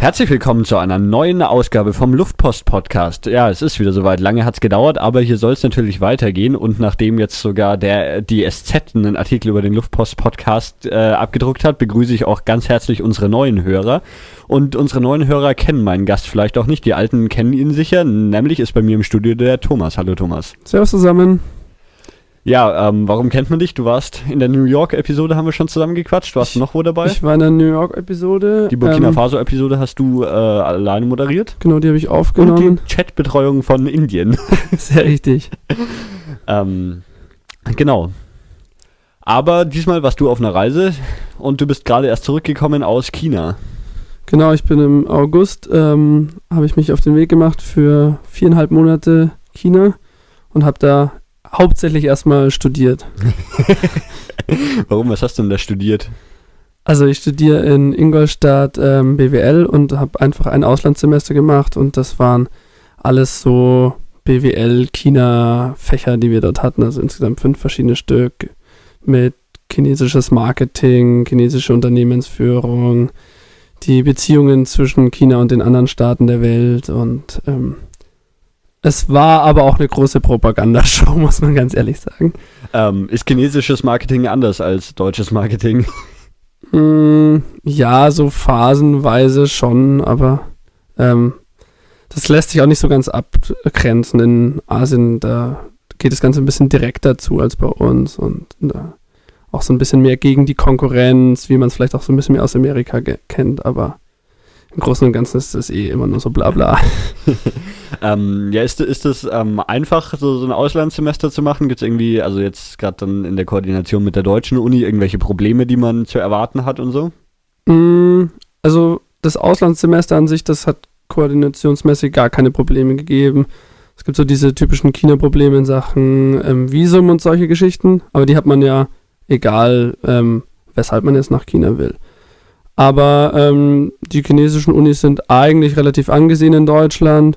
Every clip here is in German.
Herzlich willkommen zu einer neuen Ausgabe vom Luftpost Podcast. Ja, es ist wieder soweit. Lange hat's gedauert, aber hier soll es natürlich weitergehen. Und nachdem jetzt sogar der die SZ einen Artikel über den Luftpost Podcast äh, abgedruckt hat, begrüße ich auch ganz herzlich unsere neuen Hörer. Und unsere neuen Hörer kennen meinen Gast vielleicht auch nicht. Die alten kennen ihn sicher. Nämlich ist bei mir im Studio der Thomas. Hallo Thomas. Servus zusammen. Ja, ähm, warum kennt man dich? Du warst in der New York-Episode, haben wir schon zusammen gequatscht. Warst du noch wo dabei? Ich war in der New York-Episode. Die Burkina ähm, Faso-Episode hast du äh, alleine moderiert. Genau, die habe ich aufgenommen. Und die Chatbetreuung von Indien. Sehr richtig. ähm, genau. Aber diesmal warst du auf einer Reise und du bist gerade erst zurückgekommen aus China. Genau, ich bin im August, ähm, habe ich mich auf den Weg gemacht für viereinhalb Monate China und habe da hauptsächlich erstmal studiert. Warum? Was hast du denn da studiert? Also ich studiere in Ingolstadt ähm, BWL und habe einfach ein Auslandssemester gemacht und das waren alles so BWL, China-Fächer, die wir dort hatten, also insgesamt fünf verschiedene Stück mit chinesisches Marketing, chinesische Unternehmensführung, die Beziehungen zwischen China und den anderen Staaten der Welt und ähm, es war aber auch eine große Propagandashow, muss man ganz ehrlich sagen. Ähm, ist chinesisches Marketing anders als deutsches Marketing? Mm, ja, so phasenweise schon, aber ähm, das lässt sich auch nicht so ganz abgrenzen. In Asien, da geht das Ganze ein bisschen direkter zu als bei uns und da auch so ein bisschen mehr gegen die Konkurrenz, wie man es vielleicht auch so ein bisschen mehr aus Amerika kennt, aber im Großen und Ganzen ist das eh immer nur so bla bla. ähm, ja, ist, ist es ähm, einfach, so, so ein Auslandssemester zu machen? Gibt es irgendwie, also jetzt gerade dann in der Koordination mit der deutschen Uni, irgendwelche Probleme, die man zu erwarten hat und so? Mm, also das Auslandssemester an sich, das hat koordinationsmäßig gar keine Probleme gegeben. Es gibt so diese typischen China-Probleme in Sachen ähm, Visum und solche Geschichten, aber die hat man ja egal, ähm, weshalb man jetzt nach China will. Aber ähm, die chinesischen Unis sind eigentlich relativ angesehen in Deutschland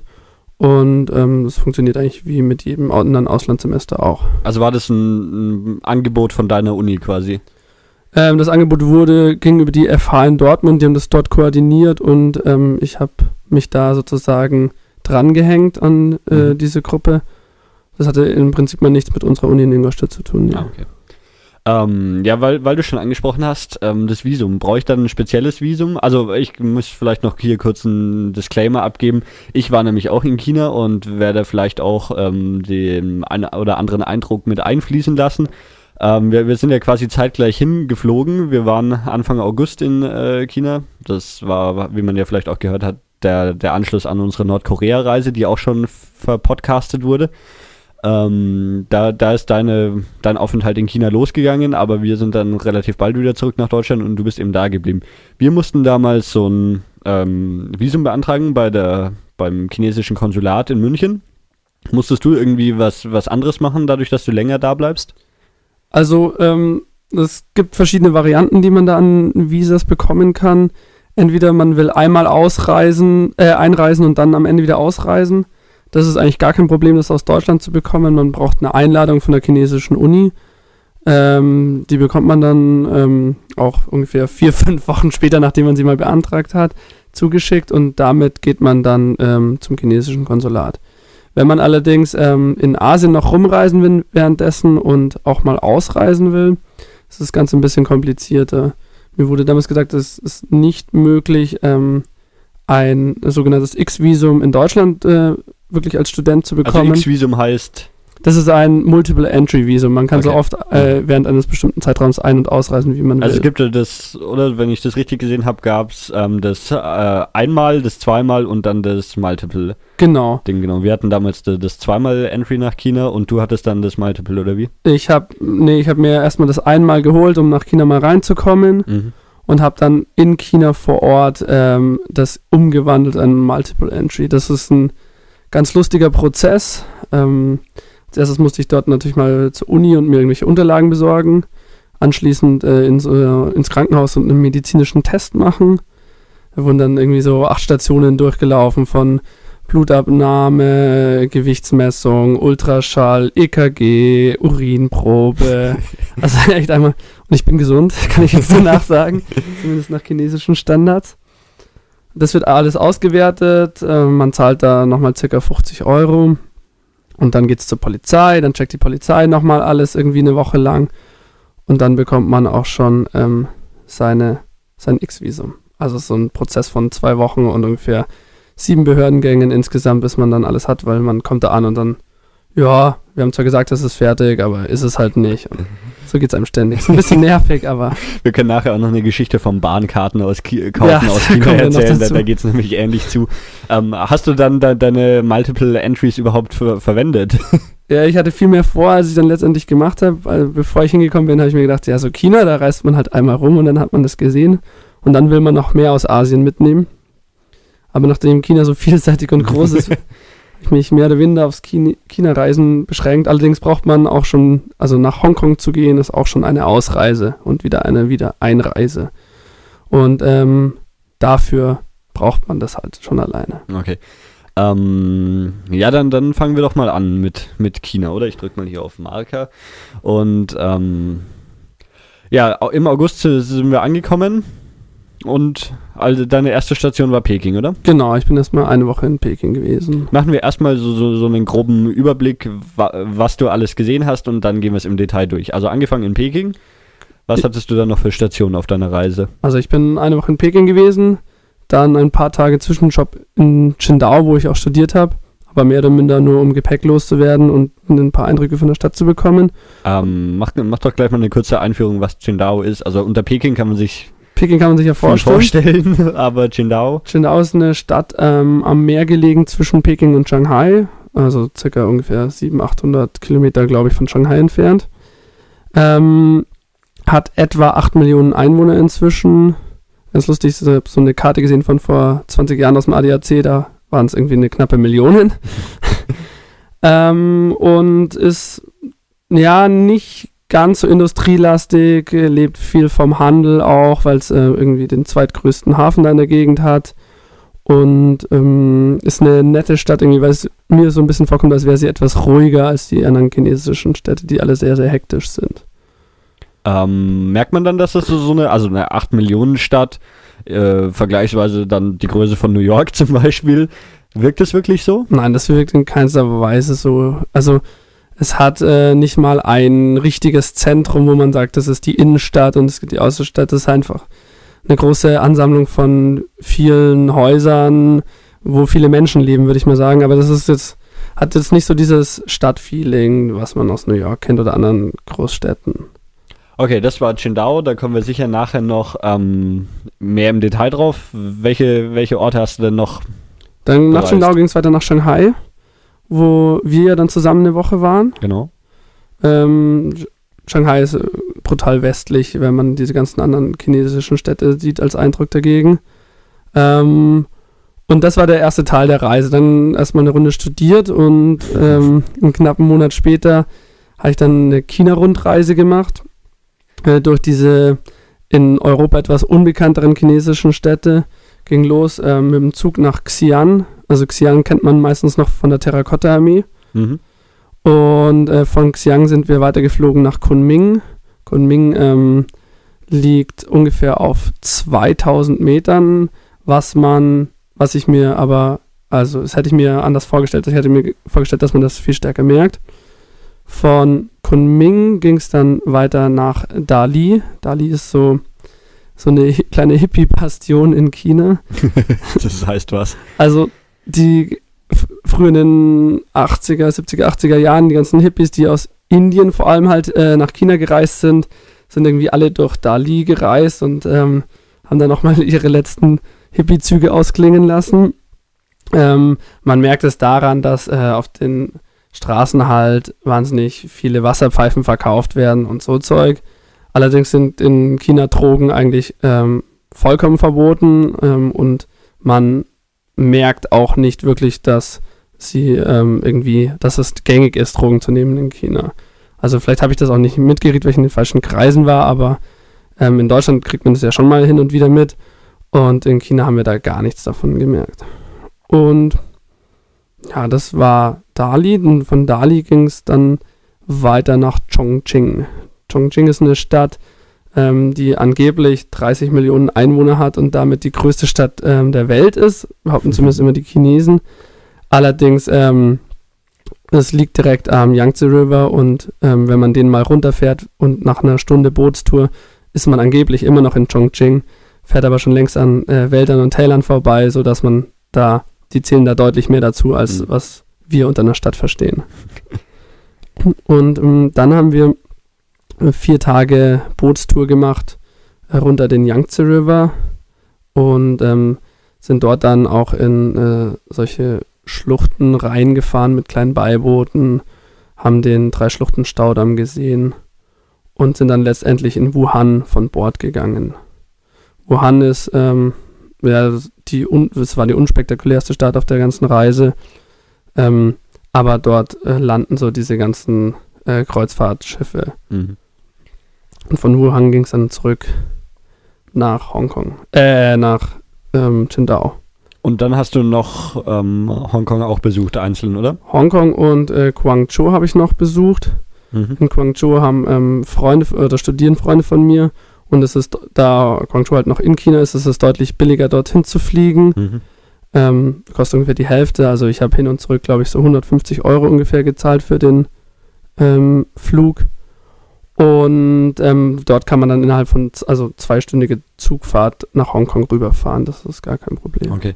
und ähm, das funktioniert eigentlich wie mit jedem anderen Auslandssemester auch. Also war das ein, ein Angebot von deiner Uni quasi? Ähm, das Angebot wurde, ging über die FH in Dortmund, die haben das dort koordiniert und ähm, ich habe mich da sozusagen drangehängt an äh, mhm. diese Gruppe. Das hatte im Prinzip mal nichts mit unserer Uni in Ingolstadt zu tun. Ja. Ah, okay. Ähm, ja, weil, weil du schon angesprochen hast, ähm, das Visum. Brauche ich dann ein spezielles Visum? Also ich muss vielleicht noch hier kurz einen Disclaimer abgeben. Ich war nämlich auch in China und werde vielleicht auch ähm, den einen oder anderen Eindruck mit einfließen lassen. Ähm, wir, wir sind ja quasi zeitgleich hingeflogen. Wir waren Anfang August in äh, China. Das war, wie man ja vielleicht auch gehört hat, der, der Anschluss an unsere Nordkorea-Reise, die auch schon verpodcastet wurde. Ähm, da, da ist deine, dein Aufenthalt in China losgegangen, aber wir sind dann relativ bald wieder zurück nach Deutschland und du bist eben da geblieben. Wir mussten damals so ein ähm, Visum beantragen bei der, beim chinesischen Konsulat in München. Musstest du irgendwie was, was anderes machen, dadurch, dass du länger da bleibst? Also, ähm, es gibt verschiedene Varianten, die man da an Visas bekommen kann. Entweder man will einmal ausreisen, äh, einreisen und dann am Ende wieder ausreisen. Das ist eigentlich gar kein Problem, das aus Deutschland zu bekommen. Man braucht eine Einladung von der chinesischen Uni. Ähm, die bekommt man dann ähm, auch ungefähr vier, fünf Wochen später, nachdem man sie mal beantragt hat, zugeschickt und damit geht man dann ähm, zum chinesischen Konsulat. Wenn man allerdings ähm, in Asien noch rumreisen will währenddessen und auch mal ausreisen will, ist das Ganze ein bisschen komplizierter. Mir wurde damals gesagt, es ist nicht möglich, ähm, ein sogenanntes X-Visum in Deutschland äh, wirklich als Student zu also bekommen. Also X-Visum heißt? Das ist ein Multiple-Entry-Visum. Man kann okay. so oft äh, während eines bestimmten Zeitraums ein- und ausreisen, wie man also will. Also gibt es das, oder wenn ich das richtig gesehen habe, gab es ähm, das äh, einmal, das zweimal und dann das Multiple. Genau. Ding, genau. Wir hatten damals das, das zweimal Entry nach China und du hattest dann das Multiple, oder wie? Ich habe nee, ich habe mir erstmal das einmal geholt, um nach China mal reinzukommen. Mhm. Und habe dann in China vor Ort ähm, das umgewandelt in Multiple Entry. Das ist ein ganz lustiger Prozess. Ähm, als erstes musste ich dort natürlich mal zur Uni und mir irgendwelche Unterlagen besorgen. Anschließend äh, ins, äh, ins Krankenhaus und einen medizinischen Test machen. Da wurden dann irgendwie so acht Stationen durchgelaufen von Blutabnahme, Gewichtsmessung, Ultraschall, EKG, Urinprobe. also echt einmal. Und ich bin gesund, kann ich jetzt danach sagen. Zumindest nach chinesischen Standards. Das wird alles ausgewertet. Äh, man zahlt da nochmal circa 50 Euro. Und dann geht es zur Polizei. Dann checkt die Polizei nochmal alles irgendwie eine Woche lang. Und dann bekommt man auch schon ähm, seine, sein X-Visum. Also so ein Prozess von zwei Wochen und ungefähr sieben Behördengängen insgesamt, bis man dann alles hat, weil man kommt da an und dann, ja, wir haben zwar gesagt, es ist fertig, aber ist es halt nicht. Und so geht es einem ständig. Ist ein bisschen nervig, aber. Wir können nachher auch noch eine Geschichte vom Bahnkarten aus Ki kaufen Ja, aus da China erzählen, da, da geht es nämlich ähnlich zu. Ähm, hast du dann de deine Multiple Entries überhaupt ver verwendet? Ja, ich hatte viel mehr vor, als ich dann letztendlich gemacht habe. Weil bevor ich hingekommen bin, habe ich mir gedacht, ja, so China, da reist man halt einmal rum und dann hat man das gesehen. Und dann will man noch mehr aus Asien mitnehmen. Aber nachdem China so vielseitig und groß ist, mich mehr oder weniger aufs China- China-Reisen beschränkt. Allerdings braucht man auch schon, also nach Hongkong zu gehen, ist auch schon eine Ausreise und wieder eine wieder Einreise. Und ähm, dafür braucht man das halt schon alleine. Okay. Ähm, ja, dann, dann fangen wir doch mal an mit, mit China, oder? Ich drücke mal hier auf Marker. Und ähm, ja, im August sind wir angekommen. Und also deine erste Station war Peking, oder? Genau, ich bin erstmal eine Woche in Peking gewesen. Machen wir erstmal so, so, so einen groben Überblick, wa was du alles gesehen hast und dann gehen wir es im Detail durch. Also angefangen in Peking. Was hattest du dann noch für Stationen auf deiner Reise? Also ich bin eine Woche in Peking gewesen, dann ein paar Tage Zwischenjob in Qingdao, wo ich auch studiert habe, aber mehr oder minder nur um Gepäck loszuwerden und ein paar Eindrücke von der Stadt zu bekommen. Ähm, mach, mach doch gleich mal eine kurze Einführung, was Qingdao ist. Also unter Peking kann man sich Peking kann man sich ja vorstellen. vorstellen, aber Qingdao. Qingdao ist eine Stadt ähm, am Meer gelegen zwischen Peking und Shanghai, also circa ungefähr 700, 800 Kilometer, glaube ich, von Shanghai entfernt. Ähm, hat etwa 8 Millionen Einwohner inzwischen. Ganz lustig, ich habe so eine Karte gesehen von vor 20 Jahren aus dem ADAC, da waren es irgendwie eine knappe Million. ähm, und ist ja nicht ganz so industrielastig, äh, lebt viel vom Handel auch, weil es äh, irgendwie den zweitgrößten Hafen da in der Gegend hat. Und ähm, ist eine nette Stadt irgendwie, weil es mir so ein bisschen vorkommt, als wäre sie etwas ruhiger als die anderen chinesischen Städte, die alle sehr, sehr hektisch sind. Ähm, merkt man dann, dass das so, eine, also eine 8 Millionen Stadt, äh, vergleichsweise dann die Größe von New York zum Beispiel, wirkt es wirklich so? Nein, das wirkt in keinster Weise so. Also es hat äh, nicht mal ein richtiges Zentrum, wo man sagt, das ist die Innenstadt und es gibt die Außenstadt. Das ist einfach eine große Ansammlung von vielen Häusern, wo viele Menschen leben, würde ich mal sagen. Aber das ist jetzt, hat jetzt nicht so dieses Stadtfeeling, was man aus New York kennt oder anderen Großstädten. Okay, das war Qingdao, da kommen wir sicher nachher noch ähm, mehr im Detail drauf. Welche, welche Orte hast du denn noch? Dann nach. Qingdao ging es weiter nach Shanghai, wo wir ja dann zusammen eine Woche waren. Genau. Ähm, Shanghai ist äh, brutal westlich, wenn man diese ganzen anderen chinesischen Städte sieht, als Eindruck dagegen. Ähm, und das war der erste Teil der Reise. Dann erstmal eine Runde studiert und ähm, einen knappen Monat später habe ich dann eine China-Rundreise gemacht äh, durch diese in Europa etwas unbekannteren chinesischen Städte. Ging los äh, mit dem Zug nach Xi'an. Also Xi'an kennt man meistens noch von der Terrakotta-Armee. Mhm. Und äh, von Xi'an sind wir weitergeflogen nach Kunming. Kunming ähm, liegt ungefähr auf 2000 Metern, was man, was ich mir aber, also das hätte ich mir anders vorgestellt. Ich hätte mir ge- vorgestellt, dass man das viel stärker merkt. Von Kunming ging es dann weiter nach Dali. Dali ist so, so eine kleine Hippie-Bastion in China. Das heißt was. Also die f- früher in den 80er, 70er, 80er Jahren, die ganzen Hippies, die aus Indien vor allem halt äh, nach China gereist sind, sind irgendwie alle durch Dali gereist und ähm, haben dann nochmal ihre letzten Hippie-Züge ausklingen lassen. Ähm, man merkt es daran, dass äh, auf den Straßen halt wahnsinnig viele Wasserpfeifen verkauft werden und so Zeug. Allerdings sind in China Drogen eigentlich ähm, vollkommen verboten ähm, und man merkt auch nicht wirklich, dass sie ähm, irgendwie, dass es gängig ist, Drogen zu nehmen in China. Also vielleicht habe ich das auch nicht mitgekriegt, weil ich in den falschen Kreisen war, aber ähm, in Deutschland kriegt man das ja schon mal hin und wieder mit und in China haben wir da gar nichts davon gemerkt. Und ja, das war Dali und von Dali ging es dann weiter nach Chongqing. Chongqing ist eine Stadt ähm, die angeblich 30 Millionen Einwohner hat und damit die größte Stadt ähm, der Welt ist, behaupten Mhm. zumindest immer die Chinesen. Allerdings, ähm, es liegt direkt am Yangtze River und ähm, wenn man den mal runterfährt und nach einer Stunde Bootstour ist man angeblich immer noch in Chongqing, fährt aber schon längst an äh, Wäldern und Tälern vorbei, sodass man da, die zählen da deutlich mehr dazu, als Mhm. was wir unter einer Stadt verstehen. Und ähm, dann haben wir vier Tage Bootstour gemacht äh, runter den Yangtze River und ähm, sind dort dann auch in äh, solche Schluchten reingefahren mit kleinen Beibooten, haben den Drei-Schluchten-Staudamm gesehen und sind dann letztendlich in Wuhan von Bord gegangen. Wuhan ist, ähm, ja, die es war die unspektakulärste Stadt auf der ganzen Reise, ähm, aber dort äh, landen so diese ganzen äh, Kreuzfahrtschiffe. Mhm. Und von Wuhan ging es dann zurück nach Hongkong, äh, nach ähm, Qingdao. Und dann hast du noch ähm, Hongkong auch besucht, einzeln, oder? Hongkong und äh, Guangzhou habe ich noch besucht. Mhm. In Guangzhou haben ähm, Freunde oder studieren Freunde von mir und es ist, da Guangzhou halt noch in China ist, ist es deutlich billiger dorthin zu fliegen. Mhm. Ähm, kostet ungefähr die Hälfte. Also ich habe hin und zurück, glaube ich, so 150 Euro ungefähr gezahlt für den ähm, Flug. Und ähm, dort kann man dann innerhalb von, also zweistündige Zugfahrt nach Hongkong rüberfahren. Das ist gar kein Problem. Okay.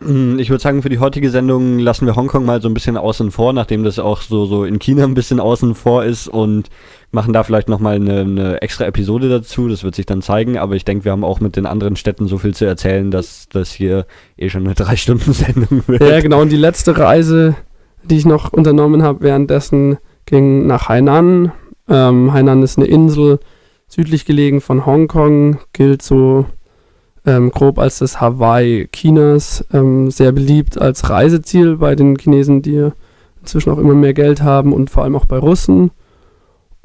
Mm, Ich würde sagen, für die heutige Sendung lassen wir Hongkong mal so ein bisschen außen vor, nachdem das auch so, so in China ein bisschen außen vor ist und machen da vielleicht nochmal eine, eine extra Episode dazu. Das wird sich dann zeigen, aber ich denke, wir haben auch mit den anderen Städten so viel zu erzählen, dass das hier eh schon eine Drei-Stunden-Sendung wird. Ja, genau. Und die letzte Reise, die ich noch unternommen habe, währenddessen ging nach Hainan. Ähm, Hainan ist eine Insel südlich gelegen von Hongkong, gilt so ähm, grob als das Hawaii Chinas, ähm, sehr beliebt als Reiseziel bei den Chinesen, die inzwischen auch immer mehr Geld haben und vor allem auch bei Russen.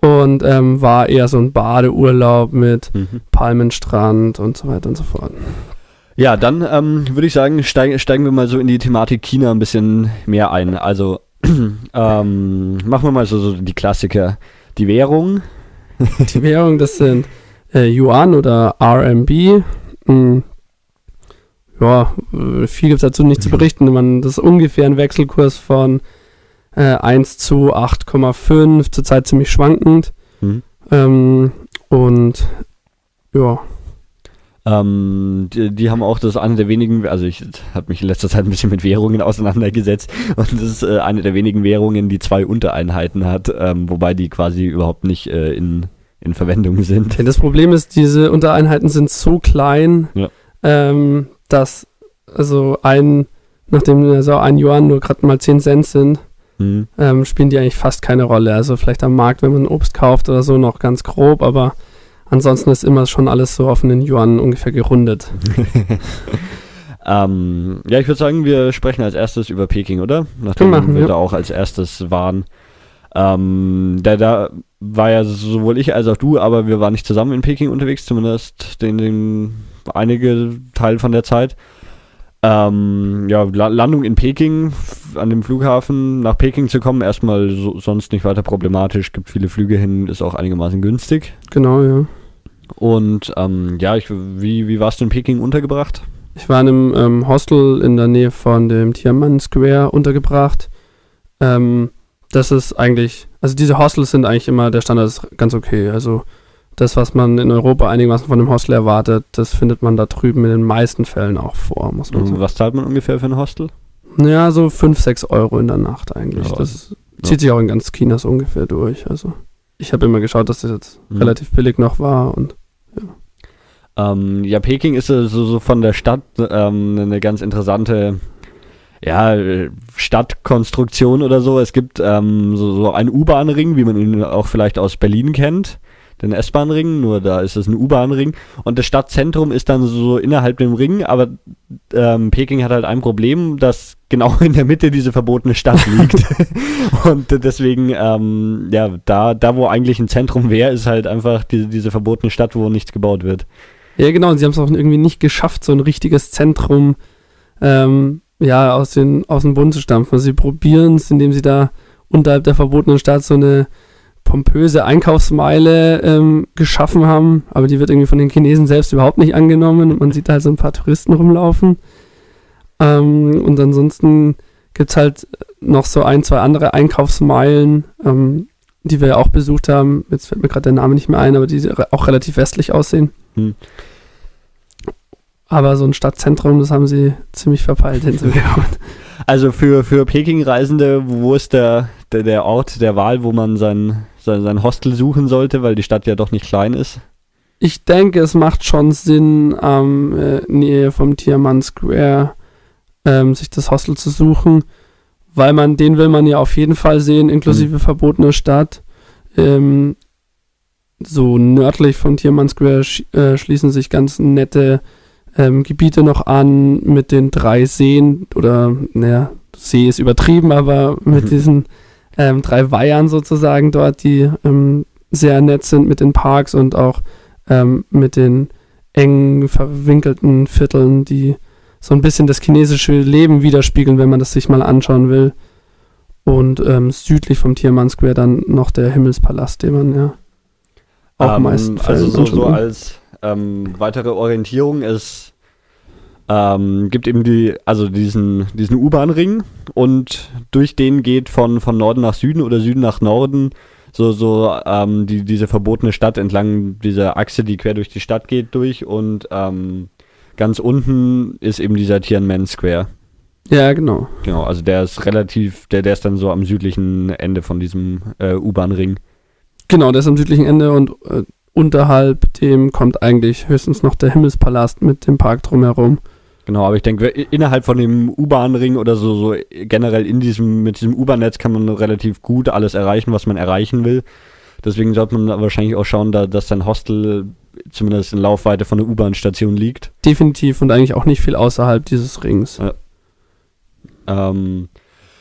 Und ähm, war eher so ein Badeurlaub mit Mhm. Palmenstrand und so weiter und so fort. Ja, dann ähm, würde ich sagen, steig, steigen wir mal so in die Thematik China ein bisschen mehr ein. Also ähm, machen wir mal so, so die Klassiker. Die Währung. Die Währung, das sind äh, Yuan oder RMB. Hm. Ja, äh, viel gibt es dazu nicht zu berichten. Man, das ist ungefähr ein Wechselkurs von äh, 1 zu 8,5, zurzeit ziemlich schwankend. Mhm. Ähm, und ja, Ähm, die, die haben auch das eine der wenigen, also ich habe mich in letzter Zeit ein bisschen mit Währungen auseinandergesetzt und das ist äh, eine der wenigen Währungen, die zwei Untereinheiten hat, ähm, wobei die quasi überhaupt nicht äh, in, in Verwendung sind. Ja, das Problem ist, diese Untereinheiten sind so klein, Ja. ähm, dass also ein, nachdem also ein Yuan nur gerade mal 10 Cent sind, Hm. ähm, spielen die eigentlich fast keine Rolle. Also vielleicht am Markt, wenn man Obst kauft oder so, noch ganz grob, aber ansonsten ist immer schon alles so auf einen Yuan ungefähr gerundet. ähm, ja, ich würde sagen, wir sprechen als erstes über Peking, oder? Nachdem machen, wir ja. da auch als erstes waren. Ähm, da, da war ja sowohl ich als auch du, aber wir waren nicht zusammen in Peking unterwegs, zumindest den, den einige Teil von der Zeit. Ähm, ja, La Landung in Peking, an dem Flughafen nach Peking zu kommen, erstmal so, sonst nicht weiter problematisch, gibt viele Flüge hin, ist auch einigermaßen günstig. Genau, ja. Und ähm, ja, ich, wie, wie warst du in Peking untergebracht? Ich war in einem ähm, Hostel in der Nähe von dem Tiananmen Square untergebracht. Ähm, das ist eigentlich, also diese Hostels sind eigentlich immer, der Standard ist ganz okay. Also das, was man in Europa einigermaßen von einem Hostel erwartet, das findet man da drüben in den meisten Fällen auch vor, muss man sagen. Was zahlt man ungefähr für ein Hostel? Naja, so 5, 6 Euro in der Nacht eigentlich. Ja, das zieht sich auch in ganz China so ungefähr durch. Also ich habe immer geschaut, dass das jetzt Mhm. relativ billig noch war und Ähm, ja, Peking ist so, so von der Stadt ähm, eine ganz interessante ja, Stadtkonstruktion oder so. Es gibt ähm, so, so einen U-Bahn-Ring, wie man ihn auch vielleicht aus Berlin kennt. Den S-Bahn-Ring, nur da ist es ein U-Bahn-Ring. Und das Stadtzentrum ist dann so innerhalb dem Ring, aber ähm, Peking hat halt ein Problem, dass genau in der Mitte diese verbotene Stadt liegt. Und deswegen, ähm, ja, da, da wo eigentlich ein Zentrum wäre, ist halt einfach die, diese verbotene Stadt, wo nichts gebaut wird. Ja, genau, und sie haben es auch irgendwie nicht geschafft, so ein richtiges Zentrum ähm, ja, aus, den, aus dem Boden zu stampfen. Also sie probieren es, indem sie da unterhalb der verbotenen Stadt so eine pompöse Einkaufsmeile ähm, geschaffen haben, aber die wird irgendwie von den Chinesen selbst überhaupt nicht angenommen und man sieht halt so ein paar Touristen rumlaufen. Ähm, und ansonsten gibt es halt noch so ein, zwei andere Einkaufsmeilen, ähm, die wir auch besucht haben. Jetzt fällt mir gerade der Name nicht mehr ein, aber die auch relativ westlich aussehen. Hm. Aber so ein Stadtzentrum, das haben sie ziemlich verpeilt hinzugehauen. Also für, für Peking-Reisende, wo ist der, der, der Ort der Wahl, wo man sein, sein, sein Hostel suchen sollte, weil die Stadt ja doch nicht klein ist? Ich denke, es macht schon Sinn, am ähm, Nähe vom Tiaman Square ähm, sich das Hostel zu suchen, weil man, den will man ja auf jeden Fall sehen, inklusive mhm. verbotener Stadt. Ähm, so nördlich von Tiaman Square sch äh, schließen sich ganz nette ähm, Gebiete noch an mit den drei Seen oder, naja, See ist übertrieben, aber mit mhm. diesen ähm, drei Weihern sozusagen dort, die ähm, sehr nett sind mit den Parks und auch ähm, mit den eng verwinkelten Vierteln, die so ein bisschen das chinesische Leben widerspiegeln, wenn man das sich mal anschauen will. Und ähm, südlich vom Tiermann Square dann noch der Himmelspalast, den man ja auch ähm, meistens. Also so, so als ähm, weitere Orientierung ist, ähm, gibt eben die, also diesen, diesen U-Bahn-Ring und durch den geht von, von Norden nach Süden oder Süden nach Norden so, so ähm, die, diese verbotene Stadt entlang dieser Achse, die quer durch die Stadt geht, durch und ähm, ganz unten ist eben dieser Tiananmen Square. Ja, genau. Genau, also der ist relativ, der, der ist dann so am südlichen Ende von diesem äh, U-Bahn-Ring. Genau, der ist am südlichen Ende und äh, unterhalb dem kommt eigentlich höchstens noch der Himmelspalast mit dem Park drumherum. Genau, aber ich denke, innerhalb von dem U-Bahn-Ring oder so, so generell in diesem, mit diesem U-Bahn-Netz kann man relativ gut alles erreichen, was man erreichen will. Deswegen sollte man wahrscheinlich auch schauen, da, dass sein Hostel zumindest in Laufweite von der U-Bahn-Station liegt. Definitiv und eigentlich auch nicht viel außerhalb dieses Rings. Ja. Ähm,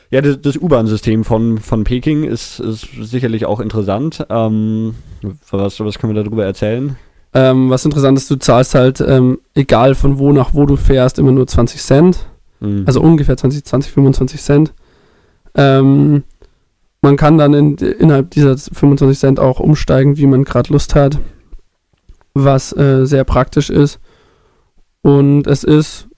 ja, das, das U-Bahn-System von, von Peking ist, ist sicherlich auch interessant. Ähm, was, was können wir darüber erzählen? Ähm, was interessant ist, du zahlst halt, ähm, egal von wo nach wo du fährst, immer nur 20 Cent. Mhm. Also ungefähr 20, 20, 25 Cent. Ähm, man kann dann in, innerhalb dieser 25 Cent auch umsteigen, wie man gerade Lust hat, was äh, sehr praktisch ist. Und es ist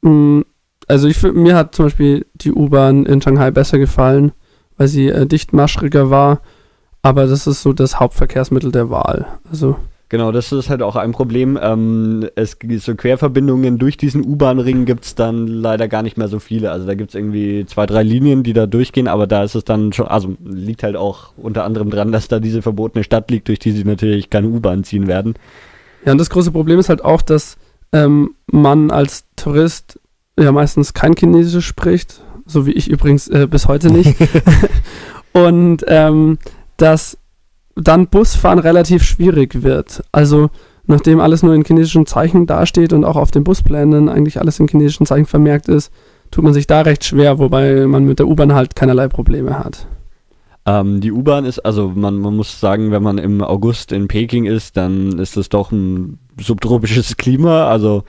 mh, mm, also ich, mir hat zum Beispiel die U-Bahn in Shanghai besser gefallen, weil sie äh, dichtmaschriger war. Aber das ist so das Hauptverkehrsmittel der Wahl. Also Genau, das ist halt auch ein Problem. Ähm, es so Querverbindungen durch diesen U-Bahn-Ring gibt es dann leider gar nicht mehr so viele. Also da gibt es irgendwie zwei, drei Linien, die da durchgehen, aber da ist es dann schon, also liegt halt auch unter anderem dran, dass da diese verbotene Stadt liegt, durch die sie natürlich keine U-Bahn ziehen werden. Ja, und das große Problem ist halt auch, dass ähm, man als Tourist ja meistens kein Chinesisch spricht, so wie ich übrigens äh, bis heute nicht. und ähm, dass dann Busfahren relativ schwierig wird. Also nachdem alles nur in chinesischen Zeichen dasteht und auch auf den Busplänen eigentlich alles in chinesischen Zeichen vermerkt ist, tut man sich da recht schwer, wobei man mit der U-Bahn halt keinerlei Probleme hat. Ähm, die U-Bahn ist, also man, man muss sagen, wenn man im August in Peking ist, dann ist es doch ein subtropisches Klima, also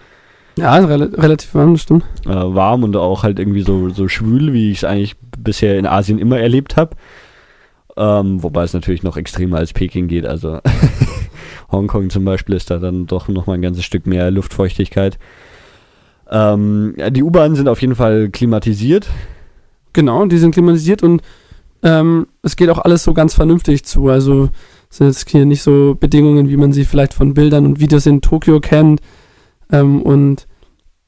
ja, rel relativ warm, stimmt. Äh, warm und auch halt irgendwie so, so schwül, wie ich es eigentlich bisher in Asien immer erlebt habe. Ähm, wobei es natürlich noch extremer als Peking geht. Also Hongkong zum Beispiel ist da dann doch noch mal ein ganzes Stück mehr Luftfeuchtigkeit. Ähm, ja, die U-Bahnen sind auf jeden Fall klimatisiert. Genau, die sind klimatisiert und ähm, es geht auch alles so ganz vernünftig zu. Also sind jetzt hier nicht so Bedingungen, wie man sie vielleicht von Bildern und Videos in Tokio kennt ähm, und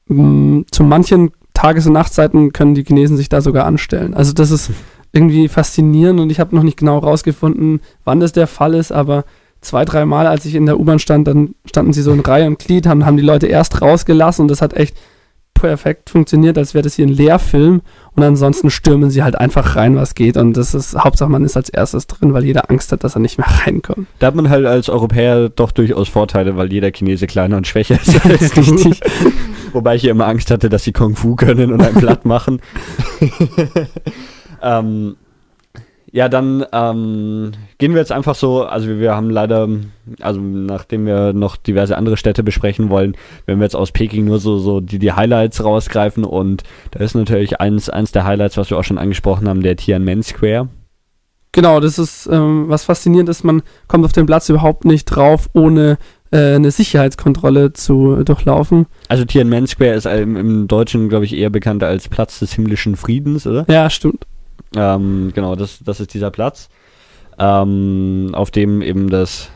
mh, mm, zu manchen Tages- und Nachtzeiten können die Chinesen sich da sogar anstellen. Also das ist irgendwie faszinierend und ich habe noch nicht genau rausgefunden, wann das der Fall ist, aber zwei, dreimal, als ich in der U-Bahn stand, dann standen sie so in Reihe und Glied, haben, haben die Leute erst rausgelassen und das hat echt perfekt funktioniert, als wäre das hier ein Lehrfilm und ansonsten stürmen sie halt einfach rein, was geht und das ist, Hauptsache man ist als erstes drin, weil jeder Angst hat, dass er nicht mehr reinkommt. Da hat man halt als Europäer doch durchaus Vorteile, weil jeder Chinese kleiner und schwächer ist als richtig. Wobei ich hier immer Angst hatte, dass sie Kung Fu können und einen platt machen. ähm, ja, dann ähm, gehen wir jetzt einfach so, also wir haben leider, also nachdem wir noch diverse andere Städte besprechen wollen, werden wir jetzt aus Peking nur so, so die, die Highlights rausgreifen und da ist natürlich eins, eins der Highlights, was wir auch schon angesprochen haben, der Tiananmen Square. Genau, das ist, ähm, was faszinierend ist, man kommt auf den Platz überhaupt nicht drauf, ohne äh, eine Sicherheitskontrolle zu durchlaufen. Also Tiananmen Square ist im, im Deutschen, glaube ich, eher bekannt als Platz des himmlischen Friedens, oder? Ja, stimmt. Ähm, genau, das, das ist dieser Platz, ähm, auf dem eben das,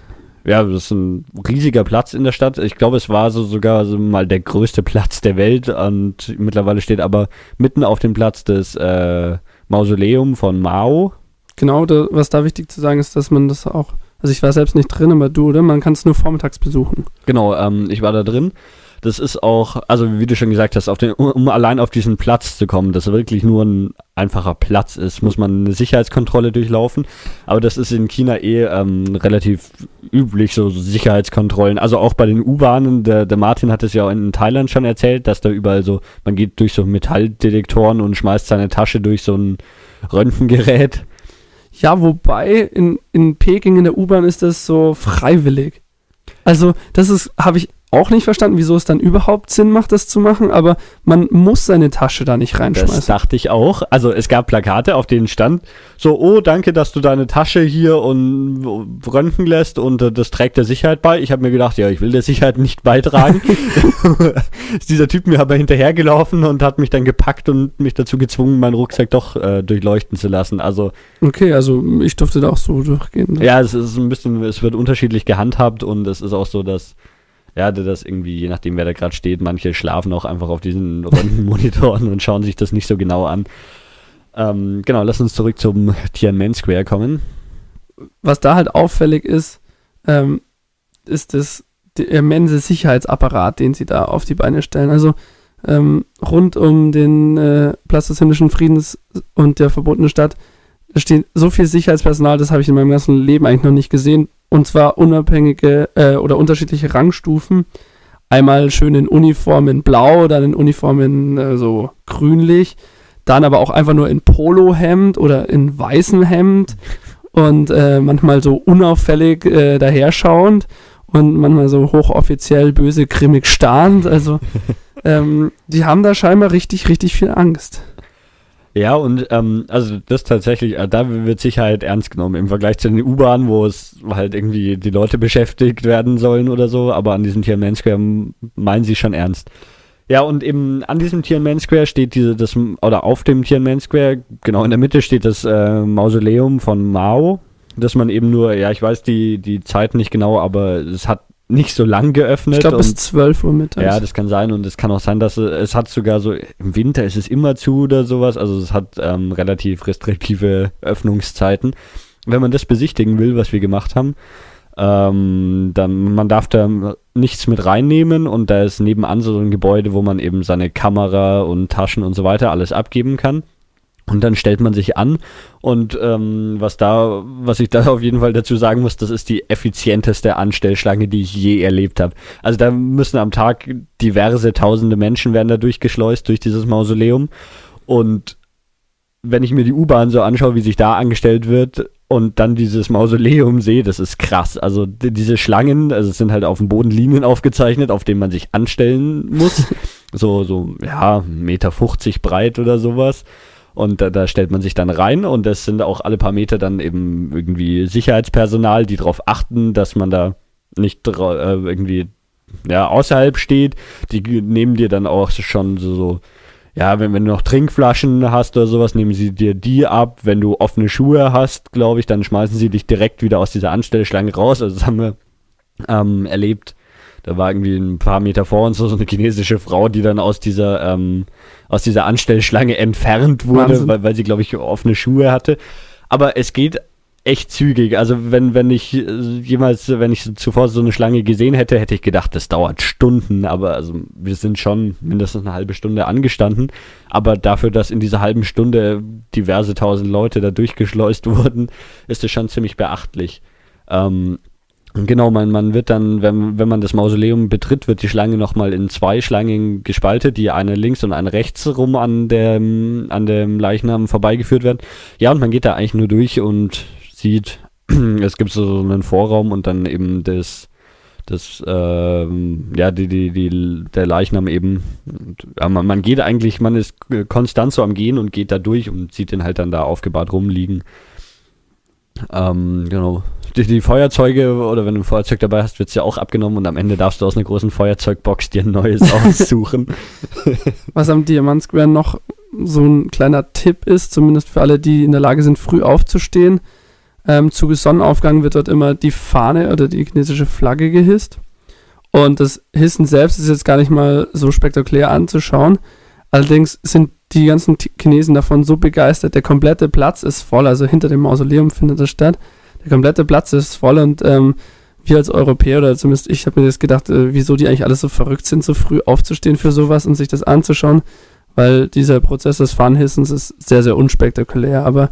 ja, das ist ein riesiger Platz in der Stadt. Ich glaube, es war so sogar so mal der größte Platz der Welt und mittlerweile steht aber mitten auf dem Platz das äh, Mausoleum von Mao. Genau, da, was da wichtig zu sagen ist, dass man das auch, also ich war selbst nicht drin, aber du, oder? Man kann es nur vormittags besuchen. Genau, ähm, ich war da drin. Das ist auch, also wie du schon gesagt hast, auf den, um allein auf diesen Platz zu kommen, das wirklich nur ein einfacher Platz ist, muss man eine Sicherheitskontrolle durchlaufen. Aber das ist in China eh ähm, relativ üblich, so Sicherheitskontrollen. Also auch bei den U-Bahnen, der, der Martin hat es ja in Thailand schon erzählt, dass da überall so, man geht durch so Metalldetektoren und schmeißt seine Tasche durch so ein Röntgengerät. Ja, wobei in, in Peking in der U-Bahn ist das so freiwillig. Also, das ist, habe ich auch nicht verstanden, wieso es dann überhaupt Sinn macht, das zu machen, aber man muss seine Tasche da nicht reinschmeißen. Das dachte ich auch. Also es gab Plakate, auf denen stand so, oh, danke, dass du deine Tasche hier und röntgen lässt und äh, das trägt der Sicherheit bei. Ich habe mir gedacht, ja, ich will der Sicherheit nicht beitragen. ist dieser Typ mir aber hinterhergelaufen und hat mich dann gepackt und mich dazu gezwungen, meinen Rucksack doch äh, durchleuchten zu lassen. Also Okay, also ich durfte da auch so durchgehen. ja, es ist ein bisschen, es wird unterschiedlich gehandhabt und es ist auch so, dass ja, das irgendwie, je nachdem, wer da gerade steht, manche schlafen auch einfach auf diesen Röntgenmonitoren und schauen sich das nicht so genau an. Ähm, genau, lass uns zurück zum Tiananmen Square kommen. Was da halt auffällig ist, ähm, ist das immense Sicherheitsapparat, den sie da auf die Beine stellen. Also ähm, rund um den äh, Platz des himmlischen Friedens und der verbotenen Stadt steht so viel Sicherheitspersonal, das habe ich in meinem ganzen Leben eigentlich noch nicht gesehen. Und zwar unabhängige äh, oder unterschiedliche Rangstufen. Einmal schön in Uniform in blau, dann in Uniform in äh, so grünlich. Dann aber auch einfach nur in Polohemd oder in weißem Hemd. Und äh, manchmal so unauffällig äh, daherschauend. Und manchmal so hochoffiziell böse, grimmig starrend. Also ähm, die haben da scheinbar richtig, richtig viel Angst. Ja, und ähm, also das tatsächlich, äh, da wird Sicherheit ernst genommen im Vergleich zu den U-Bahnen, wo es halt irgendwie die Leute beschäftigt werden sollen oder so, aber an diesem Tiananmen Square meinen sie schon ernst. Ja, und eben an diesem Tiananmen Square steht diese, das, oder auf dem Tiananmen Square, genau in der Mitte steht das äh, Mausoleum von Mao, dass man eben nur, ja, ich weiß die, die Zeit nicht genau, aber es hat nicht so lang geöffnet. Ich glaube bis und- 12 Uhr mittags. ja, das kann sein und es kann auch sein, dass es, es hat sogar so, im Winter ist es immer zu oder sowas, also es hat ähm, relativ restriktive Öffnungszeiten. Wenn man das besichtigen will, was wir gemacht haben, ähm, dann, man darf da nichts mit reinnehmen und da ist nebenan so ein Gebäude, wo man eben seine Kamera und Taschen und so weiter alles abgeben kann. Und dann stellt man sich an und ähm, was da, was ich da auf jeden Fall dazu sagen muss, das ist die effizienteste Anstellschlange, die ich je erlebt habe. Also da müssen am Tag diverse tausende Menschen werden da durchgeschleust durch dieses Mausoleum. Und wenn ich mir die U-Bahn so anschaue, wie sich da angestellt wird und dann dieses Mausoleum sehe, das ist krass. Also die, diese Schlangen, also es sind halt auf dem Boden Linien aufgezeichnet, auf denen man sich anstellen muss. so, so, ja, 1,50 Meter breit oder sowas. Und da, da stellt man sich dann rein und das sind auch alle paar Meter dann eben irgendwie Sicherheitspersonal, die darauf achten, dass man da nicht äh, irgendwie ja, außerhalb steht. Die nehmen dir dann auch schon so, so ja, wenn, wenn du noch Trinkflaschen hast oder sowas, nehmen sie dir die ab. Wenn du offene Schuhe hast, glaube ich, dann schmeißen sie dich direkt wieder aus dieser Anstellschlange raus. Also das haben wir ähm, erlebt. Da war irgendwie ein paar Meter vor uns so so eine chinesische Frau, die dann aus dieser, ähm, aus dieser Anstellschlange entfernt wurde, Wahnsinn. weil, weil sie, glaube ich, offene Schuhe hatte. Aber es geht echt zügig. Also wenn, wenn ich äh, jemals, wenn ich zuvor so eine Schlange gesehen hätte, hätte ich gedacht, das dauert Stunden. Aber also wir sind schon mindestens eine halbe Stunde angestanden. Aber dafür, dass in dieser halben Stunde diverse tausend Leute da durchgeschleust wurden, ist es schon ziemlich beachtlich. Ähm, Genau, man, man wird dann, wenn, wenn man das Mausoleum betritt, wird die Schlange nochmal in zwei Schlangen gespaltet, die eine links und eine rechts rum an dem, an dem Leichnam vorbeigeführt werden. Ja, und man geht da eigentlich nur durch und sieht, es gibt so einen Vorraum und dann eben das, das, ähm, ja, die, die, die, der Leichnam eben. Ja, man, man geht eigentlich, man ist konstant so am Gehen und geht da durch und sieht den halt dann da aufgebahrt rumliegen. Ähm, genau. Die, die, Feuerzeuge oder wenn du ein Feuerzeug dabei hast, wird es ja auch abgenommen und am Ende darfst du aus einer großen Feuerzeugbox dir ein neues aussuchen. Was am Diamant Square noch so ein kleiner Tipp ist, zumindest für alle, die in der Lage sind, früh aufzustehen. Ähm, zu Sonnenaufgang wird dort immer die Fahne oder die chinesische Flagge gehisst. Und das Hissen selbst ist jetzt gar nicht mal so spektakulär anzuschauen. Allerdings sind die ganzen Chinesen davon so begeistert. Der komplette Platz ist voll, also hinter dem Mausoleum findet das statt. Der komplette Platz ist voll und ähm, wir als Europäer oder zumindest ich habe mir das gedacht, äh, wieso die eigentlich alles so verrückt sind, so früh aufzustehen für sowas und sich das anzuschauen, weil dieser Prozess des Fahnenhissens ist sehr, sehr unspektakulär. Aber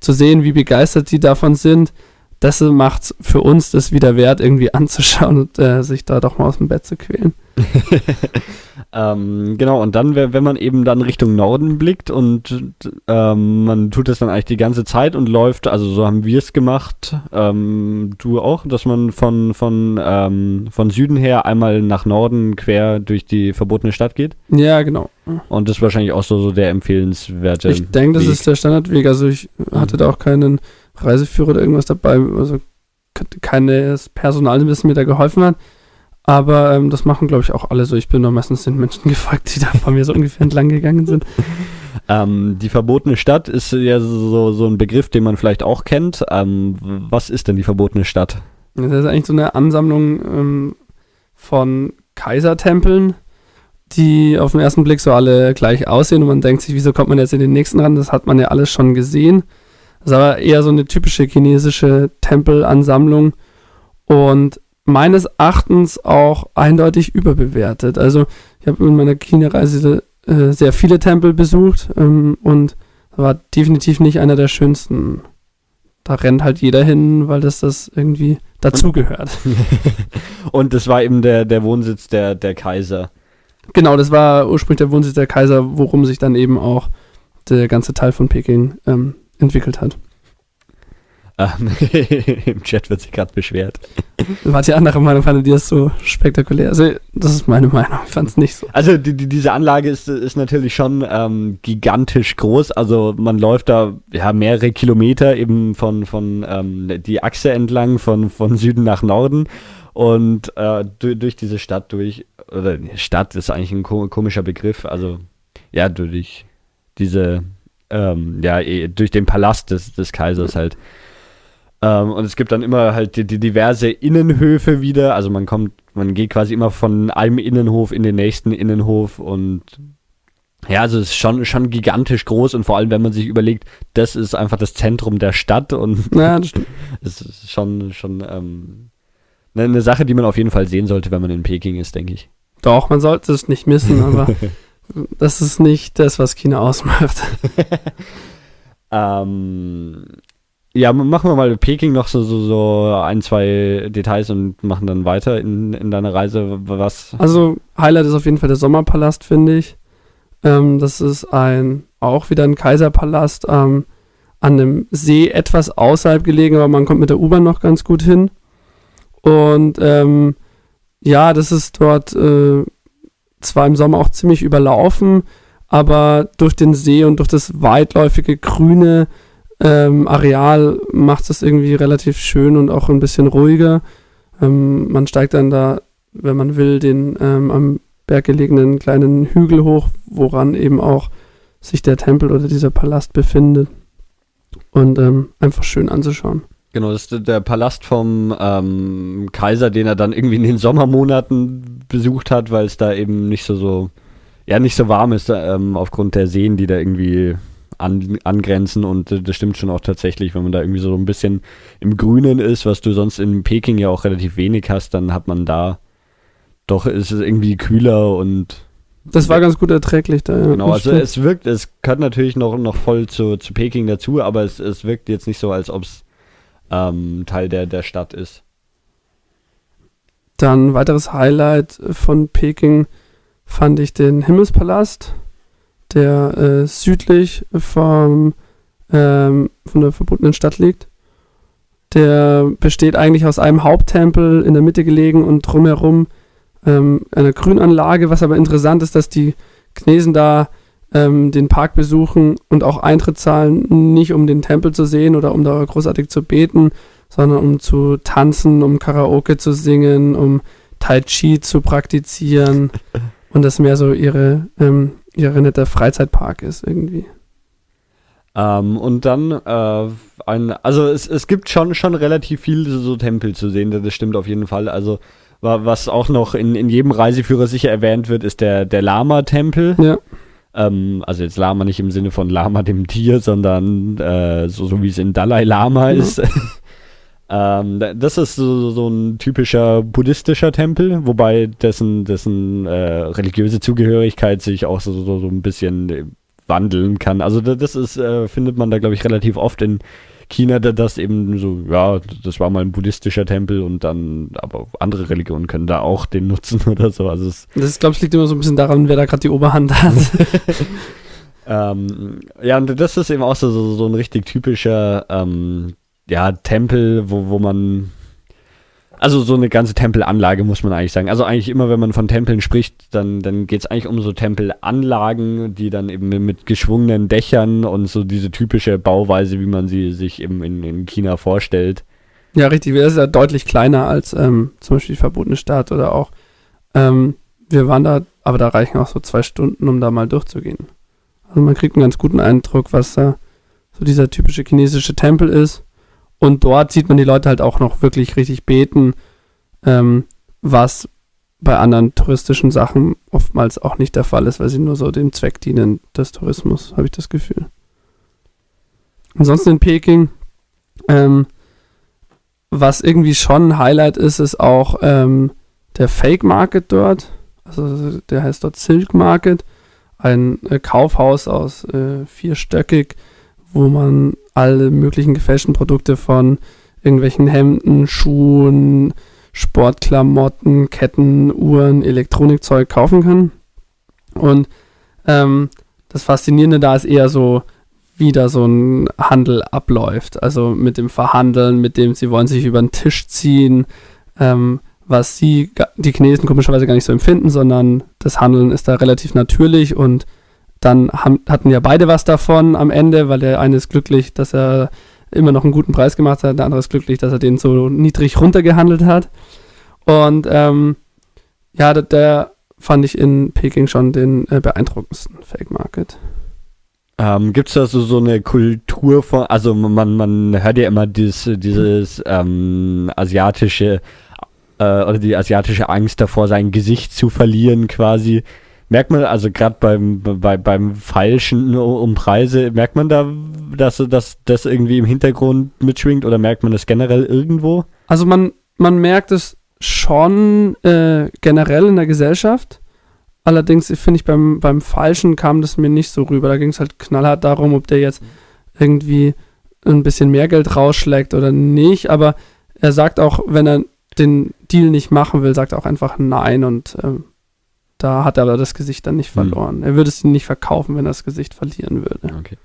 zu sehen, wie begeistert die davon sind, das macht für uns das wieder wert, irgendwie anzuschauen und äh, sich da doch mal aus dem Bett zu quälen. ähm, genau, und dann, wenn man eben dann Richtung Norden blickt und ähm, man tut das dann eigentlich die ganze Zeit und läuft, also so haben wir es gemacht, ähm, du auch, dass man von, von, ähm, von Süden her einmal nach Norden quer durch die verbotene Stadt geht. Ja, genau. Und das ist wahrscheinlich auch so, so der empfehlenswerte. Ich denke, das ist der Standardweg. Also ich hatte mhm. da auch keinen Reiseführer oder irgendwas dabei, also keines Personal, das mir da geholfen hat. Aber ähm, das machen, glaube ich, auch alle so. Ich bin doch meistens den Menschen gefolgt, die da vor mir so ungefähr entlang gegangen sind. Ähm, die verbotene Stadt ist ja so, so ein Begriff, den man vielleicht auch kennt. Ähm, was ist denn die verbotene Stadt? Das ist eigentlich so eine Ansammlung ähm, von Kaisertempeln, die auf den ersten Blick so alle gleich aussehen und man denkt sich, wieso kommt man jetzt in den nächsten ran? Das hat man ja alles schon gesehen. Das ist aber eher so eine typische chinesische Tempelansammlung und meines Erachtens auch eindeutig überbewertet. Also ich habe in meiner China-Reise äh, sehr viele Tempel besucht ähm, und war definitiv nicht einer der schönsten. Da rennt halt jeder hin, weil das das irgendwie dazugehört. und das war eben der, der Wohnsitz der, der Kaiser. Genau, das war ursprünglich der Wohnsitz der Kaiser, worum sich dann eben auch der ganze Teil von Peking ähm, entwickelt hat. Ähm, Im Chat wird sich gerade beschwert. War die andere Meinung, fand die das so spektakulär? Also, das ist meine Meinung, ich fand es nicht so. Also, die, die, diese Anlage ist, ist natürlich schon ähm, gigantisch groß. Also, man läuft da ja, mehrere Kilometer eben von, von ähm, die Achse entlang, von, von Süden nach Norden und äh, durch, durch diese Stadt durch. Oder Stadt ist eigentlich ein komischer Begriff. Also, ja, durch diese ähm, ja, eh, durch den Palast des, des Kaisers halt. Ähm, und es gibt dann immer halt die, die, diverse Innenhöfe wieder. Also man kommt, man geht quasi immer von einem Innenhof in den nächsten Innenhof und ja, also es ist schon, schon gigantisch groß und vor allem, wenn man sich überlegt, das ist einfach das Zentrum der Stadt und ja, das es ist schon, schon ähm, eine, eine Sache, die man auf jeden Fall sehen sollte, wenn man in Peking ist, denke ich. Doch, man sollte es nicht missen, aber das ist nicht das, was China ausmacht. ähm, ja, machen wir mal Peking noch so, so, so ein, zwei Details und machen dann weiter in, in deiner Reise. Was? Also, Highlight ist auf jeden Fall der Sommerpalast, finde ich. Ähm, das ist ein, auch wieder ein Kaiserpalast ähm, an einem See etwas außerhalb gelegen, aber man kommt mit der U-Bahn noch ganz gut hin. Und ähm, ja, das ist dort äh, zwar im Sommer auch ziemlich überlaufen, aber durch den See und durch das weitläufige grüne ähm, Areal macht es irgendwie relativ schön und auch ein bisschen ruhiger. Ähm, man steigt dann da, wenn man will, den ähm, am Berg gelegenen kleinen Hügel hoch, woran eben auch sich der Tempel oder dieser Palast befindet. Und ähm, einfach schön anzuschauen. Genau, das ist der Palast vom ähm, Kaiser, den er dann irgendwie in den Sommermonaten besucht hat, weil es da eben nicht so so ja nicht so warm ist ähm, aufgrund der Seen, die da irgendwie an, angrenzen und das stimmt schon auch tatsächlich, wenn man da irgendwie so ein bisschen im Grünen ist, was du sonst in Peking ja auch relativ wenig hast, dann hat man da doch ist es irgendwie kühler und das war ganz gut erträglich da. Ja. Genau, also es wirkt, es gehört natürlich noch, noch voll zu, zu Peking dazu, aber es, es wirkt jetzt nicht so, als ob es ähm, Teil der, der Stadt ist. Dann weiteres Highlight von Peking fand ich den Himmelspalast, der äh, südlich vom, ähm, von der verbotenen Stadt liegt. Der besteht eigentlich aus einem Haupttempel in der Mitte gelegen und drumherum ähm, einer Grünanlage. Was aber interessant ist, dass die Chinesen da ähm, den Park besuchen und auch Eintritt zahlen, nicht um den Tempel zu sehen oder um da großartig zu beten, sondern um zu tanzen, um Karaoke zu singen, um Tai Chi zu praktizieren und das mehr so ihre, ähm, ihre nette Freizeitpark ist irgendwie. Ähm, und dann äh, ein, also es, es gibt schon, schon relativ viele so Tempel zu sehen, das stimmt auf jeden Fall. Also was auch noch in, in jedem Reiseführer sicher erwähnt wird, ist der, der Lama-Tempel. Ja. Ähm, also jetzt Lama nicht im Sinne von Lama dem Tier, sondern äh, so, so wie es in Dalai Lama mhm. ist. ähm, das ist so, so ein typischer buddhistischer Tempel, wobei dessen, dessen äh, religiöse Zugehörigkeit sich auch so, so, so ein bisschen wandeln kann. Also das ist, äh, findet man da, glaube ich, relativ oft in China, da das eben so, ja, das war mal ein buddhistischer Tempel und dann, aber andere Religionen können da auch den nutzen oder so. Also das, glaube ich, liegt immer so ein bisschen daran, wer da gerade die Oberhand hat. ähm, ja, und das ist eben auch so, so, so ein richtig typischer, ähm, ja, Tempel, wo, wo man also so eine ganze Tempelanlage muss man eigentlich sagen. Also eigentlich immer, wenn man von Tempeln spricht, dann, dann geht es eigentlich um so Tempelanlagen, die dann eben mit geschwungenen Dächern und so diese typische Bauweise, wie man sie sich eben in, in China vorstellt. Ja, richtig. Das ist ja deutlich kleiner als ähm, zum Beispiel die verbotene Stadt oder auch ähm, wir waren da, aber da reichen auch so zwei Stunden, um da mal durchzugehen. Also man kriegt einen ganz guten Eindruck, was da so dieser typische chinesische Tempel ist. Und dort sieht man die Leute halt auch noch wirklich richtig beten, ähm, was bei anderen touristischen Sachen oftmals auch nicht der Fall ist, weil sie nur so dem Zweck dienen des Tourismus, habe ich das Gefühl. Ansonsten in Peking, ähm, was irgendwie schon ein Highlight ist, ist auch ähm, der Fake Market dort. Also der heißt dort Silk Market. Ein äh, Kaufhaus aus äh, vierstöckig, wo man alle möglichen gefälschten Produkte von irgendwelchen Hemden, Schuhen, Sportklamotten, Ketten, Uhren, Elektronikzeug kaufen kann. Und ähm, das Faszinierende da ist eher so, wie da so ein Handel abläuft. Also mit dem Verhandeln, mit dem sie wollen sich über den Tisch ziehen, ähm, was sie, die Chinesen komischerweise gar nicht so empfinden, sondern das Handeln ist da relativ natürlich und dann haben, hatten ja beide was davon am Ende, weil der eine ist glücklich, dass er immer noch einen guten Preis gemacht hat, der andere ist glücklich, dass er den so niedrig runtergehandelt hat. Und ähm, ja, der, der, fand ich in Peking schon den äh, beeindruckendsten Fake Market. Ähm, Gibt es da so, so eine Kultur von, also man, man hört ja immer dieses, dieses ähm, asiatische äh, oder die asiatische Angst davor, sein Gesicht zu verlieren quasi. Merkt man, also gerade beim, bei, beim Feilschen um Preise, merkt man da, dass, dass das irgendwie im Hintergrund mitschwingt oder merkt man das generell irgendwo? Also man, man merkt es schon äh, generell in der Gesellschaft. Allerdings finde ich beim, beim Falschen kam das mir nicht so rüber. Da ging es halt knallhart darum, ob der jetzt irgendwie ein bisschen mehr Geld rausschlägt oder nicht. Aber er sagt auch, wenn er den Deal nicht machen will, sagt er auch einfach Nein und äh, da hat er aber das Gesicht dann nicht hm. verloren. Hm. Er würde es nicht verkaufen, wenn er das Gesicht verlieren würde. Okay.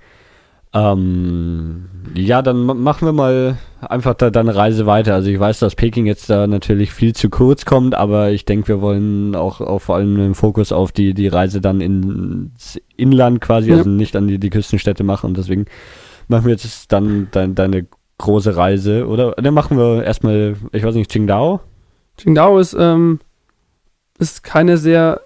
Ähm, ja, dann machen wir mal einfach da deine Reise weiter. Also ich weiß, dass Peking jetzt da natürlich viel zu kurz kommt, aber ich denke, wir wollen auch, auch vor allem den Fokus auf die, die Reise dann ins Inland quasi, ja. also nicht an die, die Küstenstädte machen. Und deswegen machen wir jetzt dann dein, deine große Reise. Oder dann machen wir erstmal, ich weiß nicht, Qingdao? Qingdao ist, ähm, ist keine sehr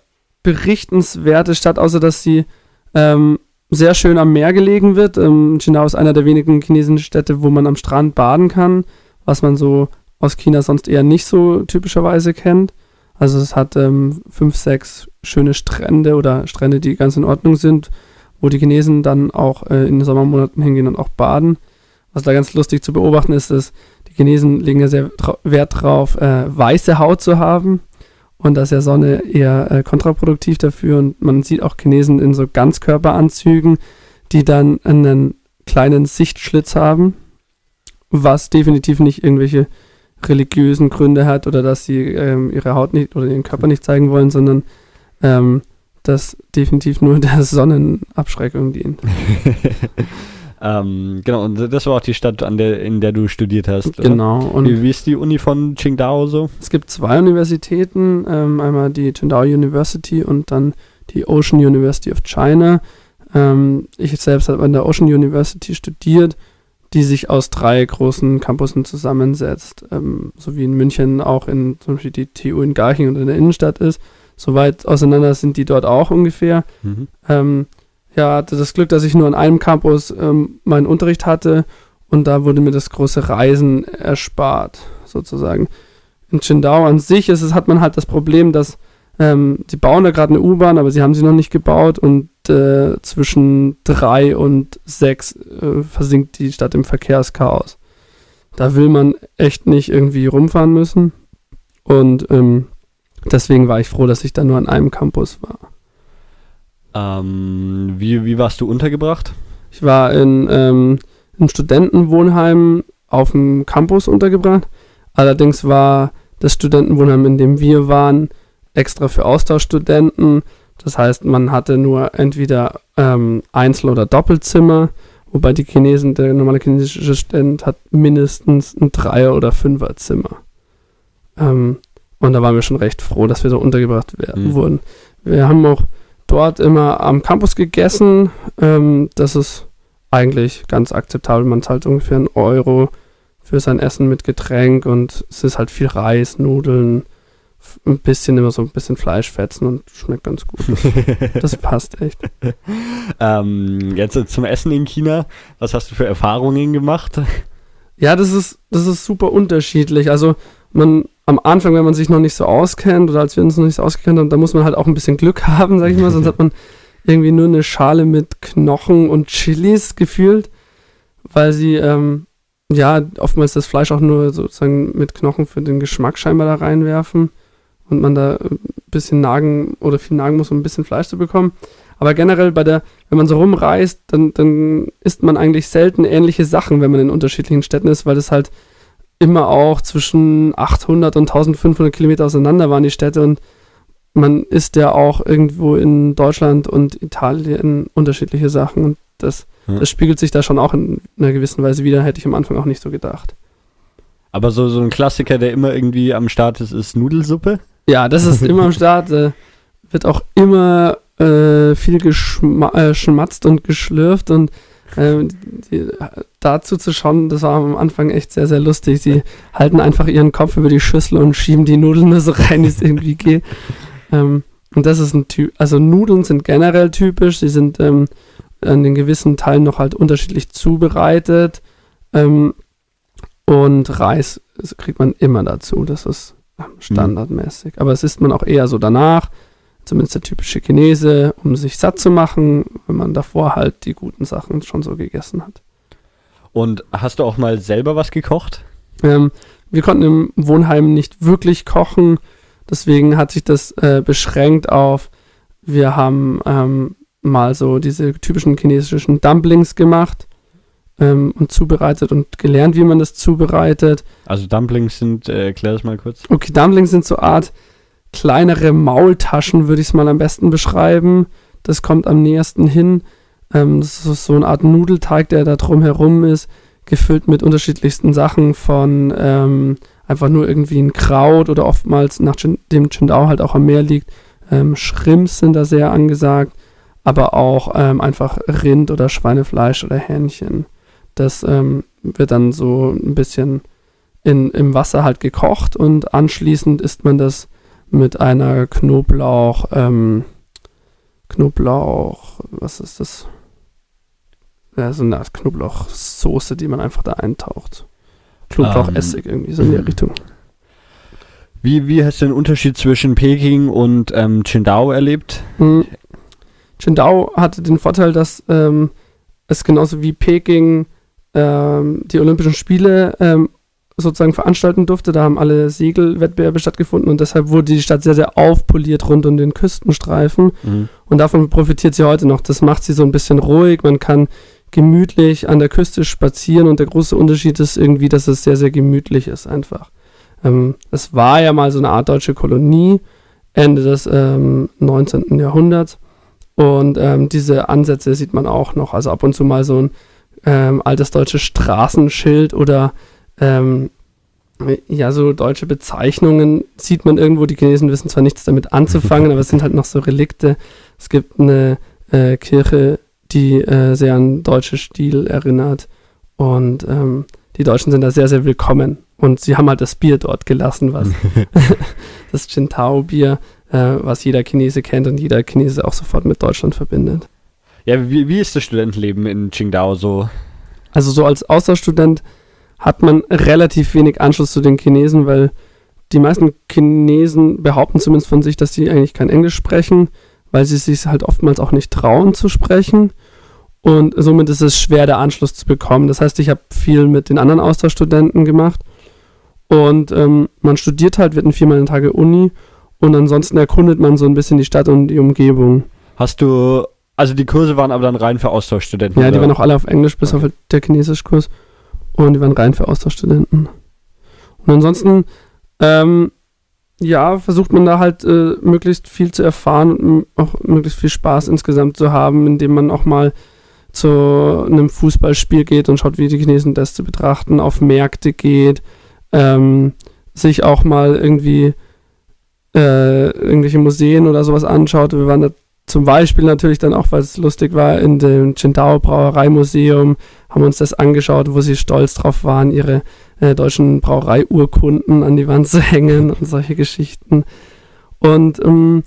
berichtenswerte Stadt, außer dass sie ähm, sehr schön am Meer gelegen wird. Ähm, Qingdao ist einer der wenigen chinesischen Städte, wo man am Strand baden kann, was man so aus China sonst eher nicht so typischerweise kennt. Also es hat ähm, fünf, sechs schöne Strände oder Strände, die ganz in Ordnung sind, wo die Chinesen dann auch äh, in den Sommermonaten hingehen und auch baden. Was da ganz lustig zu beobachten ist, dass die Chinesen legen ja sehr Wert drauf, äh, weiße Haut zu haben. Und da ist ja Sonne eher äh, kontraproduktiv dafür. Und man sieht auch Chinesen in so Ganzkörperanzügen, die dann einen kleinen Sichtschlitz haben, was definitiv nicht irgendwelche religiösen Gründe hat oder dass sie ähm, ihre Haut nicht oder ihren Körper nicht zeigen wollen, sondern ähm, das definitiv nur der Sonnenabschreckung dient. Ähm, genau, und das war auch die Stadt, an der, in der du studiert hast. Genau. Und wie, wie, ist die Uni von Qingdao so? Es gibt zwei Universitäten, ähm, einmal die Qingdao University und dann die Ocean University of China. Ähm, ich selbst habe an der Ocean University studiert, die sich aus drei großen Campussen zusammensetzt, ähm, so wie in München auch in zum Beispiel die TU in Garching und in der Innenstadt ist. So weit auseinander sind die dort auch ungefähr. Mhm. Ja, hatte das Glück, dass ich nur an einem Campus ähm, meinen Unterricht hatte und da wurde mir das große Reisen erspart, sozusagen. In Qingdao an sich ist es, hat man halt das Problem, dass ähm, die bauen da gerade eine U-Bahn, aber sie haben sie noch nicht gebaut und äh, zwischen drei und sechs äh, versinkt die Stadt im Verkehrschaos. Da will man echt nicht irgendwie rumfahren müssen. Und ähm, deswegen war ich froh, dass ich da nur an einem Campus war. Ähm, wie, wie warst du untergebracht? Ich war in ähm, einem Studentenwohnheim auf dem Campus untergebracht. Allerdings war das Studentenwohnheim, in dem wir waren, extra für Austauschstudenten. Das heißt, man hatte nur entweder ähm, Einzel- oder Doppelzimmer, wobei die Chinesen, der normale chinesische Student hat mindestens ein Dreier- oder Fünferzimmer. Ähm, und da waren wir schon recht froh, dass wir da untergebracht werden, mhm. wurden. Wir haben auch dort immer am Campus gegessen. Ähm, das ist eigentlich ganz akzeptabel. Man zahlt ungefähr einen Euro für sein Essen mit Getränk und es ist halt viel Reis, Nudeln, ein bisschen immer so ein bisschen Fleisch fetzen und schmeckt ganz gut. Das, passt echt. ähm, jetzt zum Essen in China. Was hast du für Erfahrungen gemacht? Ja, das ist, das ist super unterschiedlich. Also man am Anfang, wenn man sich noch nicht so auskennt oder als wir uns noch nicht so ausgekannt haben, da muss man halt auch ein bisschen Glück haben, sag ich mal, sonst hat man irgendwie nur eine Schale mit Knochen und Chilis gefühlt, weil sie ähm, ja oftmals das Fleisch auch nur sozusagen mit Knochen für den Geschmack scheinbar da reinwerfen und man da ein bisschen nagen oder viel nagen muss, um ein bisschen Fleisch zu bekommen. Aber generell bei der, wenn man so rumreist, dann, dann isst man eigentlich selten ähnliche Sachen, wenn man in unterschiedlichen Städten ist, weil das halt immer auch zwischen 800 und 1500 Kilometer auseinander waren die Städte und man isst ja auch irgendwo in Deutschland und Italien unterschiedliche Sachen und das, hm. das spiegelt sich da schon auch in einer gewissen Weise wieder, hätte ich am Anfang auch nicht so gedacht. Aber so, so ein Klassiker, der immer irgendwie am Start ist, ist Nudelsuppe? Ja, das ist immer am Start. Äh, wird auch immer äh, viel geschmatzt äh, und geschlürft und äh, die, dazu zu schauen, das war am Anfang echt sehr, sehr lustig. Sie halten einfach ihren Kopf über die Schüssel und schieben die Nudeln nur so rein, wie es irgendwie geht. Ähm, und das ist ein Typ, also Nudeln sind generell typisch, sie sind ähm, an den gewissen Teilen noch halt unterschiedlich zubereitet. Ähm, und Reis kriegt man immer dazu. Das ist standardmäßig. Mhm. Aber es isst man auch eher so danach, zumindest der typische Chinese, um sich satt zu machen, wenn man davor halt die guten Sachen schon so gegessen hat. Und hast du auch mal selber was gekocht? Ähm, wir konnten im Wohnheim nicht wirklich kochen, deswegen hat sich das äh, beschränkt auf, wir haben ähm, mal so diese typischen chinesischen Dumplings gemacht ähm, und zubereitet und gelernt, wie man das zubereitet. Also Dumplings sind, äh, erklär das mal kurz. Okay, Dumplings sind so Art kleinere Maultaschen, würde ich es mal am besten beschreiben. Das kommt am nähersten hin. Ähm, das ist so eine Art Nudelteig, der da drum herum ist, gefüllt mit unterschiedlichsten Sachen von ähm, einfach nur irgendwie ein Kraut oder oftmals nach dem Chindao halt auch am Meer liegt. Ähm, Shrimps sind da sehr angesagt, aber auch ähm, einfach Rind oder Schweinefleisch oder Hähnchen. Das ähm, wird dann so ein bisschen in, im Wasser halt gekocht und anschließend isst man das mit einer Knoblauch, ähm, Knoblauch, was ist das? Ja, so eine Art Knoblauchsoße, die man einfach da eintaucht. Knoblauchessig ähm, irgendwie, so in der Richtung. Wie, wie hast du den Unterschied zwischen Peking und ähm, Qingdao erlebt? Hm. Qingdao hatte den Vorteil, dass ähm, es genauso wie Peking ähm, die Olympischen Spiele ähm, sozusagen veranstalten durfte. Da haben alle Segelwettbewerbe stattgefunden und deshalb wurde die Stadt sehr, sehr aufpoliert rund um den Küstenstreifen. Mhm. Und davon profitiert sie heute noch. Das macht sie so ein bisschen ruhig. Man kann gemütlich an der Küste spazieren und der große Unterschied ist irgendwie, dass es sehr, sehr gemütlich ist einfach. Ähm, es war ja mal so eine Art deutsche Kolonie Ende des ähm, 19. Jahrhunderts und ähm, diese Ansätze sieht man auch noch. Also ab und zu mal so ein ähm, altes deutsches Straßenschild oder ähm, ja, so deutsche Bezeichnungen sieht man irgendwo. Die Chinesen wissen zwar nichts damit anzufangen, aber es sind halt noch so Relikte. Es gibt eine äh, Kirche, die äh, sehr an deutsche Stil erinnert. Und ähm, die Deutschen sind da sehr, sehr willkommen. Und sie haben halt das Bier dort gelassen, was das Qingdao-Bier, äh, was jeder Chinese kennt und jeder Chinese auch sofort mit Deutschland verbindet. Ja, wie, wie ist das Studentenleben in Qingdao so? Also so als Austauschstudent hat man relativ wenig Anschluss zu den Chinesen, weil die meisten Chinesen behaupten zumindest von sich, dass sie eigentlich kein Englisch sprechen, weil sie sich halt oftmals auch nicht trauen zu sprechen. Und somit ist es schwer, der Anschluss zu bekommen. Das heißt, ich habe viel mit den anderen Austauschstudenten gemacht. Und ähm, man studiert halt, wird in viermal Tage Uni. Und ansonsten erkundet man so ein bisschen die Stadt und die Umgebung. Hast du, also die Kurse waren aber dann rein für Austauschstudenten? Ja, die waren auch alle auf Englisch, bis okay. auf der Chinesischkurs. Und die waren rein für Austauschstudenten. Und ansonsten, ähm, ja, versucht man da halt äh, möglichst viel zu erfahren und auch möglichst viel Spaß insgesamt zu haben, indem man auch mal zu einem Fußballspiel geht und schaut, wie die Chinesen das zu betrachten, auf Märkte geht, ähm, sich auch mal irgendwie äh, irgendwelche Museen oder sowas anschaut. Wir waren da zum Beispiel natürlich dann auch, weil es lustig war, in dem Qingdao Brauereimuseum, haben uns das angeschaut, wo sie stolz drauf waren, ihre äh, deutschen Brauereiurkunden an die Wand zu hängen und solche Geschichten. Und ähm,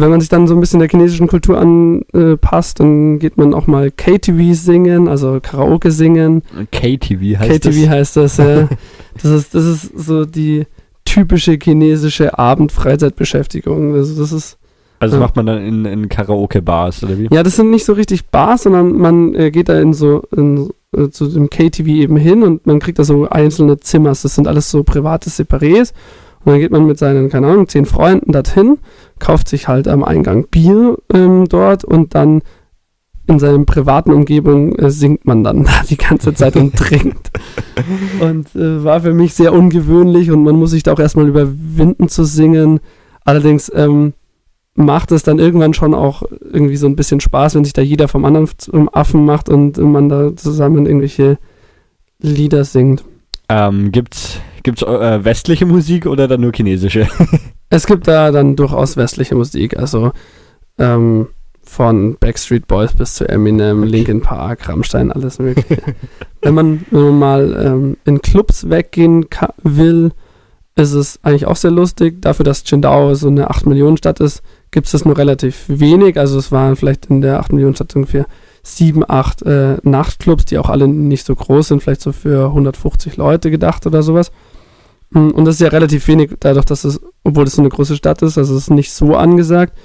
wenn man sich dann so ein bisschen der chinesischen Kultur anpasst, dann geht man auch mal KTV singen, also Karaoke singen. KTV heißt KTV das? KTV heißt das, ja. das, ist, das ist so die typische chinesische Abendfreizeitbeschäftigung. Also das ist also das ja. macht man dann in, in Karaoke-Bars, oder wie? Ja, das sind nicht so richtig Bars, sondern man äh, geht da in so in, äh, zu dem KTV eben hin und man kriegt da so einzelne Zimmers. Das sind alles so private Separés. Und dann geht man mit seinen, keine Ahnung, zehn Freunden dorthin, kauft sich halt am Eingang Bier ähm, dort und dann in seiner privaten Umgebung äh, singt man dann da die ganze Zeit und trinkt. Und äh, war für mich sehr ungewöhnlich und man muss sich da auch erstmal überwinden zu singen. Allerdings ähm, macht es dann irgendwann schon auch irgendwie so ein bisschen Spaß, wenn sich da jeder vom anderen zum Affen macht und man da zusammen irgendwelche Lieder singt. Ähm, gibt's gibt's äh, westliche Musik oder dann nur chinesische? es gibt da dann durchaus westliche Musik, also ähm, von Backstreet Boys bis zu Eminem, Linkin Park, Rammstein, alles mögliche. wenn, man, wenn man mal ähm, in Clubs weggehen will, ist es eigentlich auch sehr lustig. Dafür, dass Qingdao so eine 8-Millionen-Stadt ist, gibt es das nur relativ wenig. Also es waren vielleicht in der 8-Millionen-Stadt ungefähr sieben, acht äh, Nachtclubs, die auch alle nicht so groß sind, vielleicht so für 150 Leute gedacht oder sowas. Hm, und das ist ja relativ wenig, dadurch, dass es, obwohl es so eine große Stadt ist, also es ist nicht so angesagt.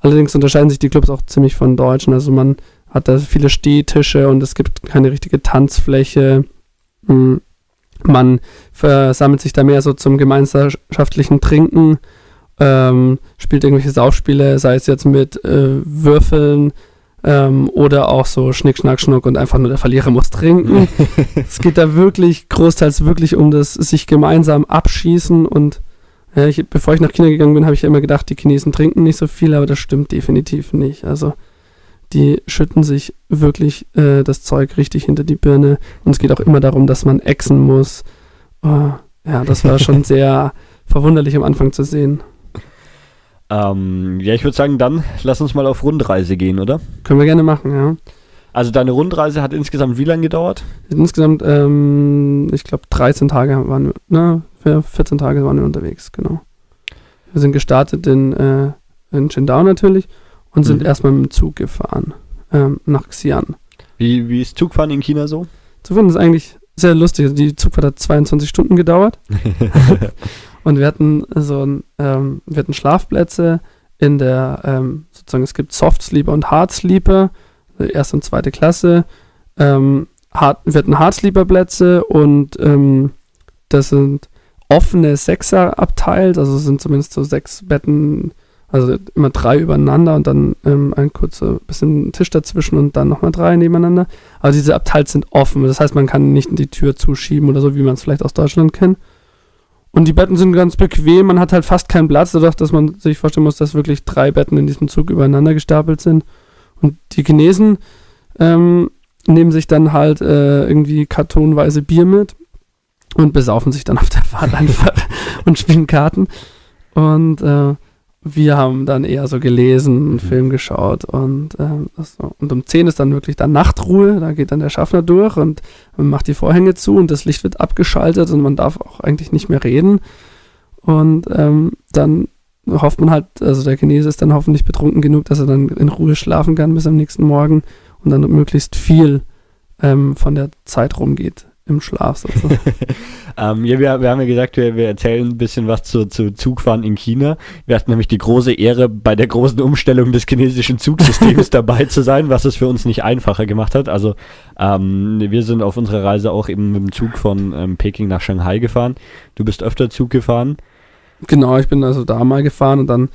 Allerdings unterscheiden sich die Clubs auch ziemlich von deutschen. Also man hat da viele Stehtische und es gibt keine richtige Tanzfläche. Hm, man versammelt sich da mehr so zum gemeinschaftlichen Trinken, ähm, spielt irgendwelche Saufspiele, sei es jetzt mit äh, Würfeln ähm, oder auch so Schnick, Schnack, Schnuck und einfach nur der Verlierer muss trinken. es geht da wirklich großteils wirklich um das sich gemeinsam abschießen und ja, ich, bevor ich nach China gegangen bin, habe ich ja immer gedacht, die Chinesen trinken nicht so viel, aber das stimmt definitiv nicht. Also die schütten sich wirklich äh, das Zeug richtig hinter die Birne. Und es geht auch immer darum, dass man exen muss. Oh, ja, das war schon sehr verwunderlich am Anfang zu sehen. Ähm, ja, ich würde sagen, dann lass uns mal auf Rundreise gehen, oder? Können wir gerne machen, ja. Also deine Rundreise hat insgesamt wie lange gedauert? Insgesamt, ähm, ich glaube, 13 Tage waren wir, ne, 14 Tage waren wir unterwegs, genau. Wir sind gestartet in, äh, in Qingdao natürlich und sind mhm. erstmal mit dem Zug gefahren ähm, nach Xi'an. Wie, wie ist Zugfahren in China so? Zugfahren ist eigentlich sehr lustig. Die Zugfahrt hat 22 Stunden gedauert. und wir hatten so ein, ähm, wir hatten Schlafplätze in der, ähm, sozusagen, es gibt Soft Sleeper und Hard Sleeper, also erste und zweite Klasse. Ähm, hard, wir hatten Hard Sleeper Plätze und ähm, das sind offene Sechser abteilt, also sind zumindest so sechs Betten also immer drei übereinander und dann ähm, ein kurzer bisschen Tisch dazwischen und dann nochmal drei nebeneinander. Aber diese Abteils sind offen. Das heißt, man kann nicht die Tür zuschieben oder so, wie man es vielleicht aus Deutschland kennt. Und die Betten sind ganz bequem. Man hat halt fast keinen Platz, dadurch, dass man sich vorstellen muss, dass wirklich drei Betten in diesem Zug übereinander gestapelt sind. Und die Chinesen ähm, nehmen sich dann halt äh, irgendwie kartonweise Bier mit und besaufen sich dann auf der Fahrt einfach und spielen Karten. Und äh, wir haben dann eher so gelesen, einen Mhm. Film geschaut und, ähm, so. und um 10 ist dann wirklich dann Nachtruhe, da geht dann der Schaffner durch und man macht die Vorhänge zu und das Licht wird abgeschaltet und man darf auch eigentlich nicht mehr reden. Und ähm, dann hofft man halt, also der Chinese ist dann hoffentlich betrunken genug, dass er dann in Ruhe schlafen kann bis am nächsten Morgen und dann möglichst viel ähm, von der Zeit rumgeht im Schlaf sozusagen. ähm, ja, wir, wir haben ja gesagt, wir, wir erzählen ein bisschen was zu, zu Zugfahren in China. Wir hatten nämlich die große Ehre, bei der großen Umstellung des chinesischen Zugsystems dabei zu sein, was es für uns nicht einfacher gemacht hat. Also ähm, wir sind auf unserer Reise auch eben mit dem Zug von ähm, Peking nach Shanghai gefahren. Du bist öfter Zug gefahren. Genau, ich bin also da mal gefahren und dann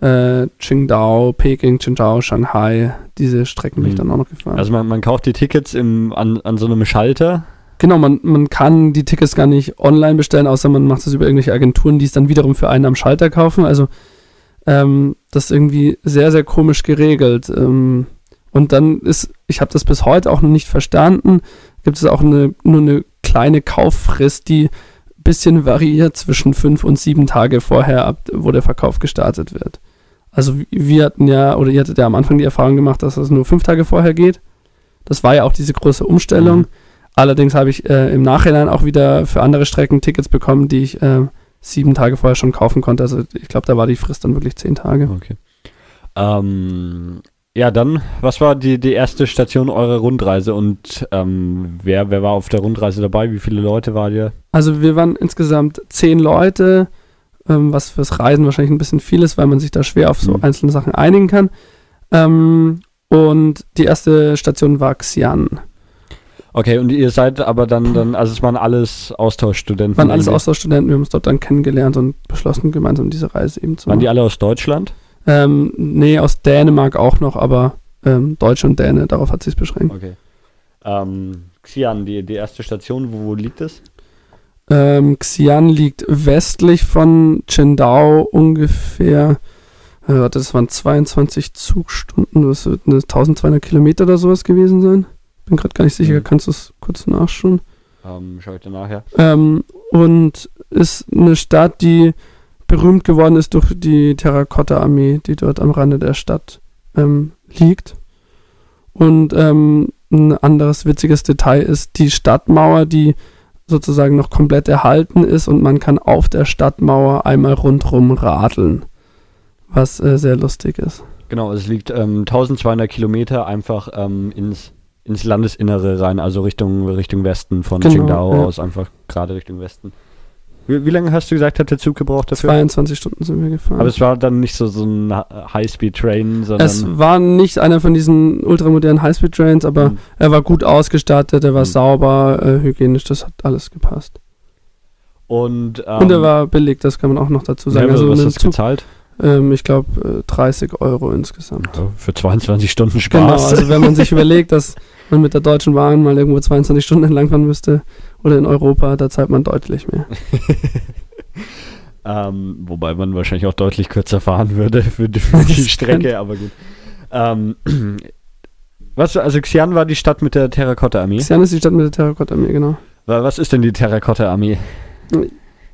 äh, Qingdao, Peking, Qingdao, Shanghai, diese Strecken bin ich Mhm. dann auch noch gefahren. Also man, man kauft die Tickets im, an, an so einem Schalter. Genau, man, man kann die Tickets gar nicht online bestellen, außer man macht es über irgendwelche Agenturen, die es dann wiederum für einen am Schalter kaufen. Also ähm, das ist irgendwie sehr, sehr komisch geregelt. Ähm, und dann ist, ich habe das bis heute auch noch nicht verstanden, gibt es auch eine, nur eine kleine Kauffrist, die ein bisschen variiert zwischen fünf und sieben Tage vorher, ab, wo der Verkauf gestartet wird. Also wir hatten ja, oder ihr hattet ja am Anfang die Erfahrung gemacht, dass das nur fünf Tage vorher geht. Das war ja auch diese große Umstellung. Mhm. Allerdings habe ich äh, im Nachhinein auch wieder für andere Strecken Tickets bekommen, die ich äh, sieben Tage vorher schon kaufen konnte. Also ich glaube, da war die Frist dann wirklich zehn Tage. Okay. Ähm, ja, dann, was war die, die erste Station eurer Rundreise und ähm, wer, wer war auf der Rundreise dabei? Wie viele Leute war ihr? Also wir waren insgesamt zehn Leute, ähm, was fürs Reisen wahrscheinlich ein bisschen viel ist, weil man sich da schwer auf so Mhm. einzelne Sachen einigen kann. Ähm, und die erste Station war Xi'an. Okay, und ihr seid aber dann, dann also es waren alles Austauschstudenten. Waren alles. Austauschstudenten, wir haben uns dort dann kennengelernt und beschlossen, gemeinsam diese Reise eben zu Waren machen. die alle aus Deutschland? Ähm, nee, aus Dänemark auch noch, aber ähm, Deutsch und Däne, darauf hat sich beschränkt. Okay. Ähm, Xi'an, die, die erste Station, wo, wo liegt es? Ähm, Xi'an liegt westlich von Qingdao ungefähr, äh, warte, das waren 22 Zugstunden, das wird eine 1200 Kilometer oder sowas gewesen sein. Bin gerade gar nicht sicher, Mhm. kannst du es kurz nachschauen? Ähm, schau ich dir nachher. Ähm, und ist eine Stadt, die berühmt geworden ist durch die Terrakotta-Armee, die dort am Rande der Stadt ähm, liegt. Und ähm, ein anderes witziges Detail ist die Stadtmauer, die sozusagen noch komplett erhalten ist und man kann auf der Stadtmauer einmal rundrum radeln, was äh, sehr lustig ist. Genau, es liegt ähm, 1200 Kilometer einfach ähm, ins, ins Landesinnere rein, also Richtung, Richtung Westen von Genau, Qingdao ja. aus, einfach gerade Richtung Westen. Wie, wie lange hast du gesagt, hat der Zug gebraucht dafür? 22 Stunden sind wir gefahren. Aber es war dann nicht so, so ein High-Speed-Train, sondern. es war nicht einer von diesen ultramodernen Highspeed-Trains, aber Mhm. Er war gut ausgestattet, er war Mhm. sauber, äh, hygienisch, das hat alles gepasst. Und, ähm, Und er war billig, das kann man auch noch dazu sagen. ja, also was hast du gezahlt? ähm, ich glaube, äh, 30 Euro insgesamt. Für 22 Stunden Genau, Spaß. also wenn man sich überlegt, dass man mit der Deutschen Bahn mal irgendwo 22 Stunden entlangfahren müsste oder in Europa, da zahlt man deutlich mehr. ähm, wobei man wahrscheinlich auch deutlich kürzer fahren würde für die, für die Strecke, aber gut. Ähm, was, also Xi'an war die Stadt mit der Terrakotta-Armee. Xi'an ist die Stadt mit der Terrakotta-Armee, genau. Wa- Was ist denn die Terrakotta-Armee?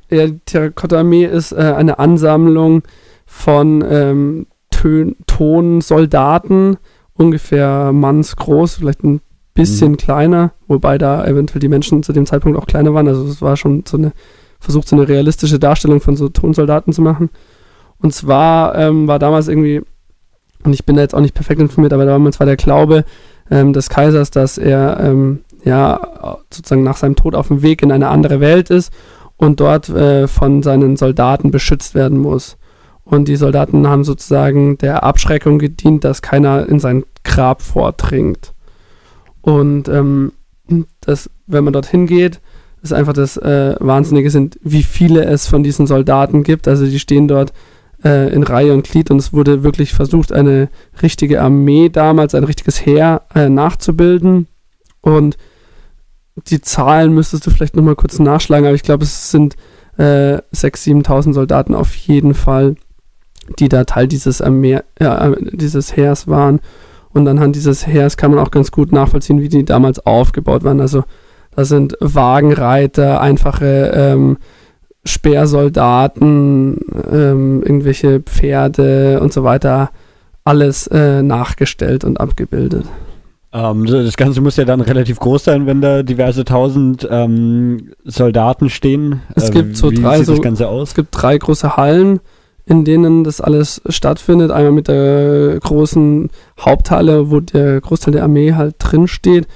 Ja, die Terrakotta-Armee ist äh, eine Ansammlung von ähm, Tön Tonsoldaten, ungefähr mannsgroß, vielleicht ein bisschen Mhm. kleiner, wobei da eventuell die Menschen zu dem Zeitpunkt auch kleiner waren. Also es war schon so eine, versucht so eine realistische Darstellung von so Tonsoldaten zu machen. Und zwar ähm, war damals irgendwie, und ich bin da jetzt auch nicht perfekt informiert, aber damals war der Glaube ähm, des Kaisers, dass er ähm, ja sozusagen nach seinem Tod auf dem Weg in eine andere Welt ist und dort äh, von seinen Soldaten beschützt werden muss. Und die Soldaten haben sozusagen der Abschreckung gedient, dass keiner in sein Grab vordringt. Und ähm, das, wenn man dorthin geht, ist einfach das äh, Wahnsinnige sind, wie viele es von diesen Soldaten gibt. Also die stehen dort äh, in Reihe und Glied und es wurde wirklich versucht, eine richtige Armee damals, ein richtiges Heer äh, nachzubilden. Und die Zahlen müsstest du vielleicht nochmal kurz nachschlagen, aber ich glaube, es sind äh, 6.000, 7.000 Soldaten auf jeden Fall, die da Teil dieses, Armee, äh, dieses Heers waren. Und anhand dieses Heers kann man auch ganz gut nachvollziehen, wie die damals aufgebaut waren. Also da sind Wagenreiter, einfache ähm, Speersoldaten, ähm, irgendwelche Pferde und so weiter, alles äh, nachgestellt und abgebildet. Ähm, das Ganze muss ja dann relativ groß sein, wenn da diverse tausend ähm, Soldaten stehen. Es gibt so wie drei sieht so- das Ganze aus? Es gibt drei große Hallen, in denen das alles stattfindet. Einmal mit der großen Haupthalle, wo der Großteil der Armee halt drin steht.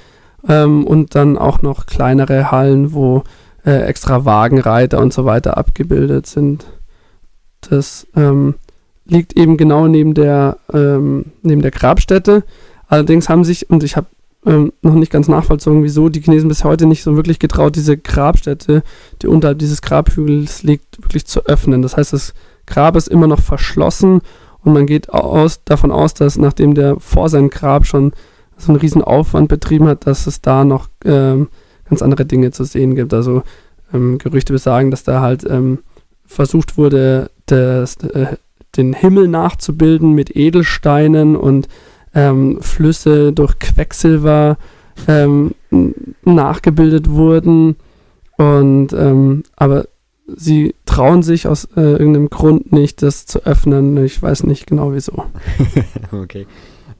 Ähm, und dann auch noch kleinere Hallen, wo äh, extra Wagenreiter und so weiter abgebildet sind. Das ähm, liegt eben genau neben der, ähm, neben der Grabstätte. Allerdings haben sich, und ich habe ähm, noch nicht ganz nachvollzogen, wieso die Chinesen bis heute nicht so wirklich getraut, diese Grabstätte, die unterhalb dieses Grabhügels liegt, wirklich zu öffnen. Das heißt, das Grab ist immer noch verschlossen und man geht aus, davon aus, dass nachdem der vor seinem Grab schon so einen riesen Aufwand betrieben hat, dass es da noch ähm, ganz andere Dinge zu sehen gibt. Also ähm, Gerüchte besagen, dass da halt ähm, versucht wurde, das, äh, den Himmel nachzubilden mit Edelsteinen und ähm, Flüsse durch Quecksilber ähm, nachgebildet wurden. Und ähm, aber sie trauen sich aus äh, irgendeinem Grund nicht, das zu öffnen. Ich weiß nicht genau wieso. okay.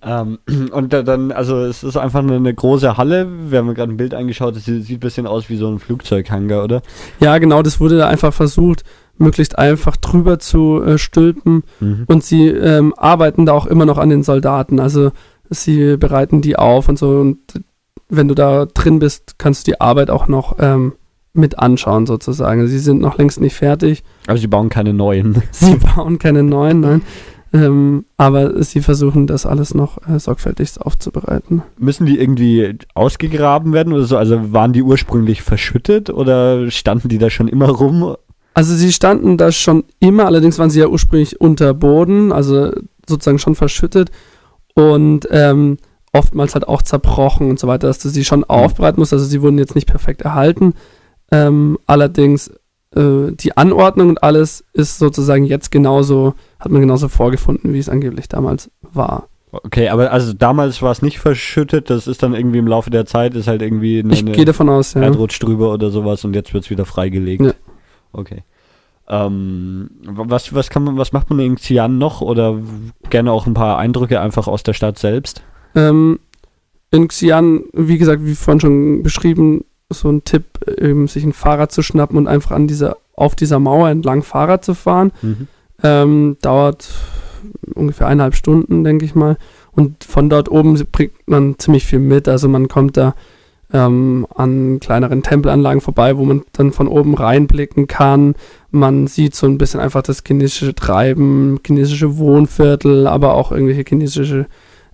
Ähm, und da, dann, also es ist einfach eine, eine große Halle. Wir haben gerade ein Bild angeschaut, das sieht, sieht ein bisschen aus wie so ein Flugzeughanger, oder? Ja, genau, das wurde da einfach versucht, möglichst einfach drüber zu äh, stülpen. Mhm. Und sie ähm, arbeiten da auch immer noch an den Soldaten. Also sie bereiten die auf und so. Und wenn du da drin bist, kannst du die Arbeit auch noch ähm, mit anschauen, sozusagen. Sie sind noch längst nicht fertig. Aber sie bauen keine neuen. Sie bauen keine neuen, nein. Ähm, aber sie versuchen das alles noch äh, sorgfältigst aufzubereiten. Müssen die irgendwie ausgegraben werden oder so? Also waren die ursprünglich verschüttet oder standen die da schon immer rum? Also sie standen da schon immer, allerdings waren sie ja ursprünglich unter Boden, also sozusagen schon verschüttet und ähm, oftmals halt auch zerbrochen und so weiter, dass du sie schon aufbereiten musst. Also sie wurden jetzt nicht perfekt erhalten. Ähm, allerdings äh, die Anordnung und alles ist sozusagen jetzt genauso, hat man genauso vorgefunden, wie es angeblich damals war. Okay, aber also damals war es nicht verschüttet, das ist dann irgendwie im Laufe der Zeit, ist halt irgendwie eine, Ich gehe davon aus, ja. Erdrutsch drüber oder sowas und jetzt wird es wieder freigelegt. Ja. Okay. Ähm, was, was kann man, was macht man in Xi'an noch oder gerne auch ein paar Eindrücke einfach aus der Stadt selbst? Ähm, in Xi'an, wie gesagt, wie vorhin schon beschrieben, so ein Tipp, eben sich ein Fahrrad zu schnappen und einfach an dieser, auf dieser Mauer entlang Fahrrad zu fahren. Ähm, dauert ungefähr eineinhalb Stunden, denke ich mal. Und von dort oben bringt man ziemlich viel mit. Also man kommt da ähm, an kleineren Tempelanlagen vorbei, wo man dann von oben reinblicken kann. Man sieht so ein bisschen einfach das chinesische Treiben, chinesische Wohnviertel, aber auch irgendwelche chinesische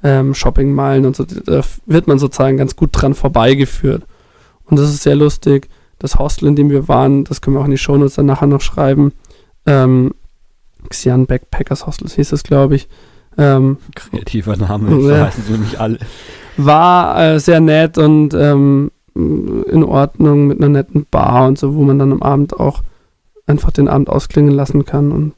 ähm, Shoppingmeilen und so. Da wird man sozusagen ganz gut dran vorbeigeführt. Und das ist sehr lustig. Das Hostel, in dem wir waren, das können wir auch in die Shownotes dann nachher noch schreiben. Ähm, Xian Backpackers Hostel hieß es, glaube ich. Ähm, Kreativer Name, so Ja. heißen sie nicht alle. war äh, sehr nett und ähm, in Ordnung mit einer netten Bar und so, wo man dann am Abend auch einfach den Abend ausklingen lassen kann und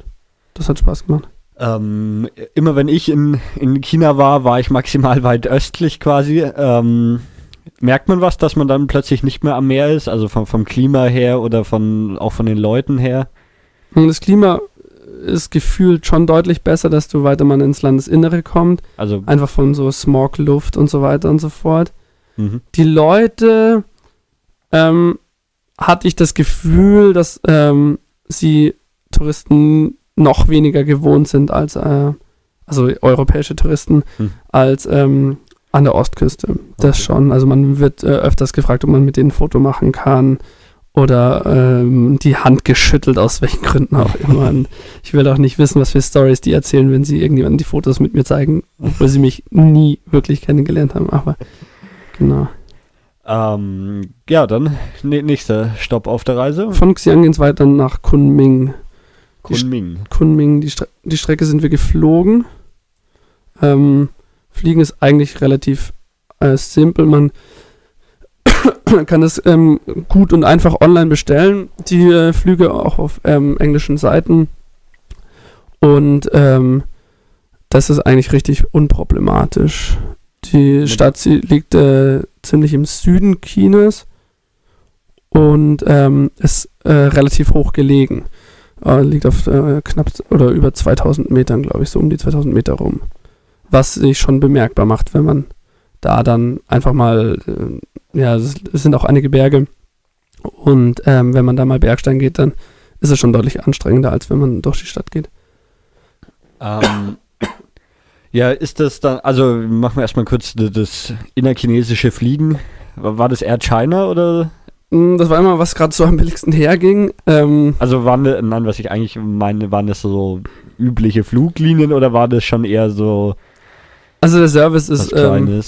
das hat Spaß gemacht. Ähm, immer wenn ich in, in China war, war ich maximal weit östlich quasi. Ähm, merkt man was, dass man dann plötzlich nicht mehr am Meer ist? Also vom, vom Klima her oder von, auch von den Leuten her? Das Klima ist gefühlt schon deutlich besser, desto weiter man ins Landesinnere kommt. Also, Einfach von so Smog, Luft und so weiter und so fort. mhm. die Leute ähm, hatte ich das Gefühl, dass ähm, sie Touristen noch weniger gewohnt sind als äh, also europäische Touristen Hm. als ähm, an der Ostküste. Das Okay. schon. Also man wird äh, öfters gefragt, ob man mit denen ein Foto machen kann oder ähm, die Hand geschüttelt, aus welchen Gründen auch immer. Und ich will auch nicht wissen, was für Stories die erzählen, wenn sie irgendjemanden die Fotos mit mir zeigen, obwohl sie mich nie wirklich kennengelernt haben. Aber genau. ähm, ja, dann nächster Stopp auf der Reise. Von Xi'an geht es weiter nach Kunming. Kunming. Kunming, die, Stre die Strecke sind wir geflogen. Ähm, Fliegen ist eigentlich relativ äh, simpel. Man kann es ähm, gut und einfach online bestellen. Die äh, Flüge auch auf ähm, englischen Seiten. Und ähm, das ist eigentlich richtig unproblematisch. Die Stadt sie liegt äh, ziemlich im Süden Chinas. und ähm, ist äh, relativ hoch gelegen. Äh, liegt auf äh, knapp oder über 2000 Metern, glaube ich, so um die 2000 Meter rum. Was sich schon bemerkbar macht, wenn man da dann einfach mal, äh, ja, es sind auch einige Berge und ähm, wenn man da mal Bergstein geht, dann ist es schon deutlich anstrengender, als wenn man durch die Stadt geht. Ähm, ja, ist das dann, also machen wir erstmal kurz das innerchinesische Fliegen. War das Air China oder? Mm, Das war immer, was gerade so am billigsten herging. Ähm, Also waren nein, was ich eigentlich meine, waren das so übliche Fluglinien oder war das schon eher so also der Service ist ähm,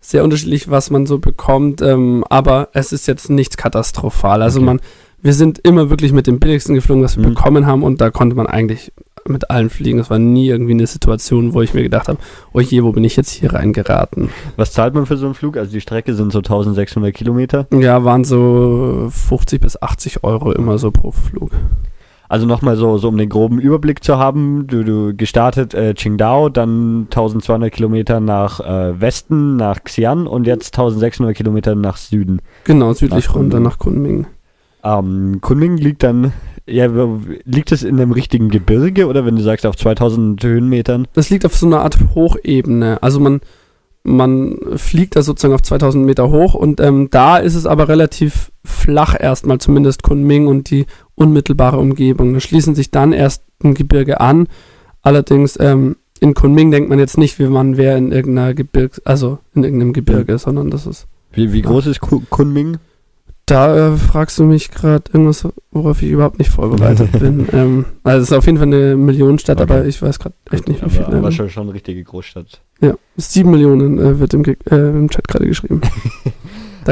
sehr unterschiedlich, was man so bekommt, ähm, aber es ist jetzt nichts katastrophal. Also Okay. man, wir sind immer wirklich mit dem billigsten geflogen, was wir Mhm. bekommen haben und da konnte man eigentlich mit allen fliegen. Es war nie irgendwie eine Situation, wo ich mir gedacht habe, oh je, wo bin ich jetzt hier reingeraten? Was zahlt man für so einen Flug? Also die Strecke sind so 1600 Kilometer. Ja, waren so 50 bis 80 Euro immer so pro Flug. Also nochmal so, so um den groben Überblick zu haben, du, du gestartet äh, Qingdao, dann 1200 Kilometer nach äh, Westen, nach Xi'an und jetzt 1600 Kilometer nach Süden. Genau, südlich Nach runter Kunming. nach Kunming. Ähm, Kunming liegt dann, ja, liegt es in einem richtigen Gebirge oder wenn du sagst auf 2000 Höhenmetern? Das liegt auf so einer Art Hochebene. Also man, man fliegt da sozusagen auf 2000 Meter hoch und ähm, da ist es aber relativ flach erstmal, zumindest Kunming und die unmittelbare Umgebung. Da schließen sich dann erst ein Gebirge an. Allerdings ähm, in Kunming denkt man jetzt nicht, wie man wäre in irgendeiner Gebirgs, also in irgendeinem Gebirge, sondern das ist. Wie, wie groß ist Ku- Kunming? Da äh, fragst du mich gerade irgendwas, worauf ich überhaupt nicht vorbereitet bin. Ähm, also es ist auf jeden Fall eine Millionenstadt, Okay. aber ich weiß gerade echt nicht, wie viel. aber, ähm, schon, schon eine richtige Großstadt. Ja, sieben Millionen äh, wird im, äh, im Chat gerade geschrieben.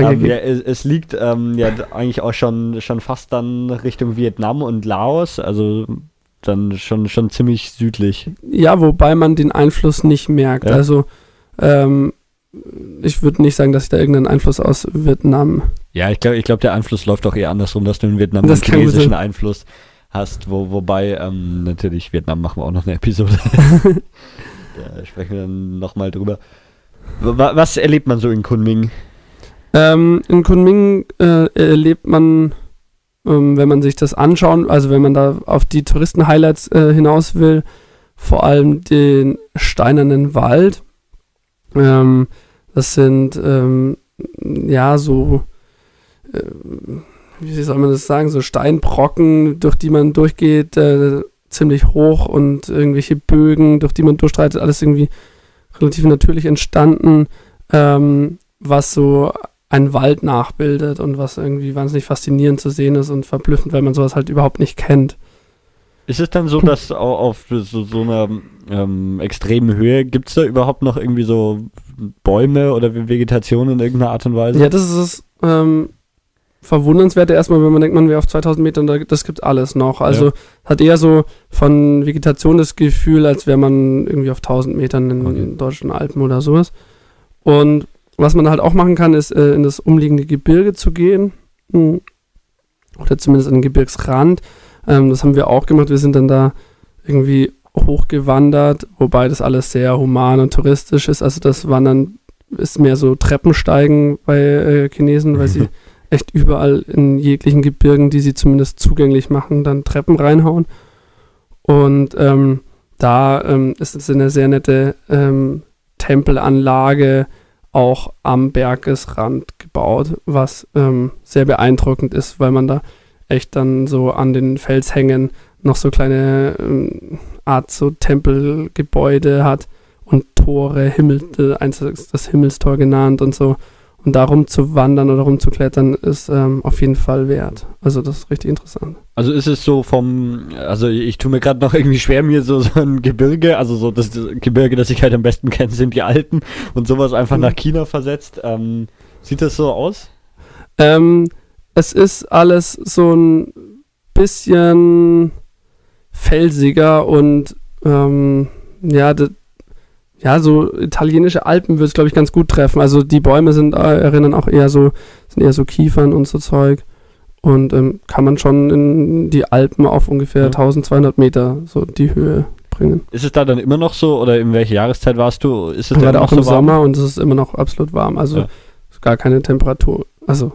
Danke. Ähm, ja, es, es liegt ähm, ja eigentlich auch schon, schon fast dann Richtung Vietnam und Laos, also dann schon, schon ziemlich südlich. ja, wobei man den Einfluss nicht merkt. Ja. Also ähm, ich würde nicht sagen, dass ich da irgendeinen Einfluss aus Vietnam. Ja, ich glaube, ich glaub, der Einfluss läuft auch eher andersrum, dass du in Vietnam Das einen chinesischen. Einfluss hast, wo, wobei ähm, natürlich Vietnam machen wir auch noch eine Episode. da sprechen wir dann nochmal drüber. Wa- Was erlebt man so in Kunming? Ähm, in Kunming äh, erlebt man, ähm, wenn man sich das anschaut, also wenn man da auf die Touristen-Highlights äh, hinaus will, vor allem den steinernen Wald. Ähm, das sind ähm, ja so, äh, wie soll man das sagen, so Steinbrocken, durch die man durchgeht, äh, ziemlich hoch und irgendwelche Bögen, durch die man durchstreitet, alles irgendwie relativ natürlich entstanden, ähm, was so einen Wald nachbildet und was irgendwie wahnsinnig faszinierend zu sehen ist und verblüffend, weil man sowas halt überhaupt nicht kennt. Ist es dann so, dass au- auf so, so einer ähm, extremen Höhe gibt es da überhaupt noch irgendwie so Bäume oder Vegetation in irgendeiner Art und Weise? Ja, das ist ähm, Verwundernswerte erstmal, wenn man denkt, man wäre auf 2000 Metern, da- das gibt alles noch. Also Ja. hat eher so von Vegetation das Gefühl, als wäre man irgendwie auf 1000 Metern in Okay. den deutschen Alpen oder sowas. Und was man halt auch machen kann, ist äh, in das umliegende Gebirge zu gehen. Hm. Oder zumindest an den Gebirgsrand. Ähm, das haben wir auch gemacht. Wir sind dann da irgendwie hochgewandert, wobei das alles sehr human und touristisch ist. Also das Wandern ist mehr so Treppensteigen bei äh, Chinesen, weil sie echt überall in jeglichen Gebirgen, die sie zumindest zugänglich machen, dann Treppen reinhauen. Und ähm, da ähm, ist es eine sehr nette ähm, Tempelanlage auch am Bergesrand gebaut, was ähm, sehr beeindruckend ist, weil man da echt dann so an den Felshängen noch so kleine ähm, Art so Tempelgebäude hat und Tore, Himmel, äh, eins das Himmelstor genannt und so. Und da rumzuwandern oder rumzuklettern ist ähm, auf jeden Fall wert. Also das ist richtig interessant. Also ist es so vom, also ich tue mir gerade noch irgendwie schwer, mir so, so ein Gebirge, also so das Gebirge, das ich halt am besten kenne, sind die Alten und sowas einfach Mhm. nach China versetzt. Ähm, sieht das so aus? Ähm, es ist alles so ein bisschen felsiger und ähm, ja, ja, so italienische Alpen würde es, glaube ich, ganz gut treffen. Also die Bäume sind, äh, erinnern auch eher so, sind eher so Kiefern und so Zeug. Und ähm, kann man schon in die Alpen auf ungefähr Ja. 1200 Meter so die Höhe bringen. Ist es da dann immer noch so oder in welcher Jahreszeit warst du? Ist es Gerade auch im so warm? Sommer und es ist immer noch absolut warm. Also Ja. gar keine Temperatur. Also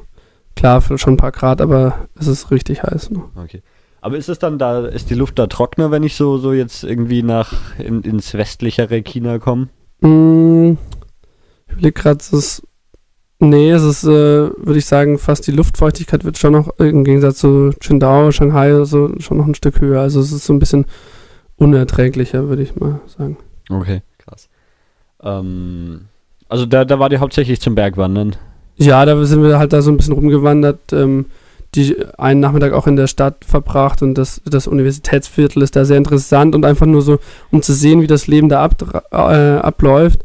klar, schon ein paar Grad, aber es ist richtig heiß. Ne? Okay. Aber ist es dann da, ist die Luft da trockener, wenn ich so, so jetzt irgendwie nach in, ins westlichere China komme? Mm, ich überlege gerade, es ist. Nee, es ist, äh, würde ich sagen, fast die Luftfeuchtigkeit wird schon noch im Gegensatz zu Qingdao, Shanghai oder so schon noch ein Stück höher. Also es ist so ein bisschen unerträglicher, würde ich mal sagen. Okay, krass. Ähm, also da, da war die hauptsächlich zum Bergwandern. Ja, da sind wir halt da so ein bisschen rumgewandert. Ähm, die einen Nachmittag auch in der Stadt verbracht und das, das Universitätsviertel ist da sehr interessant und einfach nur so, um zu sehen, wie das Leben da ab, äh, abläuft.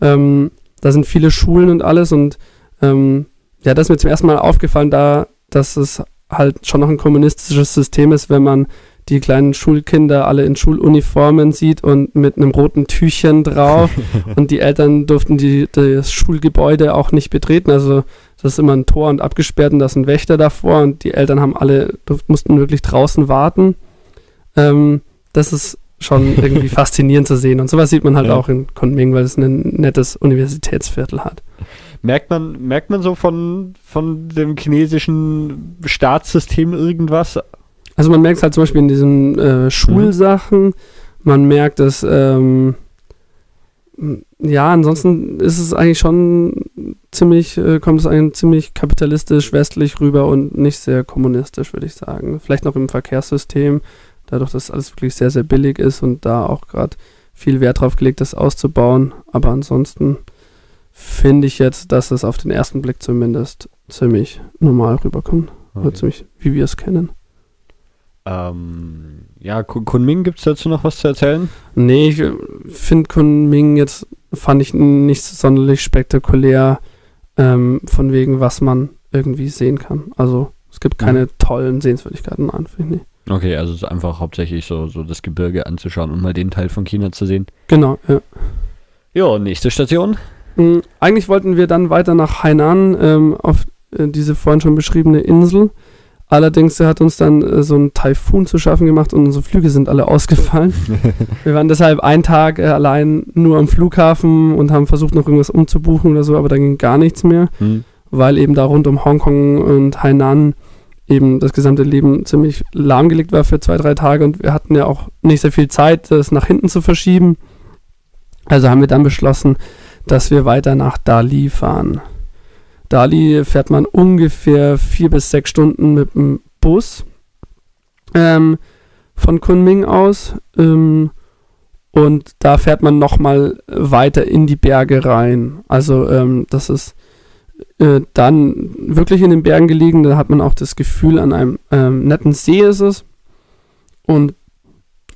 Ähm, da sind viele Schulen und alles und ähm, ja, das ist mir zum ersten Mal aufgefallen, da, dass es halt schon noch ein kommunistisches System ist, wenn man die kleinen Schulkinder alle in Schuluniformen sieht und mit einem roten Tüchchen drauf und die Eltern durften die, das Schulgebäude auch nicht betreten. Also das ist immer ein Tor und abgesperrt und da ist ein Wächter davor und die Eltern haben alle, mussten wirklich draußen warten. Ähm, das ist schon irgendwie faszinierend zu sehen und sowas sieht man halt ja. auch in Kunming, weil es ein nettes Universitätsviertel hat. Merkt man, merkt man so von, von dem chinesischen Staatssystem irgendwas? Also man merkt es halt zum Beispiel in diesen äh, Schulsachen, mhm. man merkt es, ähm, ja, ansonsten ist es eigentlich schon ziemlich, äh, kommt es eigentlich ziemlich kapitalistisch westlich rüber und nicht sehr kommunistisch, würde ich sagen. Vielleicht noch im Verkehrssystem, dadurch, dass alles wirklich sehr, sehr billig ist und da auch gerade viel Wert drauf gelegt ist, auszubauen. Aber ansonsten finde ich jetzt, dass es auf den ersten Blick zumindest ziemlich normal rüberkommt. Okay. Oder ziemlich, wie wir es kennen. Ähm, ja, Kunming, gibt es dazu noch was zu erzählen? Nee, ich finde Kunming jetzt, fand ich nicht sonderlich spektakulär, ähm, von wegen, was man irgendwie sehen kann. Also, es gibt keine ja. tollen Sehenswürdigkeiten, nein, finde ich nicht. Okay, also es ist einfach hauptsächlich so, so das Gebirge anzuschauen und mal den Teil von China zu sehen. Genau, ja. Ja, nächste Station. Mhm, eigentlich wollten wir dann weiter nach Hainan, ähm, auf äh, diese vorhin schon beschriebene Insel. Allerdings hat uns dann äh, so ein Taifun zu schaffen gemacht und unsere Flüge sind alle ausgefallen. wir waren deshalb einen Tag äh, allein nur am Flughafen und haben versucht, noch irgendwas umzubuchen oder so, aber da ging gar nichts mehr, mhm. weil eben da rund um Hongkong und Hainan eben das gesamte Leben ziemlich lahmgelegt war für zwei, drei Tage und wir hatten ja auch nicht sehr viel Zeit, das nach hinten zu verschieben. Also haben wir dann beschlossen, dass wir weiter nach Dali fahren. Dali fährt man ungefähr vier bis sechs Stunden mit dem Bus ähm, von Kunming aus. Ähm, und da fährt man nochmal weiter in die Berge rein. Also ähm, das ist äh, dann wirklich in den Bergen gelegen. Da hat man auch das Gefühl, an einem ähm, netten See ist es. Und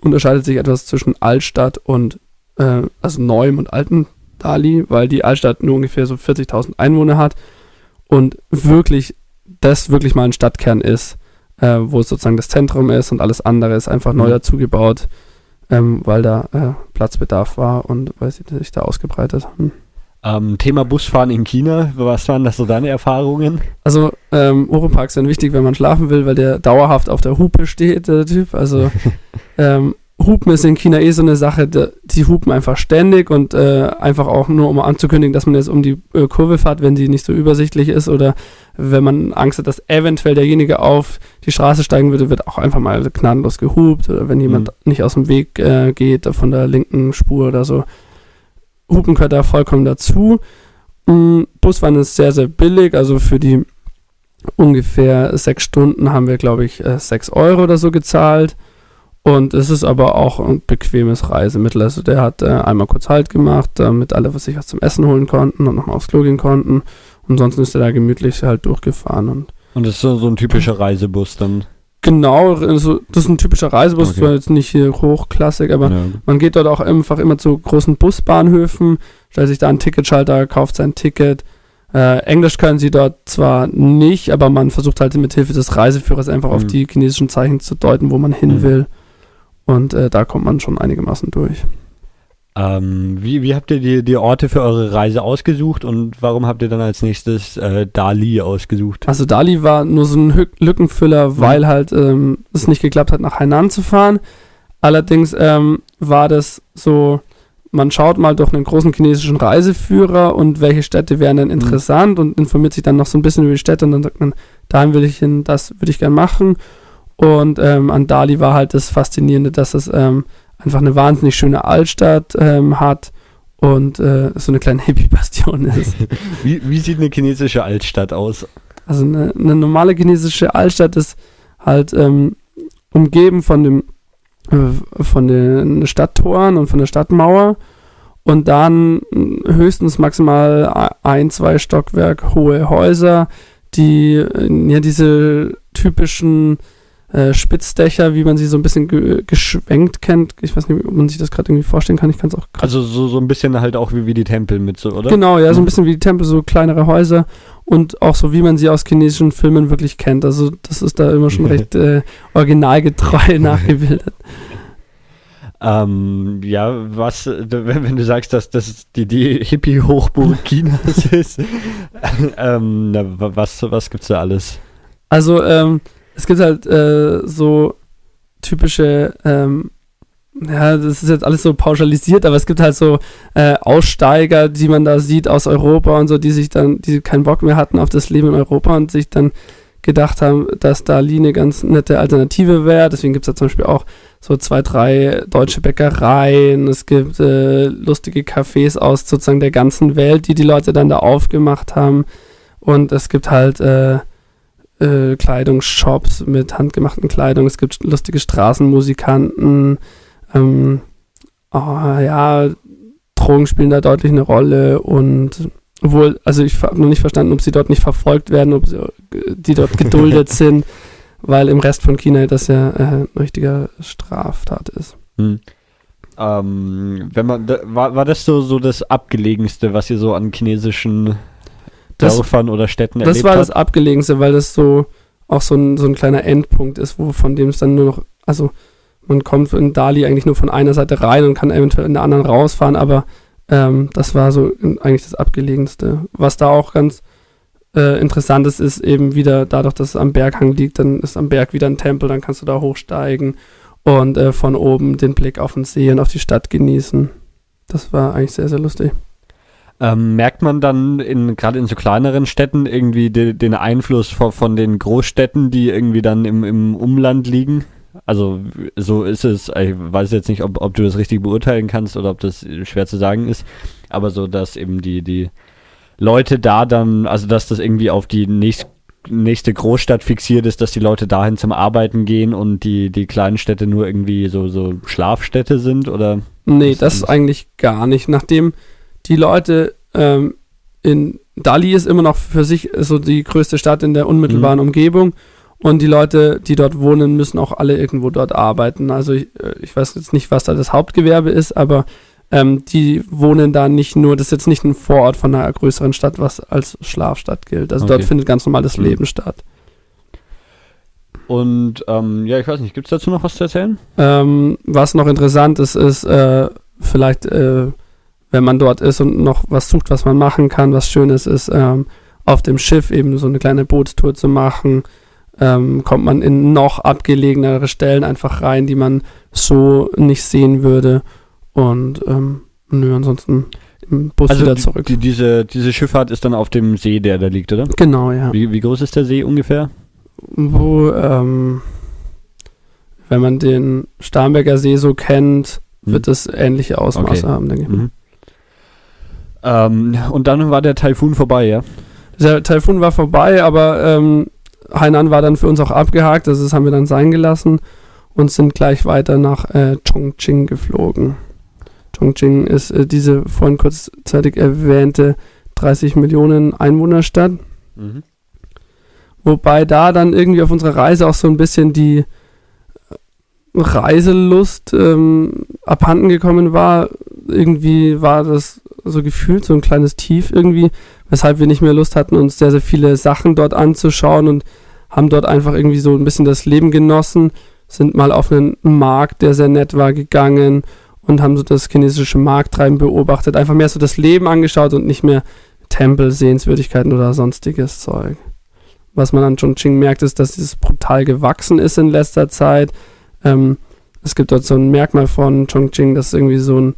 unterscheidet sich etwas zwischen Altstadt und äh, also neuem und alten Dali, weil die Altstadt nur ungefähr so 40.000 Einwohner hat und wirklich das wirklich mal ein Stadtkern ist, äh, wo es sozusagen das Zentrum ist und alles andere ist einfach neu mhm. dazugebaut, ähm, weil da äh, Platzbedarf war und weil sie sich da ausgebreitet haben. Ähm, Thema Busfahren in China, was waren das so deine Erfahrungen? Also ähm, Oroparks sind wichtig, wenn man schlafen will, weil der dauerhaft auf der Hupe steht, der Typ. Also ähm, Hupen ist in China eh so eine Sache, die hupen einfach ständig und äh, einfach auch nur, um anzukündigen, dass man jetzt um die äh, Kurve fährt, wenn die nicht so übersichtlich ist oder wenn man Angst hat, dass eventuell derjenige auf die Straße steigen würde, wird auch einfach mal gnadenlos gehupt oder wenn jemand mhm. nicht aus dem Weg äh, geht von der linken Spur oder so. Hupen gehört da vollkommen dazu. Mhm, Busfahren ist sehr, sehr billig, also für die ungefähr sechs Stunden haben wir, glaube ich, äh, sechs Euro oder so gezahlt. Und es ist aber auch ein bequemes Reisemittel. Also der hat äh, einmal kurz Halt gemacht, damit alle sich was zum Essen holen konnten und nochmal aufs Klo gehen konnten. Und sonst ist er da gemütlich halt durchgefahren. Und, und das ist so, so ein typischer Reisebus dann? Genau, also das ist ein typischer Reisebus, okay. zwar jetzt nicht hier hochklassig, aber ja. man geht dort auch einfach immer zu großen Busbahnhöfen, stellt sich da einen Ticketschalter, kauft sein Ticket. Äh, Englisch können sie dort zwar nicht, aber man versucht halt mit Hilfe des Reiseführers einfach mhm. auf die chinesischen Zeichen zu deuten, wo man hin mhm. will. Und äh, da kommt man schon einigermaßen durch. Ähm, wie, wie habt ihr die, die Orte für eure Reise ausgesucht und warum habt ihr dann als nächstes äh, Dali ausgesucht? Also Dali war nur so ein Lückenfüller, weil halt ähm, es nicht geklappt hat, nach Hainan zu fahren. Allerdings ähm, war das so, man schaut mal durch einen großen chinesischen Reiseführer und welche Städte wären denn Mhm. interessant und informiert sich dann noch so ein bisschen über die Städte und dann sagt man, dahin will ich hin, das würde ich gern machen. Und ähm, an Dali war halt das Faszinierende, dass es ähm, einfach eine wahnsinnig schöne Altstadt ähm, hat und äh, so eine kleine Hippie-Bastion ist. Wie, wie sieht eine chinesische Altstadt aus? Also eine, eine normale chinesische Altstadt ist halt ähm, umgeben von dem äh, von den Stadttoren und von der Stadtmauer und dann mh, höchstens maximal ein, zwei Stockwerk hohe Häuser, die äh, ja diese typischen äh, Spitzdächer, wie man sie so ein bisschen ge geschwenkt kennt. Ich weiß nicht, ob man sich das gerade irgendwie vorstellen kann. Ich kann es auch grad Also so, so ein bisschen halt auch wie, wie die Tempel mit so, oder? Genau, ja, so ein Mhm. bisschen wie die Tempel, so kleinere Häuser und auch so, wie man sie aus chinesischen Filmen wirklich kennt. Also das ist da immer schon recht äh, originalgetreu nachgebildet. Ähm, ja, was, wenn, du sagst, dass das die, die Hippie-Hochburg Chinas ist, ähm, na, was, was gibt's da alles? Also ähm, es gibt halt äh, so typische, ähm, ja, das ist jetzt alles so pauschalisiert, aber es gibt halt so äh, Aussteiger, die man da sieht aus Europa und so, die sich dann, die keinen Bock mehr hatten auf das Leben in Europa und sich dann gedacht haben, dass Dali eine ganz nette Alternative wäre. Deswegen gibt es da zum Beispiel auch so zwei, drei deutsche Bäckereien. Es gibt äh, lustige Cafés aus sozusagen der ganzen Welt, die die Leute dann da aufgemacht haben. Und es gibt halt äh, äh, Kleidungsshops mit handgemachten Kleidung. Es gibt lustige Straßenmusikanten. Ähm, oh, ja, Drogen spielen da deutlich eine Rolle und obwohl, also ich habe noch nicht verstanden, ob sie dort nicht verfolgt werden, ob sie, äh, die dort geduldet sind, weil im Rest von China das ja äh, eine richtige Straftat ist. Hm. Ähm, wenn man, da, war, war das so, so das abgelegenste, was ihr so an chinesischen Das- Dörfern oder Städten Das erlebt war habt? das Abgelegenste, weil das so auch so ein, so ein kleiner Endpunkt ist, wo von dem es dann nur noch, also man kommt in Dali eigentlich nur von einer Seite rein und kann eventuell in der anderen rausfahren, aber ähm, das war so eigentlich das Abgelegenste. Was da auch ganz äh, interessant ist, ist eben wieder dadurch, dass es am Berghang liegt, dann ist am Berg wieder ein Tempel, dann kannst du da hochsteigen und äh, von oben den Blick auf den See und auf die Stadt genießen. Das war eigentlich sehr, sehr lustig. Ähm, merkt man dann in gerade in so kleineren Städten irgendwie de, den Einfluss von, von den Großstädten, die irgendwie dann im, im Umland liegen? Also so ist es, ich weiß jetzt nicht, ob, ob du das richtig beurteilen kannst oder ob das schwer zu sagen ist, aber so, dass eben die, die Leute da dann, also dass das irgendwie auf die nächst, nächste Großstadt fixiert ist, dass die Leute dahin zum Arbeiten gehen und die, die kleinen Städte nur irgendwie so, so Schlafstädte sind oder? Nee, Das ist eigentlich gar nicht. Nachdem die Leute ähm, in Dali ist immer noch für sich so die größte Stadt in der unmittelbaren Mhm. Umgebung und die Leute, die dort wohnen, müssen auch alle irgendwo dort arbeiten. Also ich, äh, ich weiß jetzt nicht, was da das Hauptgewerbe ist, aber ähm, die wohnen da nicht nur, das ist jetzt nicht ein Vorort von einer größeren Stadt, was als Schlafstadt gilt. Also dort Okay. findet ganz normal das Mhm. Leben statt. Und ähm, ja, ich weiß nicht, gibt es dazu noch was zu erzählen? Ähm, was noch interessant ist, ist äh, vielleicht, äh, wenn man dort ist und noch was sucht, was man machen kann, was Schönes ist, ähm, auf dem Schiff eben so eine kleine Bootstour zu machen, ähm, kommt man in noch abgelegenere Stellen einfach rein, die man so nicht sehen würde. Und ähm, nö, ansonsten im Bus wieder Also die, zurück. Die, diese, diese Schifffahrt ist dann auf dem See, der da liegt, oder? genau, ja. Wie, wie groß ist der See ungefähr? Wo, ähm, wenn man den Starnberger See so kennt, Hm. wird es ähnliche Ausmaße Okay. haben, denke ich. Mhm. Ähm, und dann war der Taifun vorbei, ja? Der Taifun war vorbei, aber ähm, Hainan war dann für uns auch abgehakt, also das haben wir dann sein gelassen und sind gleich weiter nach äh, Chongqing geflogen. Chongqing ist äh, diese vorhin kurzzeitig erwähnte 30 Millionen Einwohnerstadt, Mhm. wobei da dann irgendwie auf unserer Reise auch so ein bisschen die Reiselust ähm, abhanden gekommen war. Irgendwie war das so gefühlt so ein kleines Tief irgendwie, weshalb wir nicht mehr Lust hatten, uns sehr, sehr viele Sachen dort anzuschauen und haben dort einfach irgendwie so ein bisschen das Leben genossen, sind mal auf einen Markt, der sehr nett war, gegangen und haben so das chinesische Markttreiben beobachtet, einfach mehr so das Leben angeschaut und nicht mehr Tempel, Sehenswürdigkeiten oder sonstiges Zeug. Was man an Chongqing merkt, ist, dass dieses brutal gewachsen ist in letzter Zeit. Ähm, es gibt dort so ein Merkmal von Chongqing, das irgendwie so ein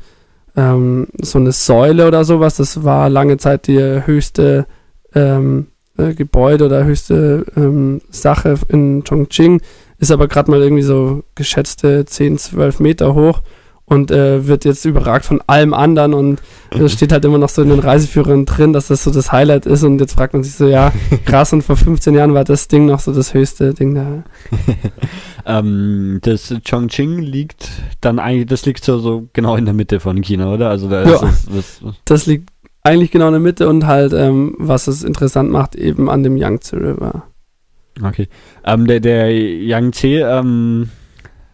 ähm, so eine Säule oder sowas. Das war lange Zeit die höchste ähm, äh, Gebäude oder höchste ähm, Sache in Chongqing. Ist aber gerade mal irgendwie so geschätzte 10, 12 Meter hoch und äh, wird jetzt überragt von allem anderen und das steht halt immer noch so in den Reiseführern drin, dass das so das Highlight ist und jetzt fragt man sich so, ja, krass und vor 15 Jahren war das Ding noch so das höchste Ding da. ähm, das Chongqing liegt dann eigentlich, das liegt so, so genau in der Mitte von China, oder? Also da Ja. es, das, Das liegt eigentlich genau in der Mitte und halt, ähm, was es interessant macht, eben an dem Yangtze River. okay. Ähm, der, der Yangtze, ähm,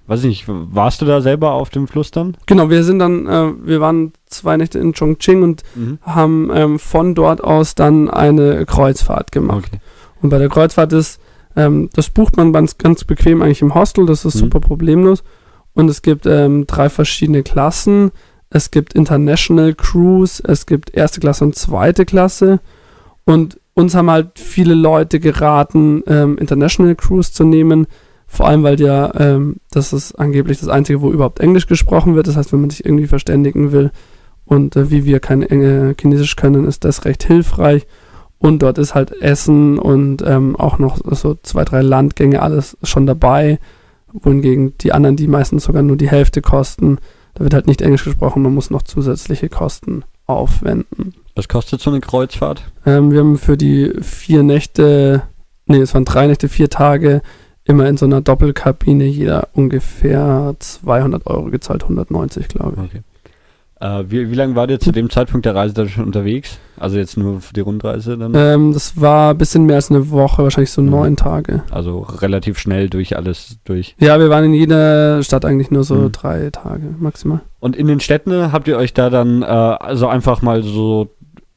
weiß ich nicht, warst du da selber auf dem Fluss dann? Genau, wir sind dann, äh, wir waren zwei Nächte in Chongqing und Mhm. haben ähm, von dort aus dann eine Kreuzfahrt gemacht. Okay. Und bei der Kreuzfahrt ist, ähm, das bucht man ganz, ganz bequem eigentlich im Hostel, das ist Mhm. super problemlos. Und es gibt ähm, drei verschiedene Klassen. Es gibt International Cruise, es gibt erste Klasse und zweite Klasse. Und uns haben halt viele Leute geraten, ähm, International Cruise zu nehmen. Vor allem, weil ja, ähm, das ist angeblich das Einzige, wo überhaupt Englisch gesprochen wird. Das heißt, wenn man sich irgendwie verständigen will und äh, wie wir kein äh, Chinesisch können, ist das recht hilfreich. Und dort ist halt Essen und ähm, auch noch so zwei, drei Landgänge, alles schon dabei. Wohingegen die anderen, die meistens sogar nur die Hälfte kosten, da wird halt nicht Englisch gesprochen, man muss noch zusätzliche Kosten aufwenden. Was kostet so eine Kreuzfahrt? Ähm, wir haben für die vier Nächte, nee, es waren drei Nächte, vier Tage, immer in so einer Doppelkabine jeder ungefähr 200 Euro gezahlt, 190 glaube ich. Okay. Äh, wie, wie lange war ihr zu dem Zeitpunkt der Reise dann schon unterwegs? Also jetzt nur für die Rundreise dann? Ähm, das war ein bisschen mehr als eine Woche, wahrscheinlich so Mhm. neun Tage. Also relativ schnell durch alles durch. Ja, wir waren in jeder Stadt eigentlich nur so Mhm. drei Tage maximal. Und in den Städten habt ihr euch da dann äh, also einfach mal so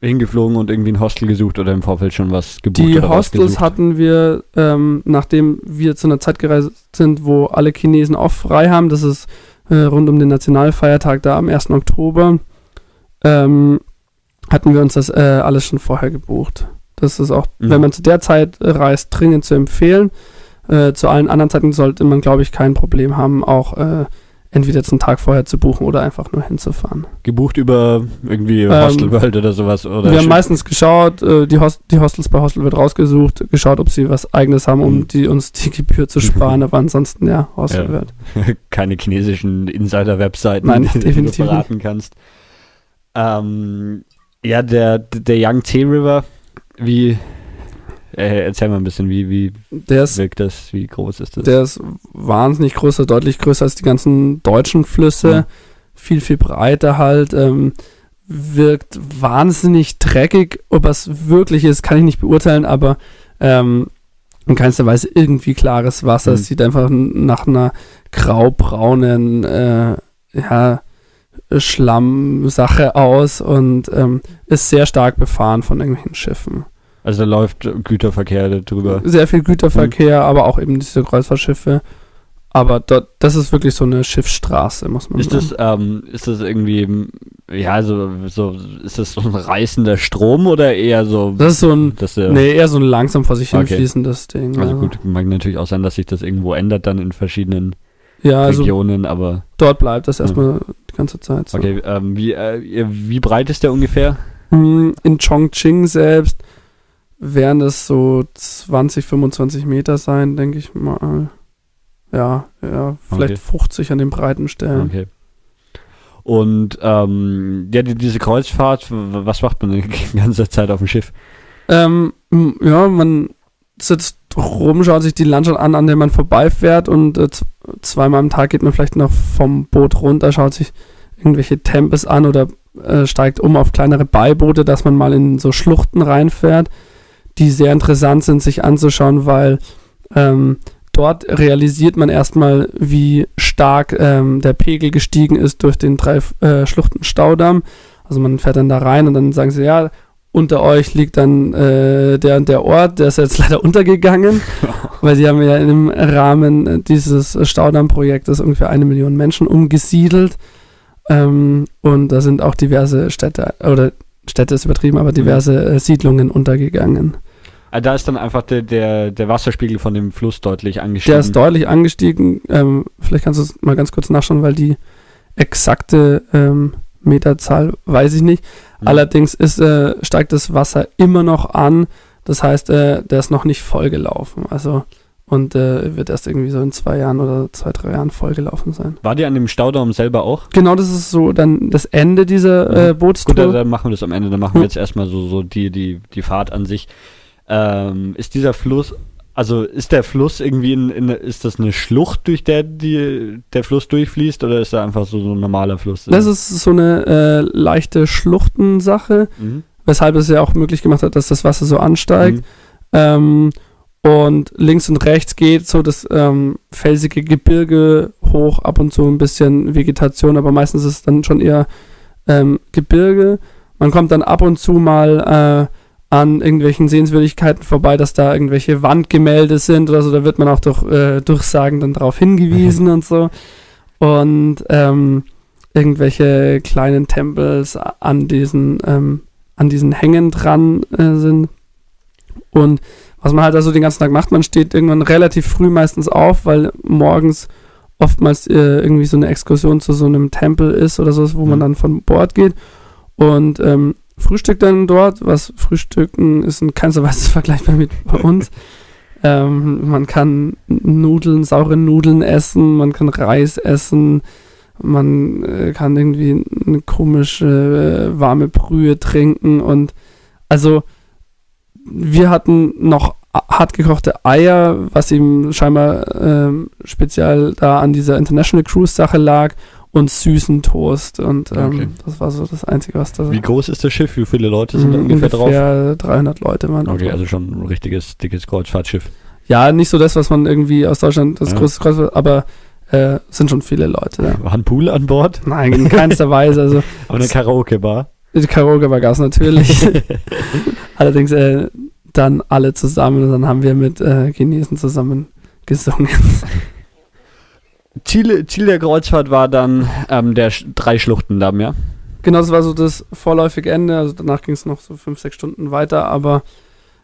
hingeflogen und irgendwie ein Hostel gesucht oder im Vorfeld schon was gebucht Die Hostels hatten wir, ähm, nachdem wir zu einer Zeit gereist sind, wo alle Chinesen auch frei haben, das ist äh, rund um den Nationalfeiertag da am 1. Oktober, ähm, hatten wir uns das äh, alles schon vorher gebucht. Das ist auch, Mhm. wenn man zu der Zeit reist, dringend zu empfehlen. Äh, zu allen anderen Zeiten sollte man, glaube ich, kein Problem haben, auch äh, entweder einen Tag vorher zu buchen oder einfach nur hinzufahren. Gebucht über irgendwie Ähm, Hostelworld oder sowas? Oder wir haben meistens geschaut, äh, die, Host die Hostels bei Hostel wird rausgesucht, geschaut, ob sie was eigenes haben, um Mhm. die, uns die Gebühr zu sparen, aber ansonsten ja, Hostel Ja. wird. keine chinesischen Insider-Webseiten, Nein, die du definitiv beraten kannst. Ähm, ja, der, der Yangtze River, wie, äh, erzähl mal ein bisschen, wie, wie ist, wirkt das, wie groß ist das? der ist wahnsinnig größer, deutlich größer als die ganzen deutschen Flüsse, Ja. viel, viel breiter halt, ähm, wirkt wahnsinnig dreckig, ob es wirklich ist, kann ich nicht beurteilen, aber ähm, in keinster Weise irgendwie klares Wasser. Mhm. Es sieht einfach nach einer graubraunen, äh, ja, Schlammsache aus und ähm, ist sehr stark befahren von irgendwelchen Schiffen. Also da läuft Güterverkehr drüber. Sehr viel Güterverkehr, aber auch eben diese Kreuzfahrtschiffe. Aber dort, das ist wirklich so eine Schiffsstraße, muss man Ist sagen. das, ähm, ist das irgendwie, ja, so, so, ist das so ein reißender Strom oder eher so, Das ist so ein, dass der, nee, eher so ein langsam vor sich Okay. hinfließendes Ding. also gut, mag natürlich auch sein, dass sich das irgendwo ändert dann in verschiedenen Ja, also Regionen, aber dort bleibt das erstmal die ganze Zeit so. okay, ähm, wie, äh, wie breit ist der ungefähr? Hm, In Chongqing selbst werden es so 20, 25 Meter sein, denke ich mal. Ja, ja, vielleicht Okay. 50 an den breiten Stellen. Okay. Und ähm, ja, die, diese Kreuzfahrt, was macht man die ganze Zeit auf dem Schiff? Ähm, ja, man sitzt rum, schaut sich die Landschaft an, an der man vorbeifährt und äh, zweimal am Tag geht man vielleicht noch vom Boot runter, schaut sich irgendwelche Tempes an oder äh, steigt um auf kleinere Beiboote, dass man mal in so Schluchten reinfährt, die sehr interessant sind, sich anzuschauen, weil ähm, dort realisiert man erstmal, wie stark ähm, der Pegel gestiegen ist durch den drei äh, Schluchten Staudamm. Also man fährt dann da rein und dann sagen sie, ja, unter euch liegt dann äh, der und der Ort, der ist jetzt leider untergegangen, weil sie haben ja im Rahmen dieses Staudammprojektes ungefähr eine Million Menschen umgesiedelt. Ähm, und da sind auch diverse Städte, oder Städte ist übertrieben, aber diverse äh, Siedlungen untergegangen. Ah, da ist dann einfach der, der, der Wasserspiegel von dem Fluss deutlich angestiegen. Der ist deutlich angestiegen. Ähm, vielleicht kannst du es mal ganz kurz nachschauen, weil die exakte ähm, Meterzahl weiß ich nicht. Mhm. Allerdings ist, äh, steigt das Wasser immer noch an. Das heißt, äh, der ist noch nicht vollgelaufen. Also und äh, wird erst irgendwie so in zwei Jahren oder zwei, drei Jahren vollgelaufen sein. War die an dem Staudamm selber auch? Genau, das ist so dann das Ende dieser äh, Mhm. Bootstour. Gut, dann, machen wir das am Ende. Dann machen wir jetzt erstmal so, so die, die, die Fahrt an sich. Ähm, ist dieser Fluss, also ist der Fluss irgendwie in, in ist das eine Schlucht, durch der die, der Fluss durchfließt oder ist da einfach so, so ein normaler Fluss? das ist so eine äh, leichte Schluchtensache, Mhm. weshalb es ja auch möglich gemacht hat, dass das Wasser so ansteigt. Mhm. Ähm, und links und rechts geht so das ähm, felsige Gebirge hoch, ab und zu ein bisschen Vegetation, aber meistens ist es dann schon eher ähm, Gebirge. Man kommt dann ab und zu mal äh, an irgendwelchen Sehenswürdigkeiten vorbei, dass da irgendwelche Wandgemälde sind oder so. Da wird man auch durch äh, Durchsagen dann darauf hingewiesen und so. Und ähm, irgendwelche kleinen Tempels an diesen, ähm, an diesen Hängen dran äh, sind. Und was man halt also den ganzen Tag macht, man steht irgendwann relativ früh meistens auf, weil morgens oftmals äh, irgendwie so eine Exkursion zu so einem Tempel ist oder so, wo man Mhm. dann von Bord geht. Und ähm, frühstückt dann dort, was Frühstücken ist in keinster Weise vergleichbar mit bei uns. ähm, man kann Nudeln, saure Nudeln essen, man kann Reis essen, man äh, kann irgendwie eine komische äh, warme Brühe trinken und also wir hatten noch a- hart gekochte Eier, was ihm scheinbar ähm, speziell da an dieser International Cruise Sache lag und süßen Toast und ähm, Okay. das war so das Einzige, was da Wie groß ist das Schiff? Wie viele Leute sind da Mm, ungefähr drauf? ungefähr 300 Leute waren Okay, drauf. also schon ein richtiges, dickes Kreuzfahrtschiff. Ja, nicht so das, was man irgendwie aus Deutschland, das Ja. große Kreuzfahrt, aber äh, sind schon viele Leute da. War ein Pool an Bord? Nein, in keinster Weise. Also Aber eine Karaoke-Bar? Die Karaoke war Gas natürlich. Allerdings äh, dann alle zusammen und dann haben wir mit äh, Chinesen zusammen gesungen. Ziel, Ziel der Kreuzfahrt war dann ähm, der Sch drei Schluchtendamm, ja? Genau, das war so das vorläufige Ende. Also danach ging es noch so fünf, sechs Stunden weiter, aber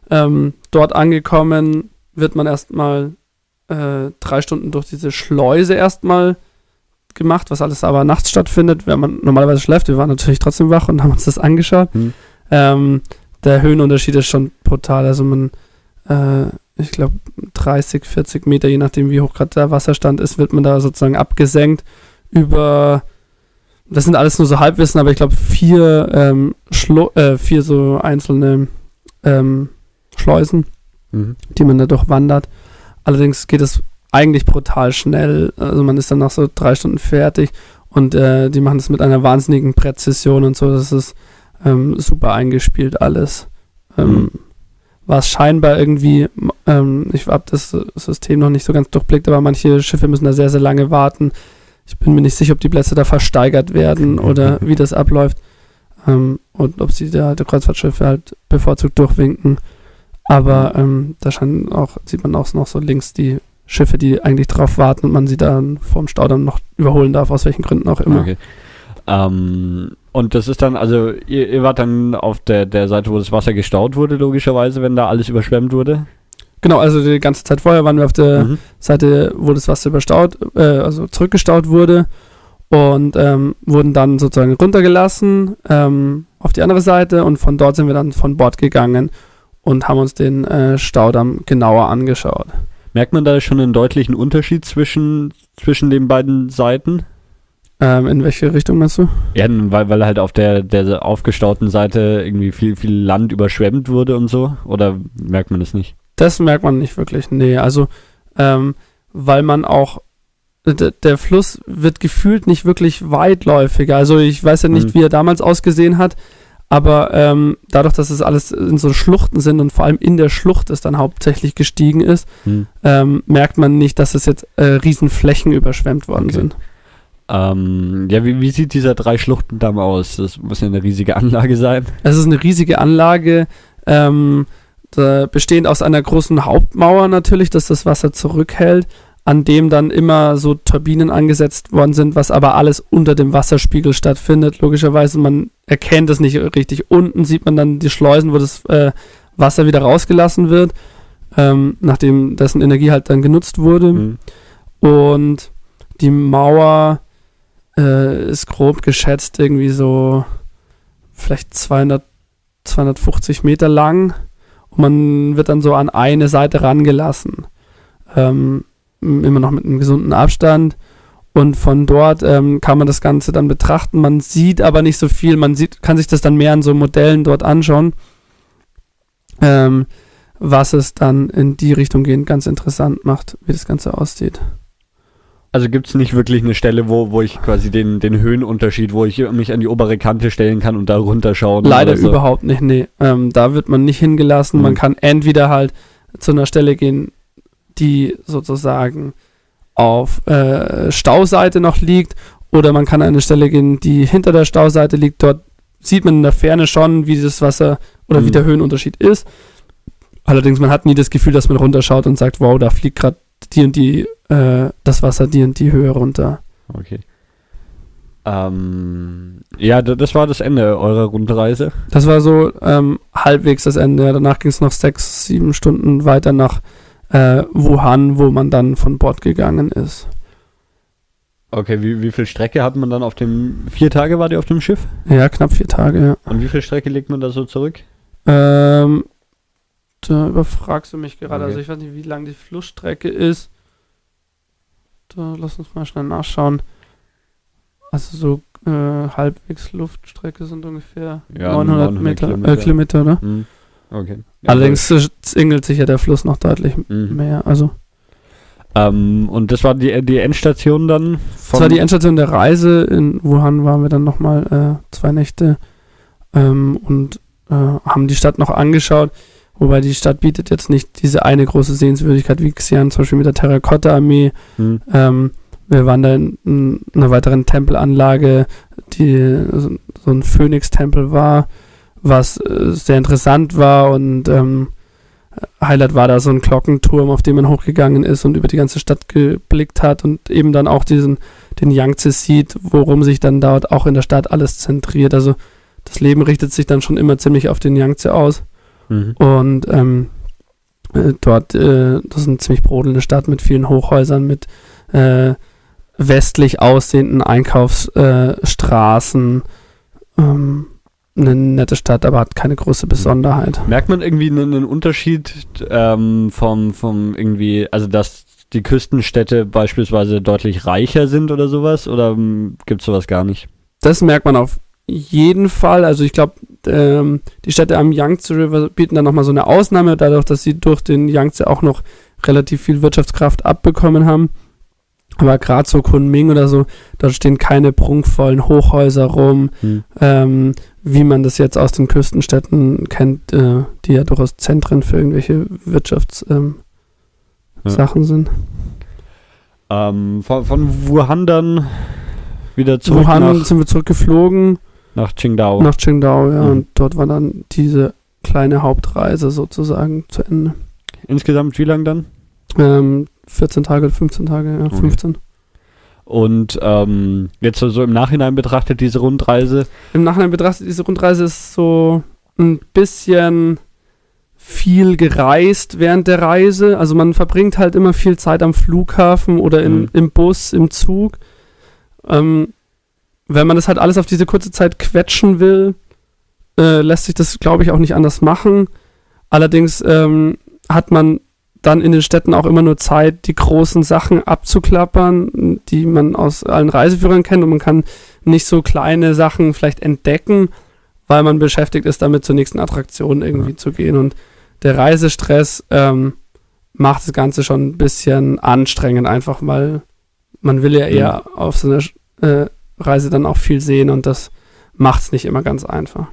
ähm, dort angekommen wird man erstmal äh, drei Stunden durch diese Schleuse erstmal gemacht, was alles aber nachts stattfindet, wenn man normalerweise schläft. Wir waren natürlich trotzdem wach und haben uns das angeschaut. Hm. Ähm, der Höhenunterschied ist schon brutal. Also man, äh, ich glaube, 30, 40 Meter, je nachdem wie hoch gerade der Wasserstand ist, wird man da sozusagen abgesenkt über, das sind alles nur so Halbwissen, aber ich glaube vier, ähm, äh, vier so einzelne ähm, Schleusen, Mhm. die man da durchwandert. Allerdings geht es eigentlich brutal schnell. Also man ist dann nach so drei Stunden fertig und äh, die machen das mit einer wahnsinnigen Präzision und so. Das ist ähm, super eingespielt alles. Ähm, Mhm. War es scheinbar irgendwie, ähm, ich habe das System noch nicht so ganz durchblickt, aber manche Schiffe müssen da sehr, sehr lange warten. Ich bin mir nicht sicher, ob die Plätze da versteigert werden oder wie das abläuft. Ähm, und ob sie da die Kreuzfahrtschiffe halt bevorzugt durchwinken. Aber ähm, da scheinen auch, sieht man auch noch so links die Schiffe, die eigentlich drauf warten und man sie dann vorm Staudamm noch überholen darf, aus welchen Gründen auch immer. Okay. Ähm, und das ist dann, also ihr, ihr wart dann auf der, der Seite, wo das Wasser gestaut wurde, logischerweise, wenn da alles überschwemmt wurde. Genau, also die ganze Zeit vorher waren wir auf der Mhm. Seite, wo das Wasser überstaut, äh, also zurückgestaut wurde und ähm, wurden dann sozusagen runtergelassen ähm, auf die andere Seite und von dort sind wir dann von Bord gegangen und haben uns den äh, Staudamm genauer angeschaut. Merkt man da schon einen deutlichen Unterschied zwischen, zwischen den beiden Seiten? Ähm, in welche Richtung meinst du? Ja, weil, weil halt auf der, der aufgestauten Seite irgendwie viel, viel Land überschwemmt wurde und so? Oder merkt man das nicht? Das merkt man nicht wirklich. Nee, also ähm, weil man auch d- der Fluss wird gefühlt nicht wirklich weitläufiger. Also ich weiß ja nicht, Mhm. wie er damals ausgesehen hat, aber ähm, dadurch, dass es alles in so Schluchten sind und vor allem in der Schlucht es dann hauptsächlich gestiegen ist, Hm. ähm, merkt man nicht, dass es jetzt äh, Riesenflächen überschwemmt worden Okay. sind. Ähm, ja, wie, wie sieht dieser Drei-Schluchtendamm aus? Das muss ja eine riesige Anlage sein. Es ist eine riesige Anlage, ähm, bestehend aus einer großen Hauptmauer natürlich, dass das Wasser zurückhält, an dem dann immer so Turbinen angesetzt worden sind, was aber alles unter dem Wasserspiegel stattfindet. Logischerweise, man erkennt es nicht richtig. Unten sieht man dann die Schleusen, wo das äh, Wasser wieder rausgelassen wird, ähm, nachdem dessen Energie halt dann genutzt wurde. Hm. Und die Mauer äh, ist grob geschätzt irgendwie so vielleicht 200, 250 Meter lang und man wird dann so an eine Seite rangelassen. Ähm, immer noch mit einem gesunden Abstand. Und von dort ähm, kann man das Ganze dann betrachten. Man sieht aber nicht so viel. Man sieht, kann sich das dann mehr an so Modellen dort anschauen, ähm, was es dann in die Richtung gehend ganz interessant macht, wie das Ganze aussieht. Also gibt es nicht wirklich eine Stelle, wo, wo ich quasi den, den Höhenunterschied, wo ich mich an die obere Kante stellen kann und da runterschauen? Leider so. überhaupt nicht, nee. Ähm, da wird man nicht hingelassen. Mhm. Man kann entweder halt zu einer Stelle gehen, die sozusagen auf äh, Stauseite noch liegt oder man kann an eine Stelle gehen, die hinter der Stauseite liegt. Dort sieht man in der Ferne schon, wie das Wasser oder mhm. wie der Höhenunterschied ist. Allerdings, man hat nie das Gefühl, dass man runterschaut und sagt, wow, da fliegt gerade die und die, äh, das Wasser die und die Höhe runter. Okay. Ähm, ja, das war das Ende eurer Rundreise. Das war so ähm, halbwegs das Ende. Danach ging es noch sechs, sieben Stunden weiter nach äh, Wuhan, wo man dann von Bord gegangen ist. Okay, wie, wie viel Strecke hat man dann auf dem, vier Tage war die auf dem Schiff? Ja, knapp vier Tage, ja. Und wie viel Strecke legt man da so zurück? Ähm, da überfragst du mich gerade. Okay. Also ich weiß nicht, wie lang die Flussstrecke ist. Da lass uns mal schnell nachschauen. Also so äh, halbwegs Luftstrecke sind ungefähr ja, 900, 900 Meter, Kilometer, äh, Kilometer ne? Mhm. Okay. Ja, Allerdings zingelt sich ja der Fluss noch deutlich mhm. mehr. Also. Ähm, und das war die, die Endstation dann? das war die Endstation der Reise. In Wuhan waren wir dann nochmal äh, zwei Nächte ähm, und äh, haben die Stadt noch angeschaut. Wobei die Stadt bietet jetzt nicht diese eine große Sehenswürdigkeit wie Xi'an, zum Beispiel mit der Terrakotta-Armee. Mhm. Ähm, wir waren da in, in, einer weiteren Tempelanlage, die so, so ein Phönix-Tempel war, was äh, sehr interessant war und ähm, Highlight war da so ein Glockenturm, auf dem man hochgegangen ist und über die ganze Stadt geblickt hat und eben dann auch diesen, den Yangtze sieht, worum sich dann dort auch in der Stadt alles zentriert. Also das Leben richtet sich dann schon immer ziemlich auf den Yangtze aus. Mhm. Und ähm, äh, dort, äh, das ist eine ziemlich brodelnde Stadt mit vielen Hochhäusern, mit äh, westlich aussehenden Einkaufsstraßen. Ähm, eine nette Stadt, aber hat keine große mhm. Besonderheit. Merkt man irgendwie einen, Unterschied ähm, vom, vom irgendwie, also dass die Küstenstädte beispielsweise deutlich reicher sind oder sowas? Oder ähm, gibt es sowas gar nicht? Das merkt man auf jeden Fall. Also ich glaube, ähm, die Städte am Yangtze River bieten dann nochmal so eine Ausnahme, dadurch, dass sie durch den Yangtze auch noch relativ viel Wirtschaftskraft abbekommen haben. Aber gerade so Kunming oder so, da stehen keine prunkvollen Hochhäuser rum, hm. ähm, wie man das jetzt aus den Küstenstädten kennt, äh, die ja durchaus Zentren für irgendwelche Wirtschaftssachen ähm, ja. sind. Ähm, von, von Wuhan dann wieder zurück Wuhan nach sind wir zurückgeflogen. Nach Qingdao. Nach Qingdao, ja. Mhm. Und dort war dann diese kleine Hauptreise sozusagen zu Ende. Insgesamt wie lang dann? Ähm, 14 Tage, 15 Tage, ja, okay. 15. Und ähm, jetzt so im Nachhinein betrachtet diese Rundreise? Im Nachhinein betrachtet diese Rundreise ist so ein bisschen viel gereist während der Reise. Also man verbringt halt immer viel Zeit am Flughafen oder in, mhm. im Bus, im Zug. Ähm, wenn man das halt alles auf diese kurze Zeit quetschen will, äh, lässt sich das, glaube ich, auch nicht anders machen. Allerdings ähm, hat man dann in den Städten auch immer nur Zeit, die großen Sachen abzuklappern, die man aus allen Reiseführern kennt und man kann nicht so kleine Sachen vielleicht entdecken, weil man beschäftigt ist, damit zur nächsten Attraktion irgendwie ja. zu gehen. Und der Reisestress ähm, macht das Ganze schon ein bisschen anstrengend, einfach weil man will ja eher mhm. auf so einer äh, Reise dann auch viel sehen und das macht es nicht immer ganz einfach.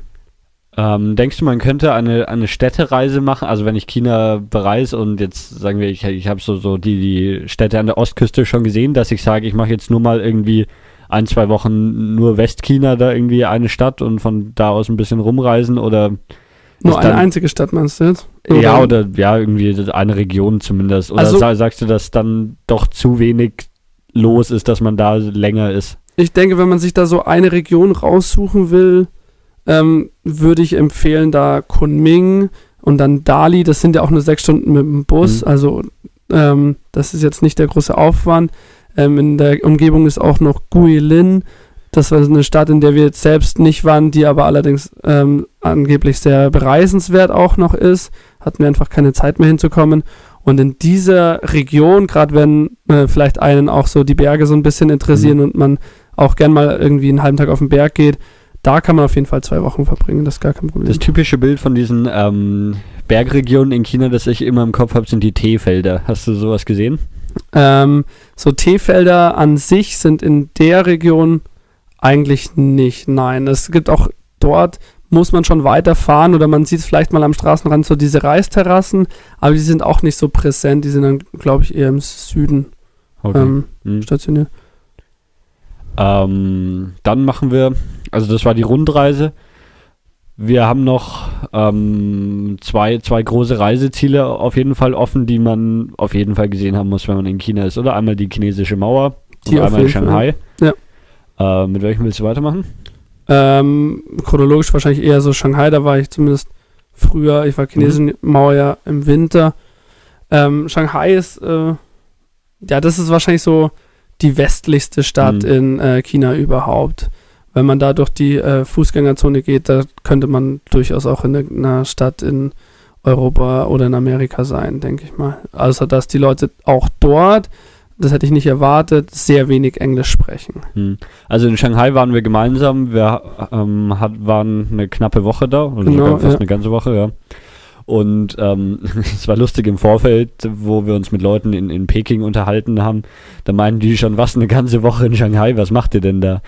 Ähm, denkst du, man könnte eine, eine Städtereise machen? Also wenn ich China bereise und jetzt sagen wir, ich, ich habe so, so die, die Städte an der Ostküste schon gesehen, dass ich sage, ich mache jetzt nur mal irgendwie ein, zwei Wochen nur Westchina da irgendwie eine Stadt und von da aus ein bisschen rumreisen oder nur eine dann, einzige Stadt meinst du jetzt? Oder? Ja, oder ja, irgendwie eine Region zumindest. Oder also, sagst du, dass dann doch zu wenig los ist, dass man da länger ist? Ich denke, wenn man sich da so eine Region raussuchen will, ähm, würde ich empfehlen, da Kunming und dann Dali, das sind ja auch nur sechs Stunden mit dem Bus, mhm. also ähm, das ist jetzt nicht der große Aufwand. Ähm, in der Umgebung ist auch noch Guilin. Das war eine Stadt, in der wir jetzt selbst nicht waren, die aber allerdings ähm, angeblich sehr bereisenswert auch noch ist. Hatten wir einfach keine Zeit mehr hinzukommen. Und in dieser Region, gerade wenn äh, vielleicht einen auch so die Berge so ein bisschen interessieren Mhm. und man auch gern mal irgendwie einen halben Tag auf den Berg geht, da kann man auf jeden Fall zwei Wochen verbringen. Das ist gar kein Problem. Das typische Bild von diesen ähm, Bergregionen in China, das ich immer im Kopf habe, sind die Teefelder. Hast du sowas gesehen? Ähm, so Teefelder an sich sind in der Region eigentlich nicht. Nein, es gibt auch dort, muss man schon weiterfahren oder man sieht vielleicht mal am Straßenrand so diese Reisterrassen, aber die sind auch nicht so präsent. Die sind dann, glaube ich, eher im Süden ähm, Mhm. stationiert. Ähm, dann machen wir, also das war die Rundreise. Wir haben noch ähm, zwei, zwei große Reiseziele auf jeden Fall offen, die man auf jeden Fall gesehen haben muss, wenn man in China ist. Oder einmal die chinesische Mauer Die und einmal Fall, Shanghai. Ja. Äh, mit welchem willst du weitermachen? Ähm, chronologisch wahrscheinlich eher so Shanghai, da war ich zumindest früher, ich war chinesische Mauer ja im Winter. Ähm, Shanghai ist, äh, ja, das ist wahrscheinlich so die westlichste Stadt Mhm. in äh, China überhaupt. Wenn man da durch die äh, Fußgängerzone geht, da könnte man durchaus auch in einer Stadt in Europa oder in Amerika sein, denke ich mal. Also, dass die Leute auch dort, das hätte ich nicht erwartet, sehr wenig Englisch sprechen. Hm. Also in Shanghai waren wir gemeinsam. Wir ähm, hat, waren eine knappe Woche da, oder Genau, sogar fast ja. eine ganze Woche, ja. Und ähm, es war lustig im Vorfeld, wo wir uns mit Leuten in, in Peking unterhalten haben. Da meinten die schon, was eine ganze Woche in Shanghai, was macht ihr denn da?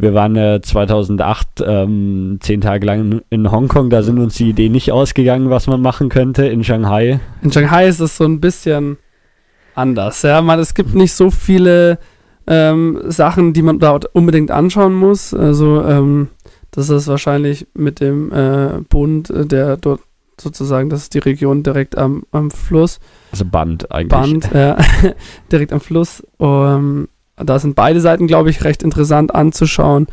Wir waren äh, 2008 ähm, zehn Tage lang in Hongkong, da sind uns die Idee nicht ausgegangen, was man machen könnte in Shanghai. In Shanghai ist es so ein bisschen anders. Ja, man, es gibt nicht so viele ähm, Sachen, die man dort unbedingt anschauen muss. Also ähm, das ist wahrscheinlich mit dem äh, Bund, äh, der dort sozusagen, das ist die Region direkt am, am Fluss, Also Band eigentlich. Band, ja, direkt am Fluss. Um, da sind beide Seiten, glaube ich, recht interessant anzuschauen.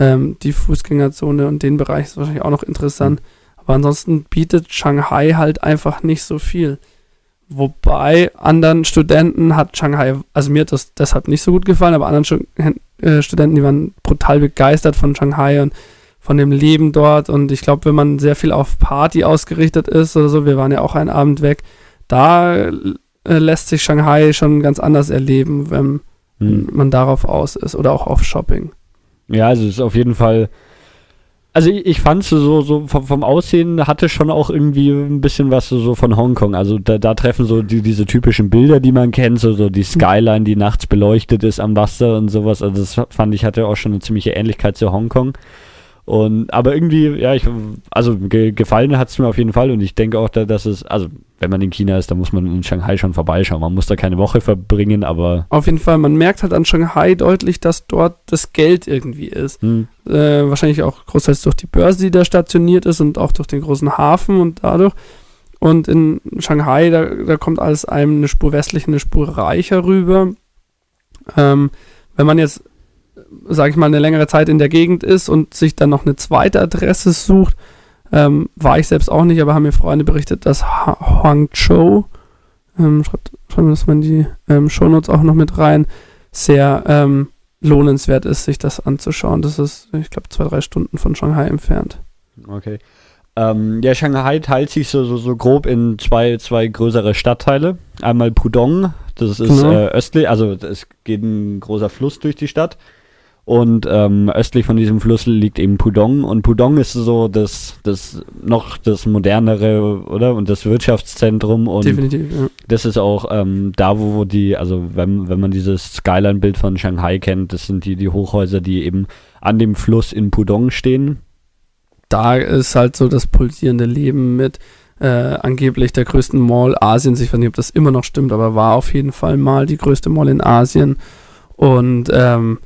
Ähm, die Fußgängerzone und den Bereich ist wahrscheinlich auch noch interessant. Aber ansonsten bietet Shanghai halt einfach nicht so viel. Wobei anderen Studenten hat Shanghai, also mir hat das deshalb nicht so gut gefallen, aber anderen äh, Studenten, die waren brutal begeistert von Shanghai und von dem Leben dort. Und ich glaube, wenn man sehr viel auf Party ausgerichtet ist oder so, wir waren ja auch einen Abend weg, da äh, lässt sich Shanghai schon ganz anders erleben, wenn Hm. man darauf aus ist oder auch auf Shopping. Ja, also es ist auf jeden Fall. Also ich, ich fand so, so vom, vom Aussehen hatte schon auch irgendwie ein bisschen was so, so von Hongkong. Also da, da treffen so die, diese typischen Bilder, die man kennt, so, so die Skyline, die nachts beleuchtet ist am Wasser und sowas. Also das fand ich hatte auch schon eine ziemliche Ähnlichkeit zu Hongkong. Und aber irgendwie, ja, ich, also ge, gefallen hat es mir auf jeden Fall und ich denke auch, da, dass es, also wenn man in China ist, dann muss man in Shanghai schon vorbeischauen. Man muss da keine Woche verbringen, aber Auf jeden Fall, man merkt halt an Shanghai deutlich, dass dort das Geld irgendwie ist. hm, Äh, wahrscheinlich auch großteils durch die Börse, die da stationiert ist und auch durch den großen Hafen und dadurch. Und in Shanghai, da, da kommt alles einem eine Spur westlich, eine Spur reicher rüber. Ähm, wenn man jetzt, sage ich mal, eine längere Zeit in der Gegend ist und sich dann noch eine zweite Adresse sucht, ähm, war ich selbst auch nicht, aber haben mir Freunde berichtet, dass Huangzhou, ähm, schreibt, schreiben wir das mal in die ähm, Shownotes auch noch mit rein, sehr ähm, lohnenswert ist, sich das anzuschauen. Das ist, ich glaube, zwei, drei Stunden von Shanghai entfernt. Okay. Ähm, ja, Shanghai teilt sich so, so, so grob in zwei, zwei größere Stadtteile. Einmal Pudong, das ist Genau. äh, östlich, also es geht ein großer Fluss durch die Stadt. Und ähm, östlich von diesem Fluss liegt eben Pudong. Und Pudong ist so das, das noch das modernere, oder? Und das Wirtschaftszentrum. Und Definitiv, ja. das ist auch ähm, da, wo, die, also wenn, wenn man dieses Skyline-Bild von Shanghai kennt, das sind die, die Hochhäuser, die eben an dem Fluss in Pudong stehen. Da ist halt so das pulsierende Leben mit äh, angeblich der größten Mall Asiens. Ich weiß nicht, ob das immer noch stimmt, aber war auf jeden Fall mal die größte Mall in Asien. Und ähm,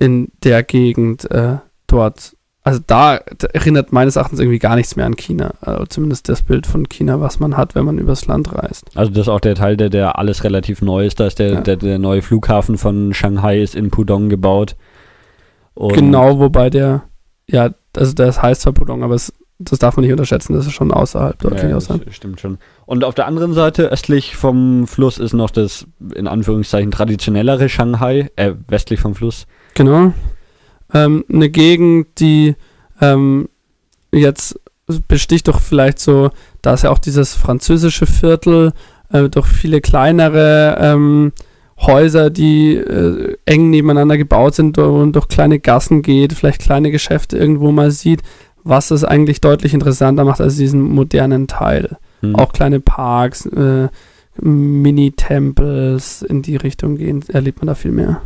in der Gegend äh, dort, also da, da erinnert meines Erachtens irgendwie gar nichts mehr an China. Also zumindest das Bild von China, was man hat, wenn man übers Land reist. Also das ist auch der Teil, der, der alles relativ neu ist. Da ist der, Ja. der, der neue Flughafen von Shanghai ist in Pudong gebaut. Und Genau, wobei der, ja, also das heißt zwar Pudong, aber es das darf man nicht unterschätzen, das ist schon außerhalb deutlich Ja, außerhalb. das stimmt schon. Und auf der anderen Seite, östlich vom Fluss, ist noch das, in Anführungszeichen, traditionellere Shanghai, äh, westlich vom Fluss. Genau. Ähm, eine Gegend, die ähm, jetzt besticht doch vielleicht so, da ist ja auch dieses französische Viertel, äh, durch viele kleinere ähm, Häuser, die äh, eng nebeneinander gebaut sind und durch kleine Gassen geht, vielleicht kleine Geschäfte irgendwo mal sieht, was es eigentlich deutlich interessanter macht als diesen modernen Teil. Hm. Auch kleine Parks, äh, Mini-Tempels in die Richtung gehen, erlebt man da viel mehr.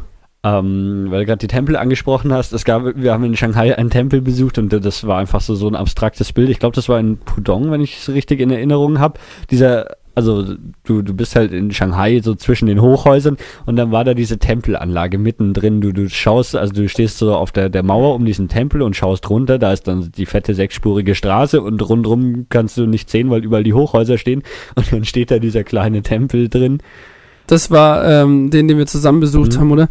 Ähm, weil du gerade die Tempel angesprochen hast, es gab, wir haben in Shanghai einen Tempel besucht und das war einfach so, so ein abstraktes Bild. Ich glaube, das war in Pudong, wenn ich es richtig in Erinnerung habe. Dieser, also du, du bist halt in Shanghai so zwischen den Hochhäusern und dann war da diese Tempelanlage mittendrin. Du, du schaust, also du stehst so auf der, der Mauer um diesen Tempel und schaust runter, da ist dann die fette sechsspurige Straße und rundrum kannst du nicht sehen, weil überall die Hochhäuser stehen und dann steht da dieser kleine Tempel drin. Das war ähm, den, den wir zusammen besucht Mhm. haben, oder?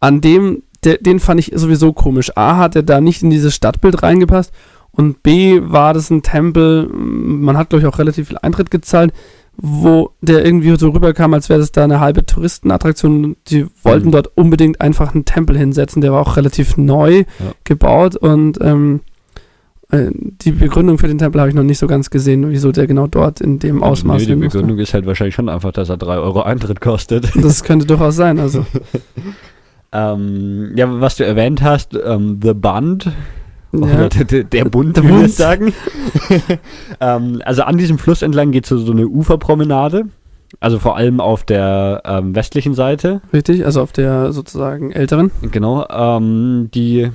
An dem, der, den fand ich sowieso komisch. A, hat er da nicht in dieses Stadtbild reingepasst und B, war das ein Tempel, man hat, glaube ich, auch relativ viel Eintritt gezahlt, wo der irgendwie so rüberkam, als wäre das da eine halbe Touristenattraktion. Die wollten Mhm. dort unbedingt einfach einen Tempel hinsetzen, der war auch relativ neu gebaut und ähm, äh, die Begründung für den Tempel habe ich noch nicht so ganz gesehen, wieso der genau dort in dem Ausmaß Nee, die. Begründung ist halt wahrscheinlich schon einfach, dass er 3 Euro Eintritt kostet. Das könnte durchaus sein, also. Ähm, ja, was du erwähnt hast, ähm, The Bund, oder Ja. der, Bund, Bund. es sagen. ähm, also an diesem Fluss entlang geht so, so eine Uferpromenade, also vor allem auf der ähm, westlichen Seite, Richtig, also auf der sozusagen älteren. genau, ähm, die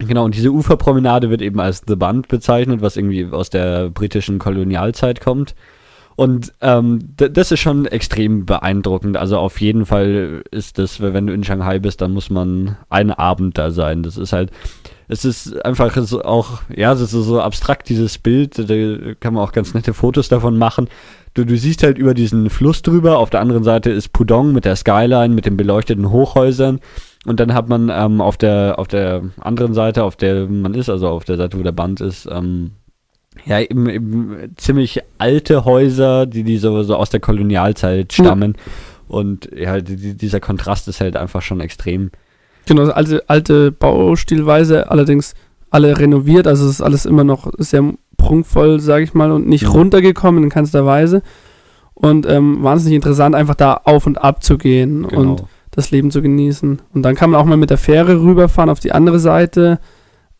Genau, und diese Uferpromenade wird eben als The Bund bezeichnet, was irgendwie aus der britischen Kolonialzeit kommt. Und ähm, das ist schon extrem beeindruckend. Also auf jeden Fall ist das, wenn du in Shanghai bist, dann muss man einen Abend da sein. Das ist halt, es ist einfach so auch, ja, es ist so abstrakt, dieses Bild. Da kann man auch ganz nette Fotos davon machen. Du, du siehst halt über diesen Fluss drüber. Auf der anderen Seite ist Pudong mit der Skyline, mit den beleuchteten Hochhäusern. Und dann hat man ähm, auf der auf der anderen Seite, auf der man ist, also auf der Seite, wo der Band ist, ähm, ja, eben, eben ziemlich alte Häuser, die, die so, so aus der Kolonialzeit stammen. Und ja, die, die- dieser Kontrast ist halt einfach schon extrem. Genau, also alte, alte Baustilweise, allerdings alle renoviert, also es ist alles immer noch sehr prunkvoll, sage ich mal, und nicht Mhm. runtergekommen in keinster Weise. Und ähm, wahnsinnig interessant, einfach da auf und ab zu gehen Genau. und das Leben zu genießen. Und dann kann man auch mal mit der Fähre rüberfahren auf die andere Seite.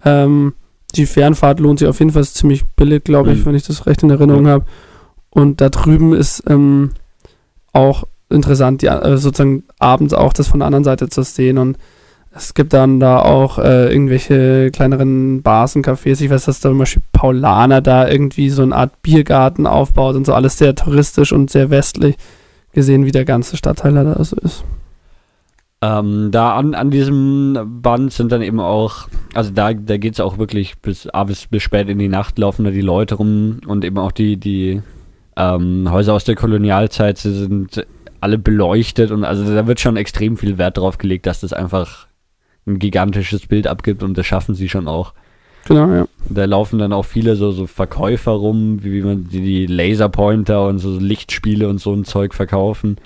Ähm, die Fernfahrt lohnt sich auf jeden Fall, ist ziemlich billig, glaube ich, Mhm. wenn ich das recht in Erinnerung Ja. habe. Und da drüben ist ähm, auch interessant, die, äh, sozusagen abends auch das von der anderen Seite zu sehen. Und es gibt dann da auch äh, irgendwelche kleineren Bars und Cafés. Ich weiß, dass da zum Beispiel Paulaner da irgendwie so eine Art Biergarten aufbaut und so alles sehr touristisch und sehr westlich gesehen, wie der ganze Stadtteil da so ist. Ähm, da an, an diesem Band sind dann eben auch, also da, da geht es auch wirklich bis, ah, bis, bis spät in die Nacht laufen da die Leute rum und eben auch die, die ähm, Häuser aus der Kolonialzeit sie sind alle beleuchtet und also da wird schon extrem viel Wert drauf gelegt, dass das einfach ein gigantisches Bild abgibt und das schaffen sie schon auch. Genau, ja. Da laufen dann auch viele so, so Verkäufer rum, wie, wie man die, die Laserpointer und so Lichtspiele und so ein Zeug verkaufen.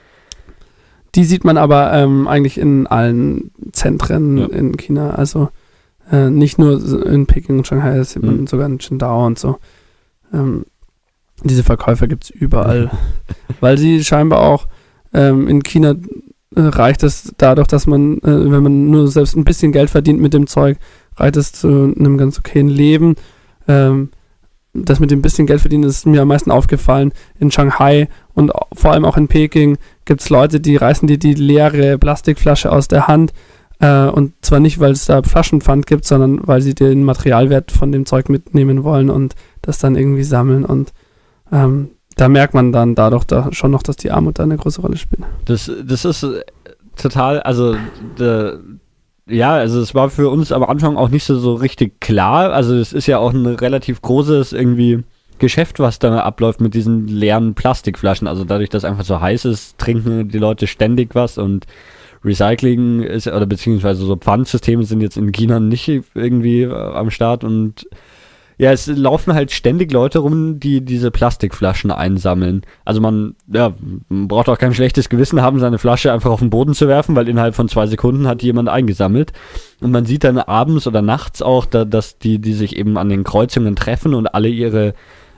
Die sieht man aber ähm, eigentlich in allen Zentren Ja. in China. Also äh, nicht nur in Peking und Shanghai, das sieht man Mhm. sogar in Qingdao und so. Ähm, diese Verkäufer gibt es überall. Weil sie scheinbar auch ähm, in China äh, reicht es dadurch, dass man, äh, wenn man nur selbst ein bisschen Geld verdient mit dem Zeug, reicht es zu einem ganz okayen Leben. Ähm, das mit dem bisschen Geld verdienen ist mir am meisten aufgefallen. In Shanghai und vor allem auch in Peking gibt es Leute, die reißen dir die leere Plastikflasche aus der Hand. Äh, und zwar nicht, weil es da Flaschenpfand gibt, sondern weil sie den Materialwert von dem Zeug mitnehmen wollen und das dann irgendwie sammeln. Und ähm, da merkt man dann dadurch da schon noch, dass die Armut da eine große Rolle spielt. Das, das ist äh, total, also der, ja, also es war für uns am Anfang auch nicht so, so richtig klar. Also es ist ja auch ein relativ großes irgendwie Geschäft, was da abläuft mit diesen leeren Plastikflaschen. Also dadurch, dass einfach so heiß ist, trinken die Leute ständig was und Recycling ist, oder beziehungsweise so Pfandsysteme sind jetzt in China nicht irgendwie äh, am Start und Ja, es laufen halt ständig Leute rum, die diese Plastikflaschen einsammeln. Also man, ja, man braucht auch kein schlechtes Gewissen haben, seine Flasche einfach auf den Boden zu werfen, weil innerhalb von zwei Sekunden hat jemand eingesammelt. Und man sieht dann abends oder nachts auch, da, dass die, die sich eben an den Kreuzungen treffen und alle ihre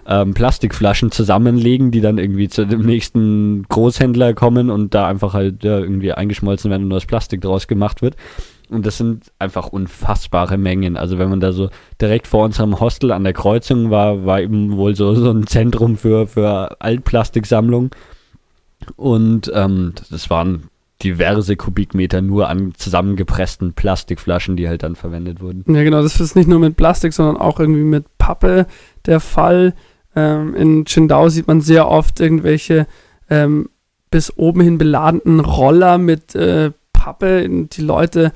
ähm, Plastikflaschen zusammenlegen, die dann irgendwie zu dem nächsten Großhändler kommen und da einfach halt ja, irgendwie eingeschmolzen werden und das Plastik draus gemacht wird. Und das sind einfach unfassbare Mengen. Also wenn man da so direkt vor unserem Hostel an der Kreuzung war, war eben wohl so, so ein Zentrum für, für Altplastiksammlung. Und ähm, das waren diverse Kubikmeter nur an zusammengepressten Plastikflaschen, die halt dann verwendet wurden. Ja, genau, das ist nicht nur mit Plastik, sondern auch irgendwie mit Pappe der Fall. Ähm, in Qingdao sieht man sehr oft irgendwelche ähm, bis oben hin beladenen Roller mit äh, Pappe. Die Leute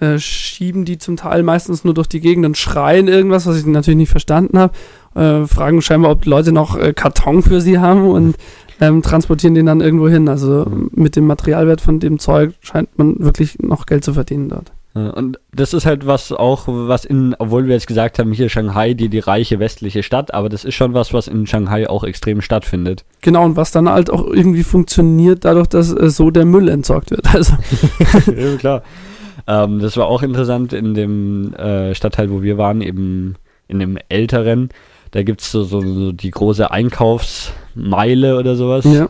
äh, schieben die zum Teil meistens nur durch die Gegend und schreien irgendwas, was ich natürlich nicht verstanden habe. Äh, fragen scheinbar, ob die Leute noch äh, Karton für sie haben und ähm, transportieren den dann irgendwo hin. Also mit dem Materialwert von dem Zeug scheint man wirklich noch Geld zu verdienen dort. Und das ist halt was auch, was in, obwohl wir jetzt gesagt haben, hier Shanghai, die, die reiche westliche Stadt, aber das ist schon was, was in Shanghai auch extrem stattfindet. Genau, und was dann halt auch irgendwie funktioniert, dadurch, dass äh, so der Müll entsorgt wird. Also. ja, klar. Ähm, das war auch interessant in dem äh, Stadtteil, wo wir waren, eben in dem älteren. Da gibt es so, so, so die große Einkaufsmeile oder sowas. Ja.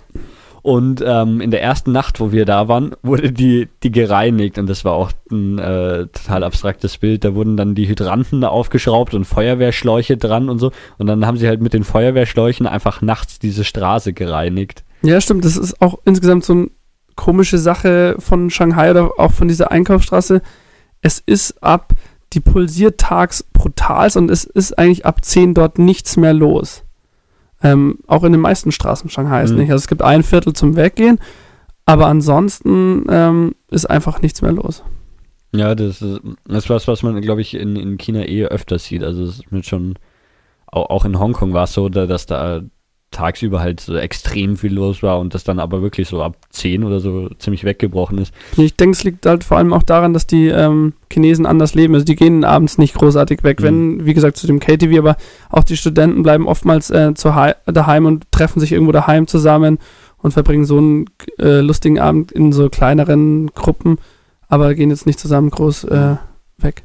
Und ähm, in der ersten Nacht, wo wir da waren, wurde die, die gereinigt und das war auch ein äh, total abstraktes Bild. Da wurden dann die Hydranten aufgeschraubt und Feuerwehrschläuche dran und so. Und dann haben sie halt mit den Feuerwehrschläuchen einfach nachts diese Straße gereinigt. Ja, stimmt. Das ist auch insgesamt so eine komische Sache von Shanghai oder auch von dieser Einkaufsstraße. Es ist ab, die pulsiert tags brutal und es ist eigentlich ab 10 dort nichts mehr los. Ähm, auch in den meisten Straßen Shanghais mhm. nicht. Also es gibt ein Viertel zum Weggehen, aber ansonsten ähm, ist einfach nichts mehr los. Ja, das ist, das ist was, was man, glaube ich, in, in China eh öfter sieht. Also es ist mit schon, auch, auch in Hongkong war es so, da, dass da tagsüber halt so extrem viel los war und das dann aber wirklich so ab 10 oder so ziemlich weggebrochen ist. Ich denke, es liegt halt vor allem auch daran, dass die ähm, Chinesen anders leben. Also die gehen abends nicht großartig weg, mhm. wenn, wie gesagt, zu dem KTV, aber auch die Studenten bleiben oftmals äh, zu daheim und treffen sich irgendwo daheim zusammen und verbringen so einen äh, lustigen Abend in so kleineren Gruppen, aber gehen jetzt nicht zusammen groß äh, weg.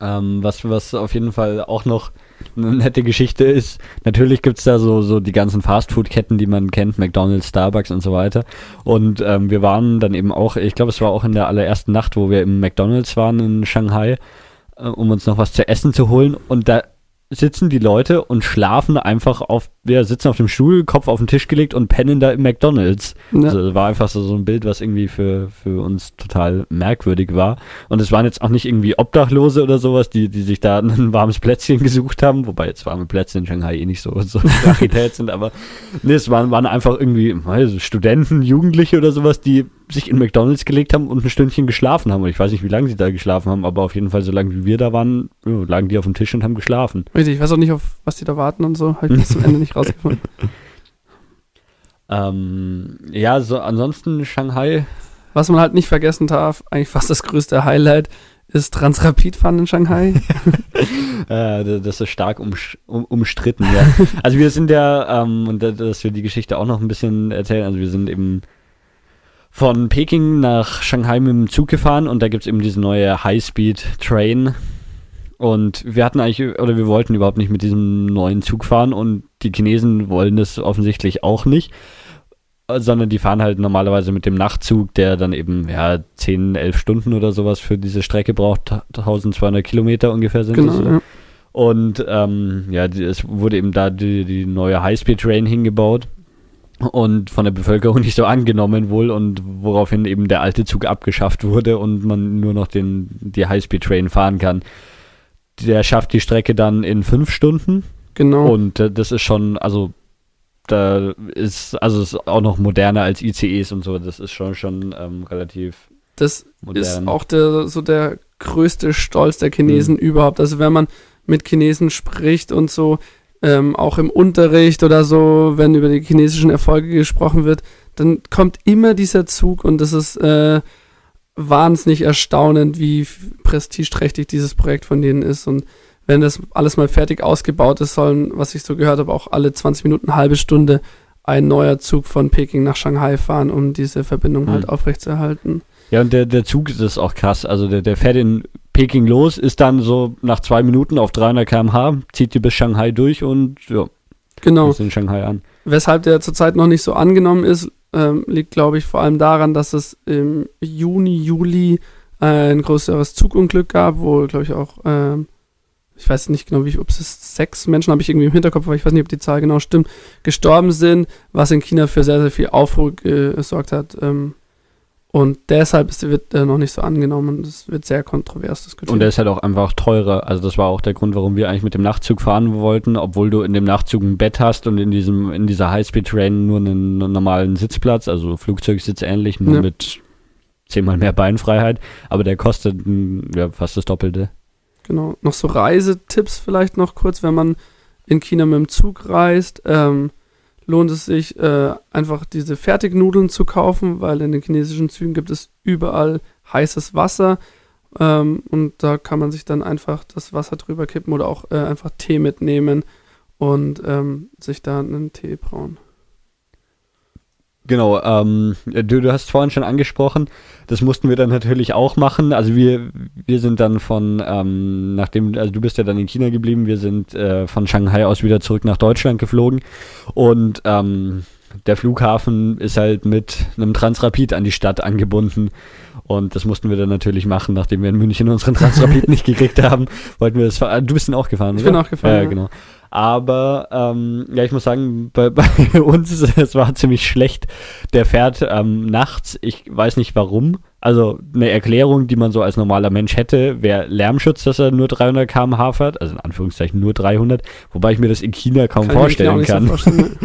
Ähm, was, was auf jeden Fall auch noch eine nette Geschichte ist, natürlich gibt es da so, so die ganzen Fastfood-Ketten, die man kennt, McDonalds, Starbucks und so weiter. Und ähm, wir waren dann eben auch, ich glaube, es war auch in der allerersten Nacht, wo wir im McDonalds waren in Shanghai, äh, um uns noch was zu essen zu holen. Und da sitzen die Leute und schlafen einfach auf, wir sitzen auf dem Stuhl, Kopf auf den Tisch gelegt und pennen da im McDonalds. Ja. Also war einfach so, so ein Bild, was irgendwie für, für uns total merkwürdig war. Und es waren jetzt auch nicht irgendwie Obdachlose oder sowas, die, die sich da ein warmes Plätzchen gesucht haben, wobei jetzt warme Plätze in Shanghai eh nicht so, so Rarität sind, aber nee, es waren, waren einfach irgendwie also Studenten, Jugendliche oder sowas, die sich in McDonalds gelegt haben und ein Stündchen geschlafen haben. Und ich weiß nicht, wie lange sie da geschlafen haben, aber auf jeden Fall, so lange wie wir da waren, ja, lagen die auf dem Tisch und haben geschlafen. Richtig, ich weiß auch nicht, auf was die da warten und so. Habe ich bis zum Ende nicht rausgefunden. ähm, ja, so ansonsten Shanghai. Was man halt nicht vergessen darf, eigentlich fast das größte Highlight, ist Transrapid-Fahren in Shanghai. äh, das ist stark um, um, umstritten, ja. Also wir sind ja, ähm, und dass wir die Geschichte auch noch ein bisschen erzählen, also wir sind eben von Peking nach Shanghai mit dem Zug gefahren und da gibt es eben diese neue High-Speed-Train. Und wir hatten eigentlich, oder wir wollten überhaupt nicht mit diesem neuen Zug fahren und die Chinesen wollen das offensichtlich auch nicht, sondern die fahren halt normalerweise mit dem Nachtzug, der dann eben, ja, 10, 11 Stunden oder sowas für diese Strecke braucht, 1200 Kilometer ungefähr sind genau, das. Ja. Und ähm, ja, es wurde eben da die, die neue High-Speed-Train hingebaut und von der Bevölkerung nicht so angenommen wohl und woraufhin eben der alte Zug abgeschafft wurde und man nur noch den, die Highspeed-Train fahren kann. Der schafft die Strecke dann in fünf Stunden. Genau. Und äh, das ist schon, also da ist, also ist auch noch moderner als ICEs und so. Das ist schon schon ähm, relativ. Das modern. ist auch der so der größte Stolz der Chinesen mhm. überhaupt. Also wenn man mit Chinesen spricht und so, ähm, auch im Unterricht oder so, wenn über die chinesischen Erfolge gesprochen wird, dann kommt immer dieser Zug und das ist äh, wahnsinnig erstaunend, wie prestigeträchtig dieses Projekt von denen ist und wenn das alles mal fertig ausgebaut ist, sollen, was ich so gehört habe, auch alle 20 Minuten, eine halbe Stunde ein neuer Zug von Peking nach Shanghai fahren, um diese Verbindung Mhm. halt aufrechtzuerhalten. Ja, und der, der Zug ist auch krass. Also der, der fährt in Peking los, ist dann so nach zwei Minuten auf 300 km/h, zieht die bis Shanghai durch und ja, Genau. ist in Shanghai an. Weshalb der zurzeit noch nicht so angenommen ist, ähm, liegt, glaube ich, vor allem daran, dass es im Juni, Juli äh, ein größeres Zugunglück gab, wo, glaube ich, auch, ähm, ich weiß nicht genau, wie, ob es sechs Menschen, habe ich irgendwie im Hinterkopf, aber ich weiß nicht, ob die Zahl genau stimmt, gestorben sind, was in China für sehr, sehr viel Aufruhr äh, gesorgt hat. Ähm, und deshalb ist, wird er noch nicht so angenommen. Das wird sehr kontrovers diskutiert. Und der ist halt auch einfach teurer. Also das war auch der Grund, warum wir eigentlich mit dem Nachtzug fahren wollten, obwohl du in dem Nachtzug ein Bett hast und in diesem in dieser Highspeed-Train nur einen normalen Sitzplatz, also Flugzeugsitz ähnlich, nur Ja. mit zehnmal mehr Beinfreiheit. Aber der kostet mm, ja, fast das Doppelte. Genau. Noch so Reisetipps vielleicht noch kurz, wenn man in China mit dem Zug reist, ähm, lohnt es sich äh, einfach diese Fertignudeln zu kaufen, weil in den chinesischen Zügen gibt es überall heißes Wasser ähm, und da kann man sich dann einfach das Wasser drüber kippen oder auch äh, einfach Tee mitnehmen und ähm, sich da einen Tee brauen. Genau, ähm, du, du hast vorhin schon angesprochen, das mussten wir dann natürlich auch machen. Also wir, wir sind dann von, ähm, nachdem, also du bist ja dann in China geblieben, wir sind äh, von Shanghai aus wieder zurück nach Deutschland geflogen und ähm, der Flughafen ist halt mit einem Transrapid an die Stadt angebunden und das mussten wir dann natürlich machen, nachdem wir in München unseren Transrapid nicht gekriegt haben, wollten wir das fahren. Du bist ihn auch gefahren, Ich oder? bin auch gefahren, Ja, ja. genau. Aber ähm, ja, ich muss sagen, bei, bei uns es war ziemlich schlecht. Der fährt ähm, nachts, ich weiß nicht warum. Also eine Erklärung, die man so als normaler Mensch hätte, wäre Lärmschutz, dass er nur 300 km/h fährt, also in Anführungszeichen nur 300, wobei ich mir das in China kaum Kann vorstellen kann.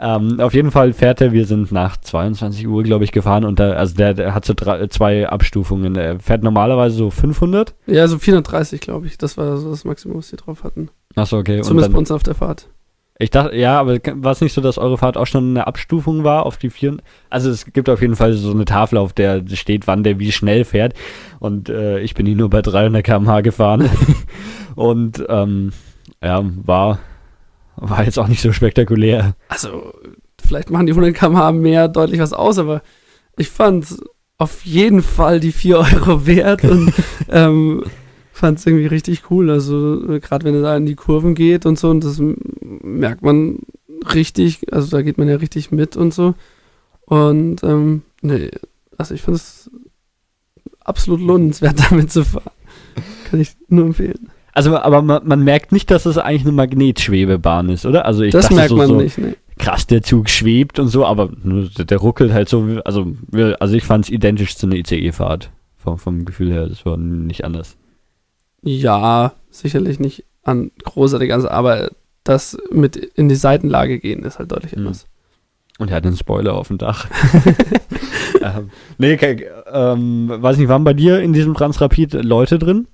Ähm, auf jeden Fall fährt er, wir sind nach 22 Uhr, glaube ich, gefahren und da, also der, der hat so drei, zwei Abstufungen. Er fährt normalerweise so 500. ja, so 430, glaube ich. Das war so das Maximum, was sie drauf hatten. Achso, okay. Zumindest bei uns auf der Fahrt. Ich dachte, ja, aber war es nicht so, dass eure Fahrt auch schon eine Abstufung war auf die vier? Also es gibt auf jeden Fall so eine Tafel, auf der steht, wann der wie schnell fährt. Und äh, ich bin hier nur bei 300 km/h gefahren. Und ähm, ja, war, war jetzt auch nicht so spektakulär. also vielleicht machen die 100 km/h mehr deutlich was aus, aber ich fand auf jeden Fall die 4 Euro wert und ähm, fand es irgendwie richtig cool. Also gerade wenn er da in die Kurven geht und so und das merkt man richtig, also da geht man ja richtig mit und so. Und ähm, nee, also ich finde es absolut lohnenswert, damit zu fahren. Kann ich nur empfehlen. Also, aber man, man merkt nicht, dass es eigentlich eine Magnetschwebebahn ist, oder? Also ich das dachte merkt so, man so nicht, ne? krass, der Zug schwebt und so, aber der, ruckelt halt so, also, also ich fand es identisch zu einer ICE-Fahrt. Vom, vom Gefühl her, das war nicht anders. Ja, sicherlich nicht an großartig, also, aber das mit in die Seitenlage gehen ist halt deutlich Mhm. anders. Und er hat einen Spoiler auf dem Dach. ähm, nee, ke- ähm, weiß nicht, waren bei dir in diesem Transrapid Leute drin?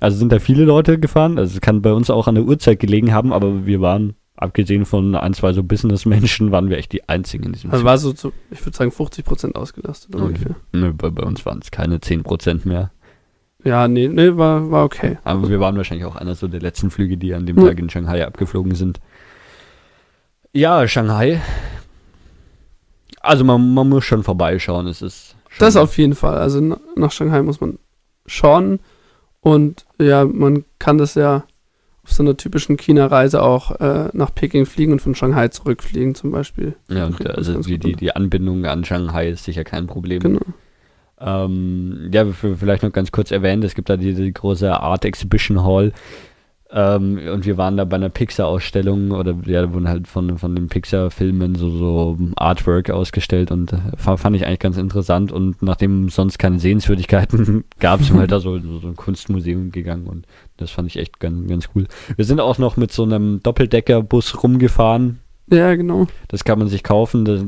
Also sind da viele Leute gefahren? Also es kann bei uns auch an der Uhrzeit gelegen haben, aber wir waren, abgesehen von ein, zwei so Businessmenschen, waren wir echt die einzigen in diesem Also war so, zu, ich würde sagen, 50% ausgelastet Okay. ungefähr. Nö, bei, bei uns waren es keine 10% mehr. Ja, nee, nee, war, war okay. Aber wir waren wahrscheinlich auch einer so der letzten Flüge, die an dem Ja. Tag in Shanghai abgeflogen sind. Ja, Shanghai. Also man, man muss schon vorbeischauen. Es ist schon Das auf jeden Fall. Also na- nach Shanghai muss man schauen und ja, man kann das ja auf so einer typischen China-Reise auch äh, nach Peking fliegen und von Shanghai zurückfliegen zum Beispiel. Ja, und also die, die, die Anbindung an Shanghai ist sicher kein Problem. Genau. Ähm, ja, vielleicht noch ganz kurz erwähnt, es gibt da die, die große Art Exhibition Hall. Ähm, und wir waren da bei einer Pixar-Ausstellung oder ja, da wurden halt von, von den Pixar-Filmen so, so Artwork ausgestellt und fa- fand ich eigentlich ganz interessant. Und nachdem sonst keine Sehenswürdigkeiten gab, sind wir halt da so, so, ein Kunstmuseum gegangen und das fand ich echt ganz, ganz cool. Wir sind auch noch mit so einem Doppeldeckerbus rumgefahren. Ja, genau. Das kann man sich kaufen. Das,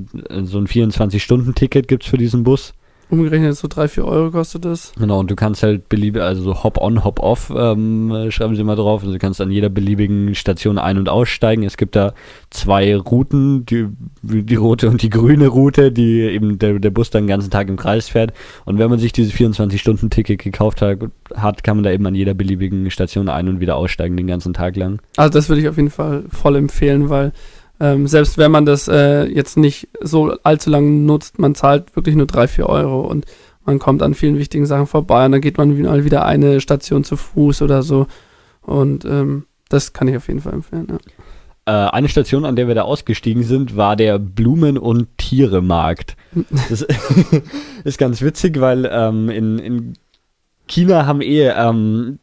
so ein 24-Stunden-Ticket gibt's für diesen Bus. Umgerechnet so 3, 4 Euro kostet das. Genau, und du kannst halt beliebig, also so Hop-on, Hop-off, ähm, schreiben sie mal drauf. Also du kannst an jeder beliebigen Station ein- und aussteigen. Es gibt da zwei Routen, die, die rote und die grüne Route, die eben der, der Bus dann den ganzen Tag im Kreis fährt. Und wenn man sich dieses 24-Stunden-Ticket gekauft hat, hat, kann man da eben an jeder beliebigen Station ein- und wieder aussteigen den ganzen Tag lang. Also das würde ich auf jeden Fall voll empfehlen, weil ähm, selbst wenn man das äh, jetzt nicht so allzu lange nutzt, man zahlt wirklich nur 3, 4 Euro und man kommt an vielen wichtigen Sachen vorbei und dann geht man mal wieder eine Station zu Fuß oder so. Und ähm, das kann ich auf jeden Fall empfehlen. Ja. Äh, eine Station, an der wir da ausgestiegen sind, war der Blumen- und Tieremarkt. Das ist ganz witzig, weil ähm, in, in China haben eh ähm,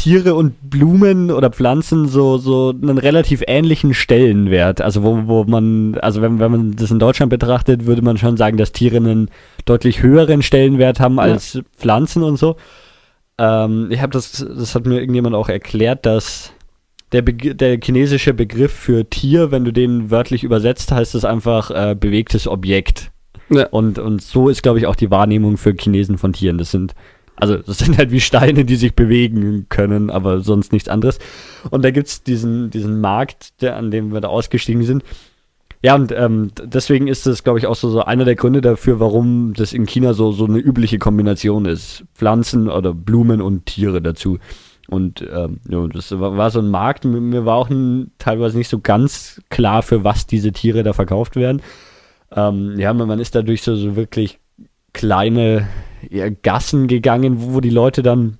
Tiere und Blumen oder Pflanzen so, so einen relativ ähnlichen Stellenwert. Also wo, wo man, also wenn, wenn man das in Deutschland betrachtet, würde man schon sagen, dass Tiere einen deutlich höheren Stellenwert haben als ja. Pflanzen und so. Ähm, ich habe das, das hat mir irgendjemand auch erklärt, dass der, Be der chinesische Begriff für Tier, wenn du den wörtlich übersetzt, heißt es einfach äh, bewegtes Objekt. Ja. Und, und so ist, glaube ich, auch die Wahrnehmung für Chinesen von Tieren. Das sind also das sind halt wie Steine, die sich bewegen können, aber sonst nichts anderes. Und da gibt's diesen, diesen Markt, der, an dem wir da ausgestiegen sind. Ja, und ähm, deswegen ist das, glaube ich, auch so, so einer der Gründe dafür, warum das in China so, so eine übliche Kombination ist. Pflanzen oder Blumen und Tiere dazu. Und ähm, ja, das war, war, so ein Markt. Mir war auch ein, teilweise nicht so ganz klar, für was diese Tiere da verkauft werden. Ähm, ja, man, man ist dadurch so, so wirklich kleine Gassen gegangen, wo, die Leute dann,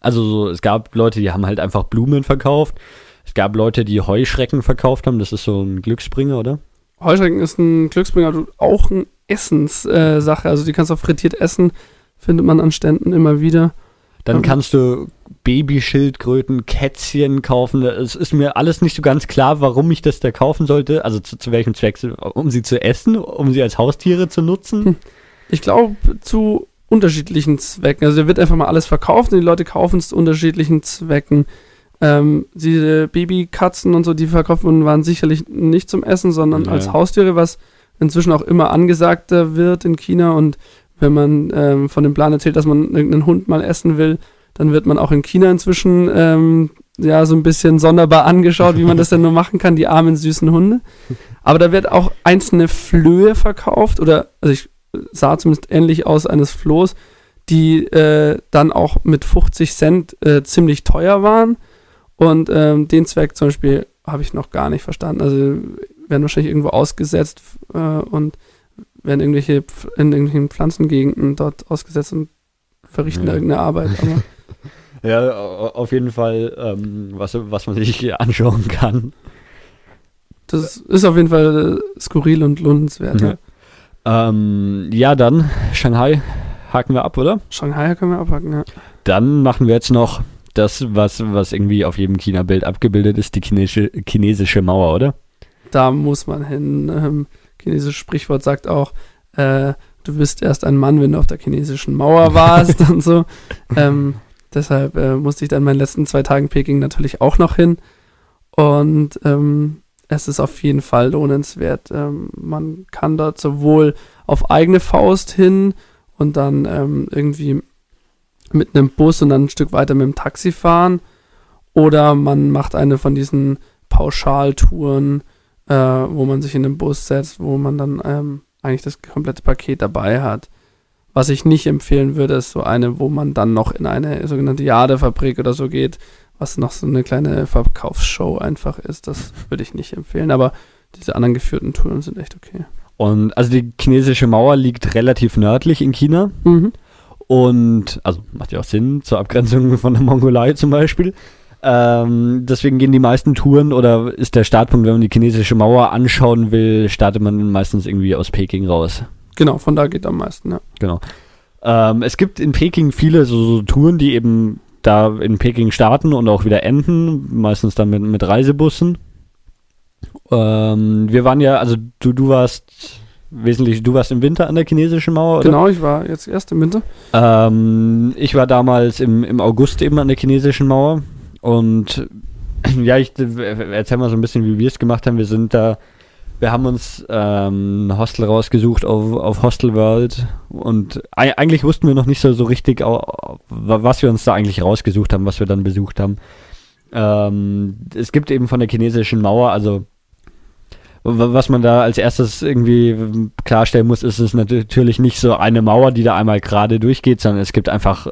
also so, es gab Leute, die haben halt einfach Blumen verkauft. Es gab Leute, die Heuschrecken verkauft haben. Das ist so ein Glücksbringer, oder? Heuschrecken ist ein Glücksbringer, auch eine Essenssache. Äh, also die kannst du auch frittiert essen, findet man an Ständen immer wieder. Dann kannst du Babyschildkröten, Kätzchen kaufen. Es ist mir alles nicht so ganz klar, warum ich das da kaufen sollte. Also zu, zu welchem Zweck? Um sie zu essen? Um sie als Haustiere zu nutzen? Hm. Ich glaube, zu unterschiedlichen Zwecken. Also da wird einfach mal alles verkauft und die Leute kaufen es zu unterschiedlichen Zwecken. Ähm, diese Babykatzen und so, die verkauft wurden, waren sicherlich nicht zum Essen, sondern ja. als Haustiere, was inzwischen auch immer angesagter wird in China. Und wenn man ähm, von dem Plan erzählt, dass man irgendeinen Hund mal essen will, dann wird man auch in China inzwischen ähm, ja so ein bisschen sonderbar angeschaut, wie man das denn nur machen kann, die armen süßen Hunde. Aber da wird auch einzelne Flöhe verkauft oder also ich sah zumindest ähnlich aus eines Flohs, die äh, dann auch mit 50 Cent äh, ziemlich teuer waren. Und ähm, den Zweck zum Beispiel habe ich noch gar nicht verstanden. Also werden wahrscheinlich irgendwo ausgesetzt äh, und werden irgendwelche in irgendwelchen Pflanzengegenden dort ausgesetzt und verrichten ja. da irgendeine Arbeit. ja, auf jeden Fall, ähm, was, was man sich anschauen kann. Das ist auf jeden Fall äh, skurril und lohnenswert. Ja. Ähm, ja, dann Shanghai haken wir ab, oder? Shanghai können wir abhaken, ja. Dann machen wir jetzt noch das, was, was irgendwie auf jedem China-Bild abgebildet ist, die chinesische, chinesische Mauer, oder? Da muss man hin. Ähm, chinesisches Sprichwort sagt auch, äh, du bist erst ein Mann, wenn du auf der chinesischen Mauer warst und so. Ähm, deshalb äh, musste ich dann meinen letzten zwei Tagen Peking natürlich auch noch hin. Und ähm, es ist auf jeden Fall lohnenswert. Ähm, man kann dort sowohl auf eigene Faust hin und dann ähm, irgendwie mit einem Bus und dann ein Stück weiter mit dem Taxi fahren. Oder man macht eine von diesen Pauschaltouren, äh, wo man sich in den Bus setzt, wo man dann ähm, eigentlich das komplette Paket dabei hat. Was ich nicht empfehlen würde, ist so eine, wo man dann noch in eine sogenannte Jadefabrik oder so geht, was noch so eine kleine Verkaufsshow einfach ist. Das würde ich nicht empfehlen, aber diese anderen geführten Touren sind echt okay. Und also die chinesische Mauer liegt relativ nördlich in China. Mhm. Und, also macht ja auch Sinn, zur Abgrenzung von der Mongolei zum Beispiel. Ähm, deswegen gehen die meisten Touren oder ist der Startpunkt, wenn man die chinesische Mauer anschauen will, startet man meistens irgendwie aus Peking raus. Genau, von da geht am meisten, ja. Genau. Ähm, es gibt in Peking viele so, so Touren, die eben da in Peking starten und auch wieder enden, meistens dann mit, mit Reisebussen. Ähm, wir waren ja, also du, du warst wesentlich, du warst im Winter an der chinesischen Mauer, oder? Genau, ich war jetzt erst im Winter. Ähm, ich war damals im, im August eben an der chinesischen Mauer und ja, ich erzähl mal so ein bisschen, wie wir es gemacht haben. Wir sind da Wir haben uns ähm, ein Hostel rausgesucht auf, auf Hostel World und ei- eigentlich wussten wir noch nicht so, so richtig, was wir uns da eigentlich rausgesucht haben, was wir dann besucht haben. Ähm, es gibt eben von der chinesischen Mauer, also wa- was man da als erstes irgendwie ähm, klarstellen muss, ist es natürlich nicht so eine Mauer, die da einmal gerade durchgeht, sondern es gibt einfach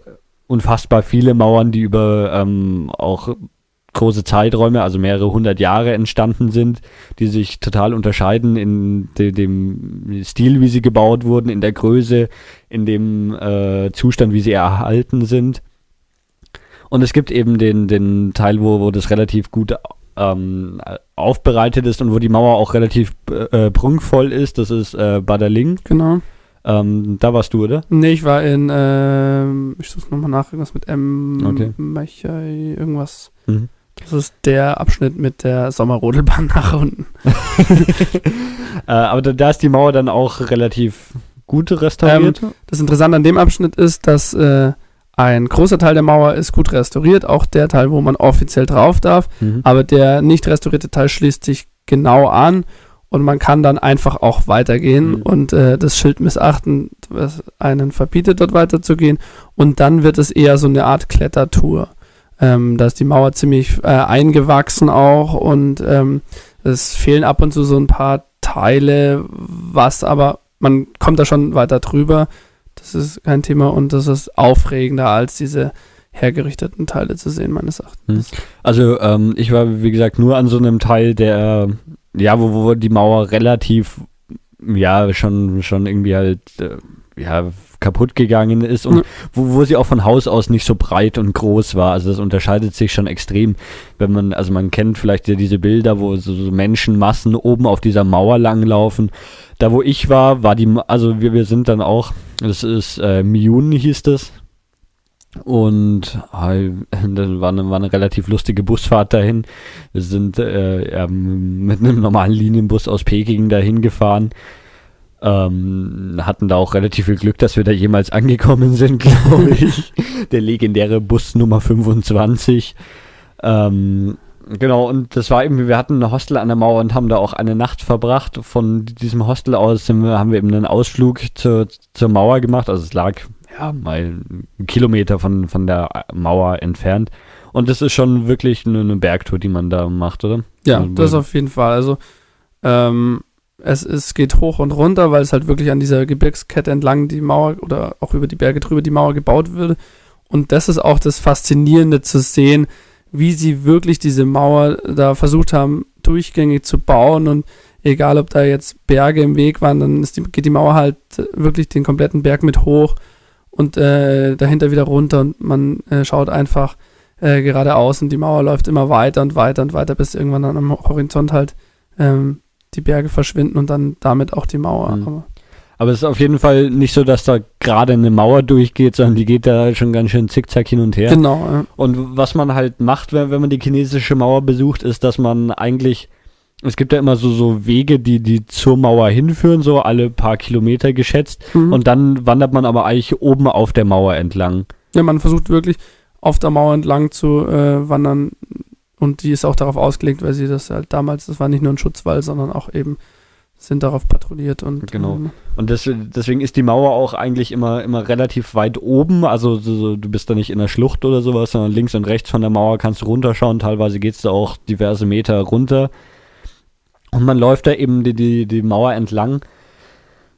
unfassbar viele Mauern, die über ähm, auch große Zeiträume, also mehrere hundert Jahre entstanden sind, die sich total unterscheiden in de dem Stil, wie sie gebaut wurden, in der Größe, in dem äh, Zustand, wie sie erhalten sind. Und es gibt eben den, den Teil, wo, wo das relativ gut ähm, aufbereitet ist und wo die Mauer auch relativ äh, prunkvoll ist. Das ist äh, Badaling. Genau. Ähm, da warst du, oder? Nee, ich war in, ähm, ich suche nochmal nach, irgendwas mit M. Okay. Machai, irgendwas. Mhm. Das ist der Abschnitt mit der Sommerrodelbahn nach unten. Äh, aber da, da ist die Mauer dann auch relativ gut restauriert. Das Interessante an dem Abschnitt ist, dass äh, ein großer Teil der Mauer ist gut restauriert, auch der Teil, wo man offiziell drauf darf, Mhm. aber der nicht restaurierte Teil schließt sich genau an und man kann dann einfach auch weitergehen Mhm. und äh, das Schild missachten, was einen verbietet, dort weiterzugehen und dann wird es eher so eine Art Klettertour. Ähm, da ist die Mauer ziemlich äh, eingewachsen auch und ähm, es fehlen ab und zu so ein paar Teile, was aber man kommt da schon weiter drüber. Das ist kein Thema und das ist aufregender als diese hergerichteten Teile zu sehen, meines Erachtens. Also ähm, ich war, wie gesagt, nur an so einem Teil, der, ja, wo, wo die Mauer relativ, ja, schon, schon irgendwie halt, äh, ja, kaputt gegangen ist und Ja. wo, wo sie auch von Haus aus nicht so breit und groß war. Also das unterscheidet sich schon extrem, wenn man, also man kennt vielleicht ja diese Bilder, wo so, so Menschenmassen oben auf dieser Mauer langlaufen. Da wo ich war, war die, also wir, wir sind dann auch, das ist äh, Miyun hieß das, und äh, das war eine, war eine relativ lustige Busfahrt dahin. Wir sind äh, ja, mit einem normalen Linienbus aus Peking dahin gefahren. Ähm, hatten da auch relativ viel Glück, dass wir da jemals angekommen sind, glaube ich. Der legendäre Bus Nummer 25. Ähm, genau, und das war eben, wir hatten ein Hostel an der Mauer und haben da auch eine Nacht verbracht. Von diesem Hostel aus wir, haben wir eben einen Ausflug zur, zur Mauer gemacht. Also es lag ja mal einen Kilometer von, von der Mauer entfernt. Und das ist schon wirklich eine, eine Bergtour, die man da macht, oder? Ja, Also, das auf jeden Fall. Also ähm, es, es geht hoch und runter, weil es halt wirklich an dieser Gebirgskette entlang die Mauer oder auch über die Berge drüber die Mauer gebaut würde. Und das ist auch das Faszinierende zu sehen, wie sie wirklich diese Mauer da versucht haben, durchgängig zu bauen. Und egal, ob da jetzt Berge im Weg waren, dann ist die, geht die Mauer halt wirklich den kompletten Berg mit hoch und äh, dahinter wieder runter. Und man äh, schaut einfach äh, geradeaus und die Mauer läuft immer weiter und weiter und weiter, bis irgendwann dann am Horizont halt ähm, die Berge verschwinden und dann damit auch die Mauer. Mhm. Aber Aber es ist auf jeden Fall nicht so, dass da gerade eine Mauer durchgeht, sondern die geht da schon ganz schön zickzack hin und her. Genau, ja. Und was man halt macht, wenn, wenn man die chinesische Mauer besucht, ist, dass man eigentlich, es gibt ja immer so, so Wege, die, die zur Mauer hinführen, so alle paar Kilometer geschätzt. Mhm. Und dann wandert man aber eigentlich oben auf der Mauer entlang. ja, man versucht wirklich auf der Mauer entlang zu äh, wandern und die ist auch darauf ausgelegt, weil sie das halt damals, das war nicht nur ein Schutzwall, sondern auch eben sind darauf patrouilliert und Genau. ähm, Und deswegen ist die Mauer auch eigentlich immer, immer relativ weit oben. Also so, so, du bist da nicht in der Schlucht oder sowas, sondern links und rechts von der Mauer kannst du runterschauen. Teilweise geht's da auch diverse Meter runter. Und man läuft da eben die, die, die Mauer entlang.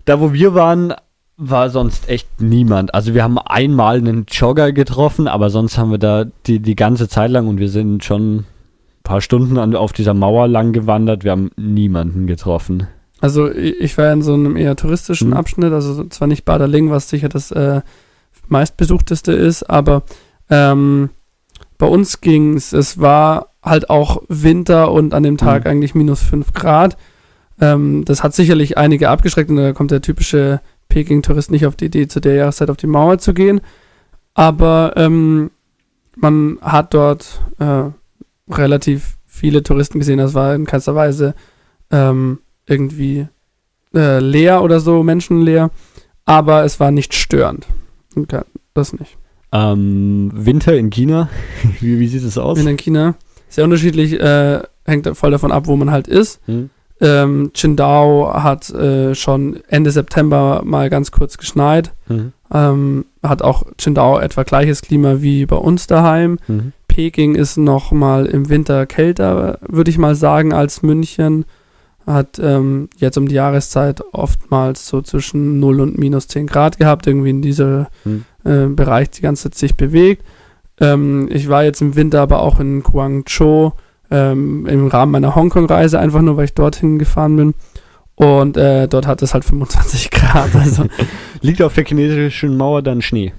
Da, wo wir waren, war sonst echt niemand. Also wir haben einmal einen Jogger getroffen, aber sonst haben wir da die, die ganze Zeit lang und wir sind schon ein paar Stunden an, auf dieser Mauer lang gewandert. Wir haben niemanden getroffen. Also ich war in so einem eher touristischen Mhm. Abschnitt, also zwar nicht Baderling, was sicher das äh, meistbesuchteste ist, aber ähm, bei uns ging es, es war halt auch Winter und an dem Tag Mhm. eigentlich minus 5 Grad. Ähm, das hat sicherlich einige abgeschreckt und da kommt der typische Peking-Tourist nicht auf die Idee, zu der Jahreszeit auf die Mauer zu gehen. Aber ähm, man hat dort äh, relativ viele Touristen gesehen. Das war in keinster Weise ähm, irgendwie äh, leer oder so, menschenleer. Aber es war nicht störend. Das nicht. Ähm, Winter in China, wie, wie sieht es aus? In China sehr unterschiedlich, äh, hängt voll davon ab, wo man halt ist. Hm? Ähm, Qingdao hat äh, schon Ende September mal ganz kurz geschneit. Mhm. Ähm, hat auch Qingdao etwa gleiches Klima wie bei uns daheim. Mhm. Peking ist noch mal im Winter kälter, würde ich mal sagen, als München. Hat ähm, jetzt um die Jahreszeit oftmals so zwischen 0 und minus 10 Grad gehabt, irgendwie in diesem Mhm. äh, Bereich die ganze Zeit sich bewegt. Ähm, ich war jetzt im Winter aber auch in Guangzhou ähm, im Rahmen meiner Hongkong-Reise, einfach nur, weil ich dorthin gefahren bin. Und äh, dort hat es halt 25 Grad. Also Liegt auf der chinesischen Mauer dann Schnee?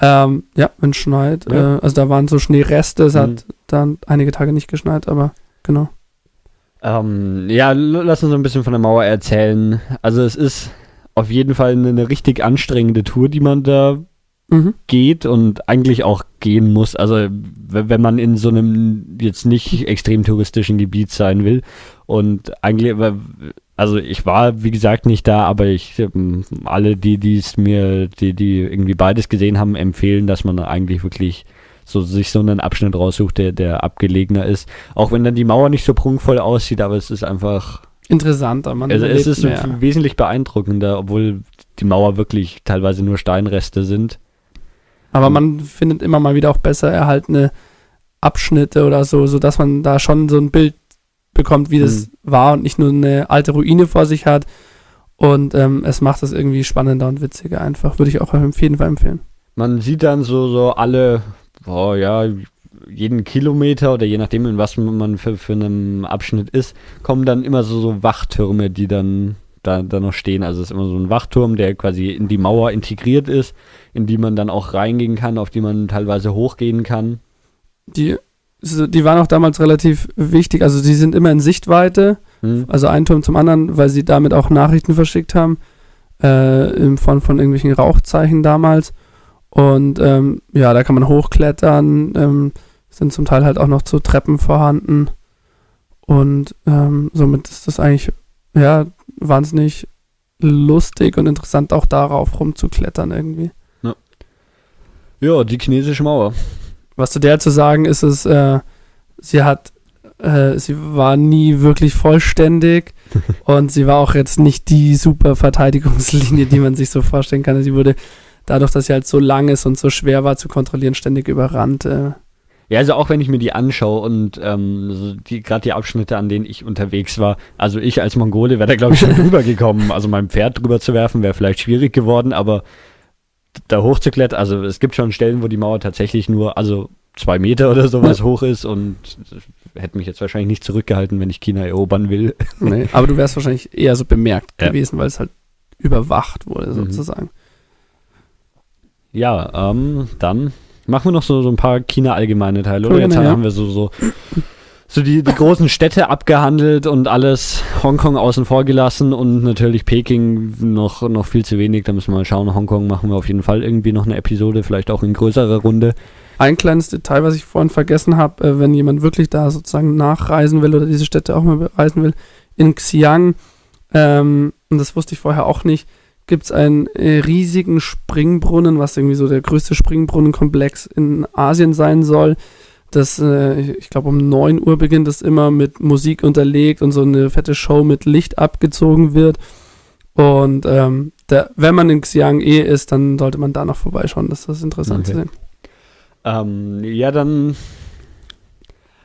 ähm, ja, wenn es schneit. Ja. Äh, also da waren so Schneereste, es Mhm. hat dann einige Tage nicht geschneit, aber genau. Ähm, ja, lass uns ein bisschen von der Mauer erzählen. Also es ist auf jeden Fall eine, eine richtig anstrengende Tour, die man da Mhm. geht und eigentlich auch gehen muss. Also wenn man in so einem jetzt nicht extrem touristischen Gebiet sein will. Und eigentlich, also ich war wie gesagt nicht da, aber ich ähm, alle, die die es mir, die die irgendwie beides gesehen haben, empfehlen, dass man eigentlich wirklich so sich so einen Abschnitt raussucht, der der abgelegener ist. Auch wenn dann die Mauer nicht so prunkvoll aussieht, aber es ist einfach Interessanter, man also es ist mehr. wesentlich beeindruckender, obwohl die Mauer wirklich teilweise nur Steinreste sind. Aber man findet immer mal wieder auch besser erhaltene Abschnitte oder so, sodass man da schon so ein Bild bekommt, wie das war und nicht nur eine alte Ruine vor sich hat. Und ähm, es macht es irgendwie spannender und witziger einfach. Würde ich auch auf jeden Fall empfehlen. Man sieht dann so, so alle, boah, ja, jeden Kilometer oder je nachdem, in was man für, für einen Abschnitt ist, kommen dann immer so, so Wachtürme, die dann da, da noch stehen. Also es ist immer so ein Wachturm, der quasi in die Mauer integriert ist, in die man dann auch reingehen kann, auf die man teilweise hochgehen kann. Die, die waren auch damals relativ wichtig. Also die sind immer in Sichtweite. Hm? Also ein Turm zum anderen, weil sie damit auch Nachrichten verschickt haben. Äh, in Form von irgendwelchen Rauchzeichen damals. Und ähm, ja, da kann man hochklettern. Ähm, sind zum Teil halt auch noch so Treppen vorhanden. Und ähm, somit ist das eigentlich ja wahnsinnig lustig und interessant, auch darauf rumzuklettern irgendwie. Ja, die chinesische Mauer. Was zu der zu sagen ist, ist, äh, sie hat, äh, sie war nie wirklich vollständig und sie war auch jetzt nicht die super Verteidigungslinie, die man sich so vorstellen kann. Sie wurde dadurch, dass sie halt so lang ist und so schwer war zu kontrollieren, ständig überrannt. Äh. Ja, also auch wenn ich mir die anschaue und ähm, so die, gerade die Abschnitte, an denen ich unterwegs war, also ich als Mongole wäre da glaube ich schon drüber gekommen. Also mein Pferd drüber zu werfen wäre vielleicht schwierig geworden, aber da hochzuklettern, also es gibt schon Stellen, wo die Mauer tatsächlich nur, also zwei Meter oder sowas hoch ist und hätte mich jetzt wahrscheinlich nicht zurückgehalten, wenn ich China erobern will. Nee, aber du wärst wahrscheinlich eher so bemerkt Ja. gewesen, weil es halt überwacht wurde, Mhm. sozusagen. Ja, ähm, dann machen wir noch so, so ein paar China-allgemeine Teile. Oder jetzt ja. haben wir so, so, so die, die großen Städte abgehandelt und alles Hongkong außen vor gelassen und natürlich Peking noch, noch viel zu wenig. Da müssen wir mal schauen. Hongkong machen wir auf jeden Fall irgendwie noch eine Episode, vielleicht auch in größerer Runde. Ein kleines Detail, was ich vorhin vergessen habe, äh, wenn jemand wirklich da sozusagen nachreisen will oder diese Städte auch mal bereisen will, in Xi'an, ähm, und das wusste ich vorher auch nicht, gibt es einen äh, riesigen Springbrunnen, was irgendwie so der größte Springbrunnenkomplex in Asien sein soll. Das, äh, ich- glaube, um 9 Uhr beginnt es immer mit Musik unterlegt und so eine fette Show mit Licht abgezogen wird. Und ähm, der, wenn man in Xi'an eh ist, dann sollte man da noch vorbeischauen. Das ist interessant Okay. zu sehen. Ähm, ja, dann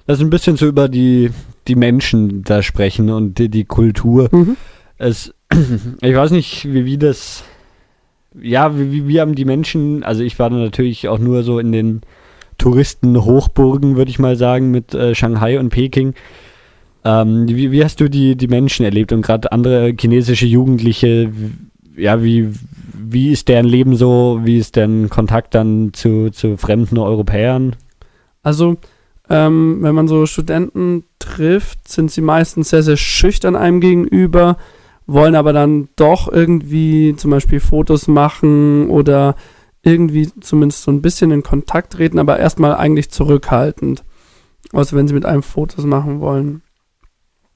lass ein bisschen so über die, die Menschen da sprechen und die, die Kultur. Mhm. Es, ich weiß nicht, wie, wie das, ja, wie, wie, wie haben die Menschen, also ich war natürlich auch nur so in den Touristenhochburgen, würde ich mal sagen, mit äh, Shanghai und Peking. Ähm, wie, wie hast du die, die Menschen erlebt und gerade andere chinesische Jugendliche, ja, wie, wie ist deren Leben so, wie ist deren Kontakt dann zu, zu fremden Europäern? Also, ähm, wenn man so Studenten trifft, sind sie meistens sehr, sehr schüchtern einem gegenüber, wollen aber dann doch irgendwie zum Beispiel Fotos machen oder irgendwie zumindest so ein bisschen in Kontakt treten, aber erstmal eigentlich zurückhaltend. Außer wenn sie mit einem Fotos machen wollen.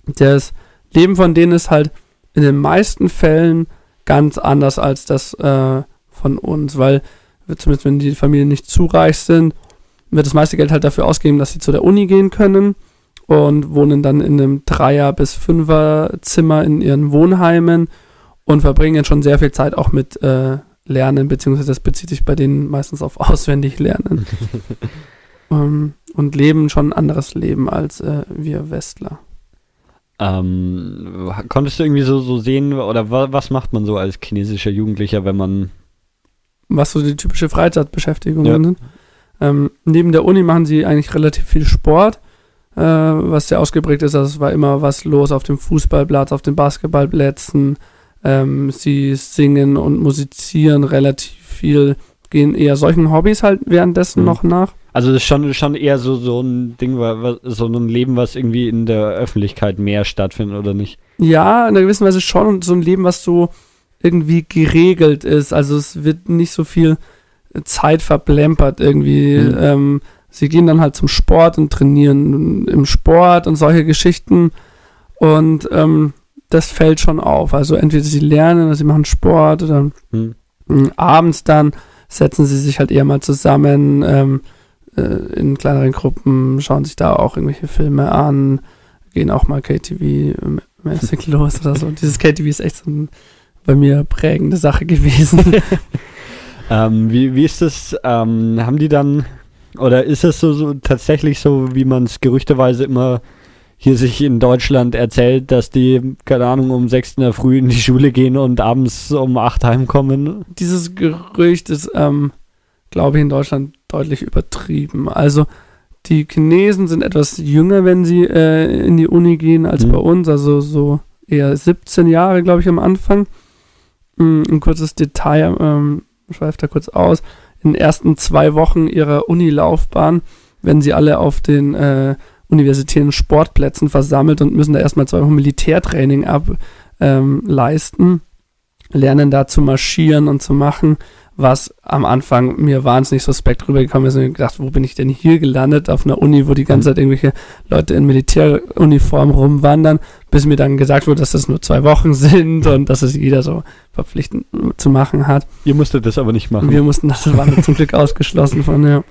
Das Leben von denen ist halt in den meisten Fällen ganz anders als das äh, von uns, weil zumindest wenn die Familien nicht zu reich sind, wird das meiste Geld halt dafür ausgegeben, dass sie zu der Uni gehen können. Und wohnen dann in einem Dreier- bis Fünfer-Zimmer in ihren Wohnheimen und verbringen schon sehr viel Zeit auch mit äh, Lernen, beziehungsweise das bezieht sich bei denen meistens auf auswendig Lernen. um, und leben schon ein anderes Leben als äh, wir Westler. Ähm, konntest du irgendwie so, so sehen, oder wa was macht man so als chinesischer Jugendlicher, wenn man. Was so die typische Freizeitbeschäftigung Ja. sind. Ähm, neben der Uni machen sie eigentlich relativ viel Sport, äh, was sehr ausgeprägt ist. Also es war immer was los auf dem Fußballplatz, auf den Basketballplätzen. Ähm, sie singen und musizieren relativ viel, gehen eher solchen Hobbys halt währenddessen Mhm. noch nach. Also das ist schon, schon eher so, so ein Ding, so ein Leben, was irgendwie in der Öffentlichkeit mehr stattfindet, oder nicht? Ja, in einer gewissen Weise schon und so ein Leben, was so irgendwie geregelt ist. Also es wird nicht so viel Zeit verplempert irgendwie. Mhm. Ähm, sie gehen dann halt zum Sport und trainieren im Sport und solche Geschichten. Und ähm, das fällt schon auf. Also entweder sie lernen oder sie machen Sport oder Hm. abends dann setzen sie sich halt eher mal zusammen ähm, äh, in kleineren Gruppen, schauen sich da auch irgendwelche Filme an, gehen auch mal KTV-mäßig los oder so. Dieses KTV ist echt so ein, bei mir prägende Sache gewesen. Ähm, wie, wie ist das? Ähm, haben die dann, oder ist es so, so tatsächlich so, wie man es gerüchteweise immer hier sich in Deutschland erzählt, dass die, keine Ahnung, um 6 in der Früh in die Schule gehen und abends um 8 heimkommen? Dieses Gerücht ist, ähm, glaube ich, in Deutschland deutlich übertrieben. Also die Chinesen sind etwas jünger, wenn sie äh, in die Uni gehen, als Mhm. bei uns. Also so eher 17 Jahre, glaube ich, am Anfang. Mm, Ein kurzes Detail, ähm, schweift da kurz aus. In den ersten zwei Wochen ihrer Unilaufbahn werden sie alle auf den äh, universitären Sportplätzen versammelt und müssen da erstmal zwei Wochen Militärtraining ableisten, ähm, lernen da zu marschieren und zu machen, was am Anfang mir wahnsinnig suspekt rübergekommen ist und ich gedacht, wo bin ich denn hier gelandet auf einer Uni, wo die ganze Zeit irgendwelche Leute in Militäruniform rumwandern, bis mir dann gesagt wurde, dass das nur zwei Wochen sind und dass es jeder so verpflichtend zu machen hat. Ihr musstet das aber nicht machen. Wir mussten, das waren zum Glück ausgeschlossen von, ja.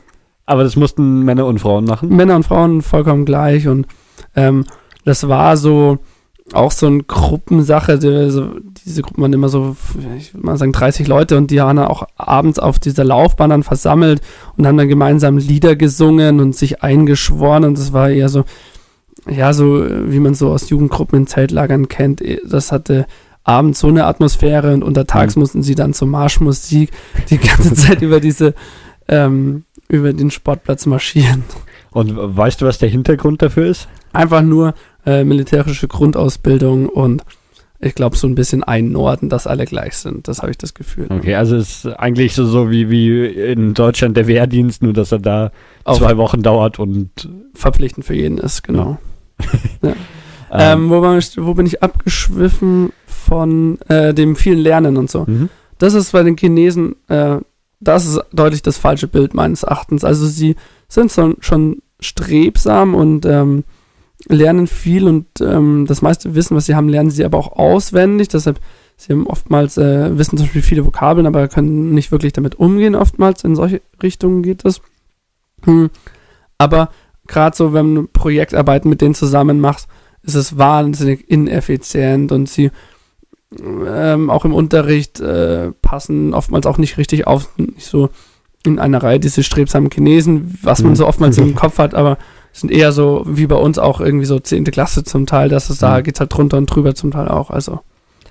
aber das mussten Männer und Frauen machen. Männer und Frauen vollkommen gleich und ähm, das war so auch so eine Gruppensache. Die, so, diese Gruppen waren immer so, ich würde mal sagen, 30 Leute und die haben dann auch abends auf dieser Laufbahn dann versammelt und haben dann gemeinsam Lieder gesungen und sich eingeschworen und das war eher so, ja, so wie man so aus Jugendgruppen in Zeltlagern kennt. Das hatte abends so eine Atmosphäre und untertags Mhm. mussten sie dann zur Marschmusik die ganze Zeit über diese ähm, über den Sportplatz marschieren. Und weißt du, was der Hintergrund dafür ist? Einfach nur äh, militärische Grundausbildung und ich glaube so ein bisschen einnorden, dass alle gleich sind. Das habe ich das Gefühl. Okay, also es ist eigentlich so, so wie, wie in Deutschland der Wehrdienst, nur dass er da Auch zwei Wochen dauert und verpflichtend für jeden ist, genau. ähm, Ähm, wo, ich, wo bin ich abgeschwiffen von äh, dem vielen Lernen und so? mhm. Das ist bei den Chinesen, äh, das ist deutlich das falsche Bild meines Erachtens. Also sie sind so, schon strebsam und ähm, lernen viel und ähm, das meiste Wissen, was sie haben, lernen sie aber auch auswendig. Deshalb, sie haben oftmals, äh, wissen zum Beispiel viele Vokabeln, aber können nicht wirklich damit umgehen. Oftmals in solche Richtungen geht es. Hm. Aber gerade so, wenn du Projektarbeiten mit denen zusammen machst, ist es wahnsinnig ineffizient und sie ähm, auch im Unterricht äh, passen oftmals auch nicht richtig auf, nicht so in einer Reihe diese strebsamen Chinesen, was man Mhm. so oftmals im Kopf hat, aber sind eher so wie bei uns auch irgendwie so 10. Klasse zum Teil, dass es da Mhm. geht's halt drunter und drüber zum Teil auch. Also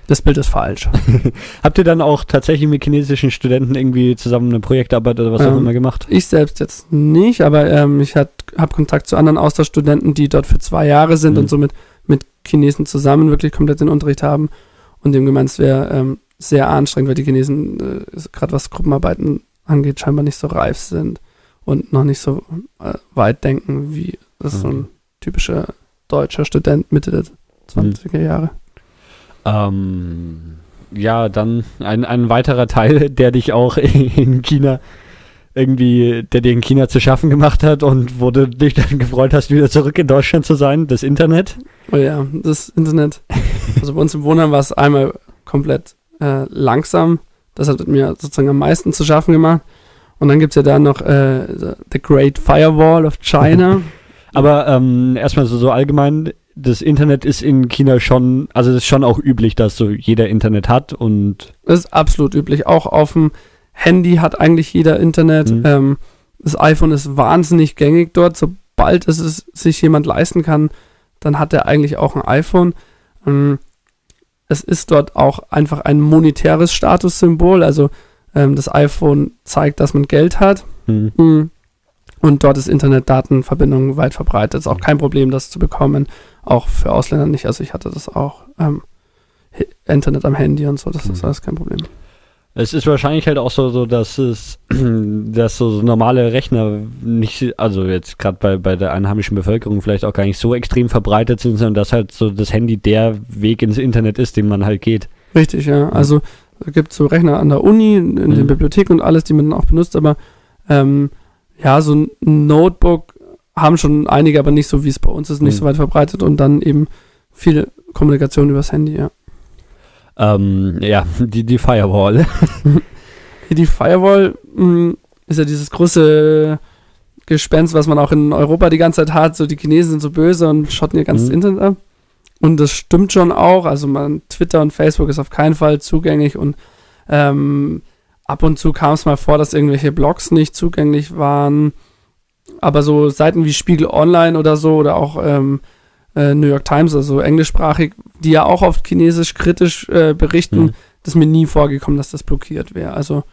das Bild ist falsch. Habt ihr dann auch tatsächlich mit chinesischen Studenten irgendwie zusammen eine Projektarbeit oder was auch Ähm, immer gemacht? Ich selbst jetzt nicht, aber ähm, ich habe Kontakt zu anderen Austauschstudenten, die dort für zwei Jahre sind Mhm. und somit mit Chinesen zusammen wirklich komplett den Unterricht haben. Und dem gemeint, es wäre ähm, sehr anstrengend, weil die Chinesen, äh, gerade was Gruppenarbeiten angeht, scheinbar nicht so reif sind und noch nicht so äh, weit denken, wie das ist so ein typischer deutscher Student Mitte der 20er Jahre. Ähm, ja, dann ein, ein weiterer Teil, der dich auch in China irgendwie, der dir in China zu schaffen gemacht hat und wo du dich dann gefreut hast, wieder zurück in Deutschland zu sein, das Internet. Oh ja, das Internet. Also bei uns im Wohnheim war es einmal komplett äh, langsam. Das hat mir sozusagen am meisten zu schaffen gemacht. Und dann gibt es ja da noch äh, The Great Firewall of China. Aber ähm, erstmal so, so allgemein, das Internet ist in China schon, also es ist schon auch üblich, dass so jeder Internet hat und. Das ist absolut üblich. Auch auf dem Handy hat eigentlich jeder Internet. Mhm. Ähm, das iPhone ist wahnsinnig gängig dort. Sobald es, es sich jemand leisten kann, dann hat er eigentlich auch ein iPhone. Ähm, es ist dort auch einfach ein monetäres Statussymbol. Also ähm, das iPhone zeigt, dass man Geld hat. Hm. Mhm. Und dort ist Internetdatenverbindung weit verbreitet. Ist auch kein Problem, das zu bekommen. Auch für Ausländer nicht. Also ich hatte das auch. Ähm, Internet am Handy und so, das ist Mhm. alles kein Problem. Es ist wahrscheinlich halt auch so, so dass es, dass so, so normale Rechner nicht, also jetzt gerade bei, bei der einheimischen Bevölkerung vielleicht auch gar nicht so extrem verbreitet sind, sondern dass halt so das Handy der Weg ins Internet ist, den man halt geht. Richtig, ja. Also es gibt so Rechner an der Uni, in, in den Mhm. Bibliotheken und alles, die man dann auch benutzt, aber ähm, ja, so ein Notebook haben schon einige, aber nicht so, wie es bei uns ist, nicht Mhm. so weit verbreitet und dann eben viel Kommunikation übers Handy, ja. Ähm, ja, die, die Firewall. Die Firewall mh, ist ja dieses große Gespenst, was man auch in Europa die ganze Zeit hat. So die Chinesen sind so böse und schotten ihr ganzes Mhm. Internet ab. Und das stimmt schon auch. Also man Twitter und Facebook ist auf keinen Fall zugänglich und ähm, ab und zu kam es mal vor, dass irgendwelche Blogs nicht zugänglich waren. Aber so Seiten wie Spiegel Online oder so oder auch ähm, äh, New York Times, also englischsprachig, die ja auch oft chinesisch kritisch äh, berichten, Mhm. das ist mir nie vorgekommen, dass das blockiert wäre. Also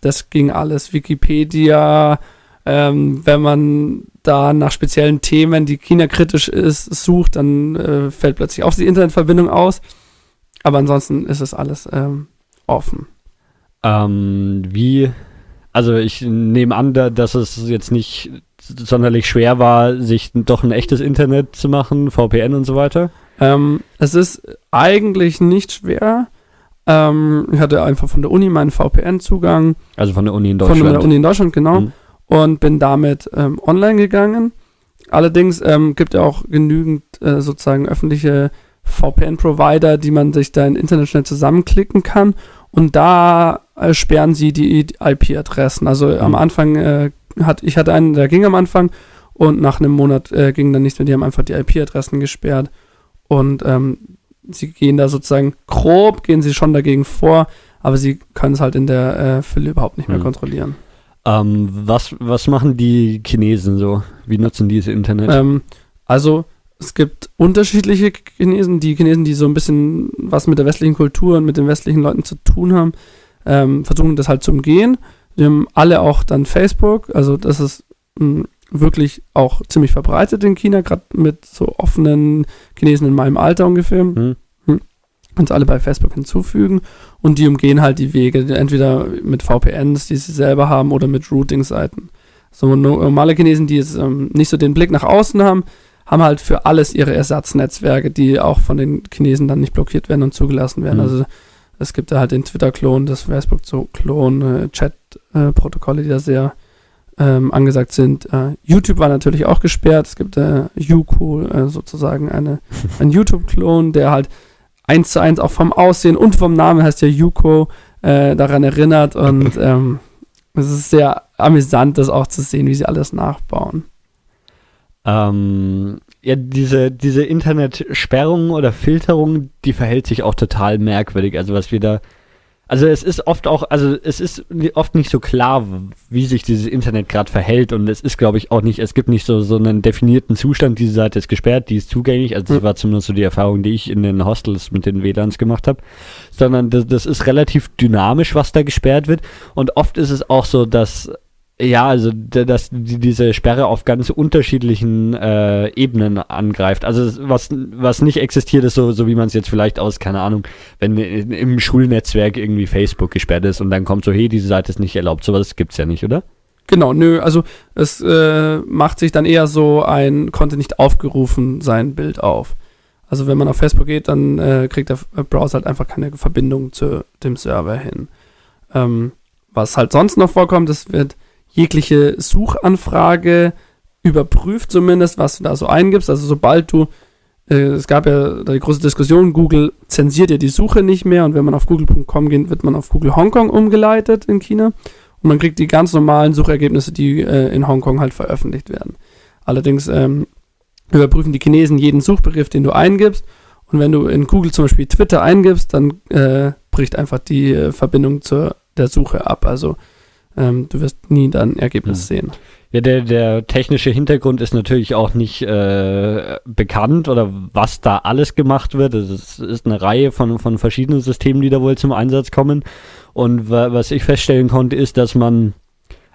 das ging alles. Wikipedia, ähm, wenn man da nach speziellen Themen, die China-kritisch ist, sucht, dann äh, fällt plötzlich auch die Internetverbindung aus. Aber ansonsten ist es alles ähm, offen. Ähm, wie, also ich nehme an, da, dass es jetzt nicht sonderlich schwer war, sich doch ein echtes Internet zu machen, VPN und so weiter. Ähm, es ist eigentlich nicht schwer. Ähm, ich hatte einfach von der Uni meinen VPN-Zugang. Also von der Uni in Von Deutschland. der Uni in Deutschland, genau. Mhm. Und bin damit ähm, online gegangen. Allerdings ähm, gibt ja auch genügend äh, sozusagen öffentliche VPN-Provider, die man sich da im Internet schnell zusammenklicken kann. Und da äh, sperren sie die IP-Adressen. Also am Mhm. Anfang äh, hat ich hatte einen, der ging am Anfang und nach einem Monat äh, ging dann nichts mehr. Die haben einfach die IP-Adressen gesperrt. Und ähm, sie gehen da sozusagen grob, gehen sie schon dagegen vor, aber sie können es halt in der äh, Fülle überhaupt nicht mehr Mhm. kontrollieren. Ähm, was, was machen die Chinesen so? Wie nutzen die das Internet? Ähm, also es gibt unterschiedliche Chinesen, die Chinesen, die so ein bisschen was mit der westlichen Kultur und mit den westlichen Leuten zu tun haben, ähm, versuchen das halt zu umgehen. Die haben alle auch dann Facebook, also das ist mh, wirklich auch ziemlich verbreitet in China, gerade mit so offenen Chinesen in meinem Alter ungefähr. Hm? Kannst alle bei Facebook hinzufügen und die umgehen halt die Wege, entweder mit VPNs, die sie selber haben, oder mit Routing-Seiten. So no- normale Chinesen, die jetzt ähm, nicht so den Blick nach außen haben, haben halt für alles ihre Ersatznetzwerke, die auch von den Chinesen dann nicht blockiert werden und zugelassen werden. Mhm. Also es gibt da halt den Twitter-Klon, das Facebook-Klon, äh, Chat-Protokolle, die da sehr ähm, angesagt sind. Äh, YouTube war natürlich auch gesperrt. Es gibt äh, Youku, äh, sozusagen eine, ein YouTube-Klon, der halt eins zu eins auch vom Aussehen und vom Namen heißt ja Yuko äh, daran erinnert und ähm, es ist sehr amüsant, das auch zu sehen, wie sie alles nachbauen. Ähm, ja, diese, diese Internetsperrung oder Filterung, die verhält sich auch total merkwürdig. Also was wir da. Also es ist oft auch, also es ist oft nicht so klar, wie sich dieses Internet gerade verhält. Und es ist, glaube ich, auch nicht, es gibt nicht so, so einen definierten Zustand, diese Seite ist gesperrt, die ist zugänglich, also das Mhm. war zumindest so die Erfahrung, die ich in den Hostels mit den WLANs gemacht habe, sondern das, das ist relativ dynamisch, was da gesperrt wird. Und oft ist es auch so, dass ja, also dass die, diese Sperre auf ganz unterschiedlichen äh, Ebenen angreift. Also was, was nicht existiert, ist so, so wie man es jetzt vielleicht aus, keine Ahnung, wenn in, im Schulnetzwerk irgendwie Facebook gesperrt ist und dann kommt so, hey, diese Seite ist nicht erlaubt. Sowas gibt's ja nicht, oder? Genau, nö, also es äh, macht sich dann eher so ein konnte nicht aufgerufen sein Bild auf. Also wenn man auf Facebook geht, dann äh, kriegt der F- Browser halt einfach keine Verbindung zu dem Server hin. Ähm, was halt sonst noch vorkommt, es wird jegliche Suchanfrage überprüft zumindest, was du da so eingibst. Also sobald du, äh, es gab ja die große Diskussion, Google zensiert ja die Suche nicht mehr und wenn man auf google.com geht, wird man auf Google Hongkong umgeleitet in China und man kriegt die ganz normalen Suchergebnisse, die äh, in Hongkong halt veröffentlicht werden. Allerdings ähm, überprüfen die Chinesen jeden Suchbegriff, den du eingibst. Und wenn du in Google zum Beispiel Twitter eingibst, dann äh, bricht einfach die äh, Verbindung zur der Suche ab. Also ähm, du wirst nie dann Ergebnis Mhm. sehen. Ja, der, der technische Hintergrund ist natürlich auch nicht äh, bekannt oder was da alles gemacht wird. Es ist, eine Reihe von, von verschiedenen Systemen, die da wohl zum Einsatz kommen. Und wa was ich feststellen konnte, ist, dass man,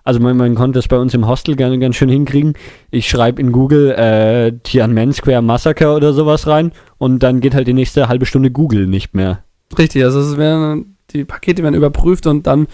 also man, man konnte das bei uns im Hostel gerne ganz schön hinkriegen. Ich schreibe in Google äh, Tiananmen Square Massacre oder sowas rein und dann geht halt die nächste halbe Stunde Google nicht mehr. Richtig, also es werden, die Pakete werden überprüft und dann,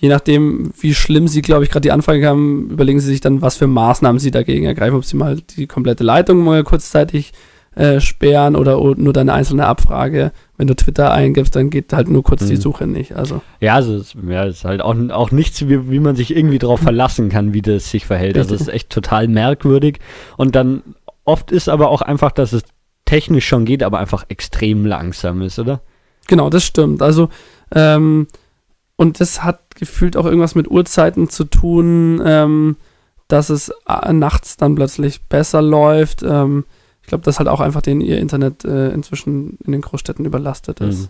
je nachdem, wie schlimm sie, glaube ich, gerade die Anfrage haben, überlegen sie sich dann, was für Maßnahmen sie dagegen ergreifen, ob sie mal die komplette Leitung mal kurzzeitig äh, sperren oder nur deine einzelne Abfrage. Wenn du Twitter eingibst, dann geht halt nur kurz die Mhm. Suche nicht. Also Ja, also es ja, ist halt auch, auch nichts, wie, wie man sich irgendwie darauf verlassen kann, wie das sich verhält. Also es ist echt total merkwürdig. Und dann oft ist aber auch einfach, dass es technisch schon geht, aber einfach extrem langsam ist, oder? Genau, das stimmt. Also, ähm, und das hat gefühlt auch irgendwas mit Uhrzeiten zu tun, ähm, dass es äh, nachts dann plötzlich besser läuft. Ähm, ich glaube, dass halt auch einfach den ihr Internet äh, inzwischen in den Großstädten überlastet ist. Mhm.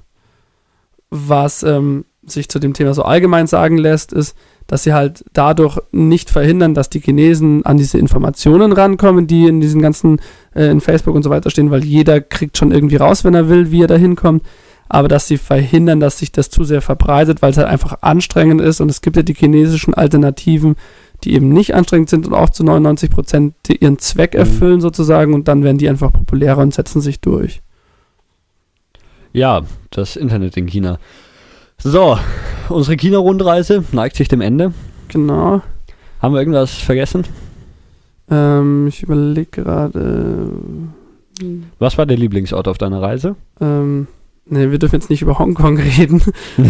Was ähm, sich zu dem Thema so allgemein sagen lässt, ist, dass sie halt dadurch nicht verhindern, dass die Chinesen an diese Informationen rankommen, die in diesen ganzen, äh, in Facebook und so weiter stehen, weil jeder kriegt schon irgendwie raus, wenn er will, wie er da hinkommt. Aber dass sie verhindern, dass sich das zu sehr verbreitet, weil es halt einfach anstrengend ist. Und es gibt ja die chinesischen Alternativen, die eben nicht anstrengend sind und auch zu 99 Prozent ihren Zweck Mhm. erfüllen sozusagen. Und dann werden die einfach populärer und setzen sich durch. Ja, das Internet in China. So, unsere China-Rundreise neigt sich dem Ende. Genau. Haben wir irgendwas vergessen? Ähm, ich überlege gerade. Was war der Lieblingsort auf deiner Reise? Ähm, ne, wir dürfen jetzt nicht über Hongkong reden.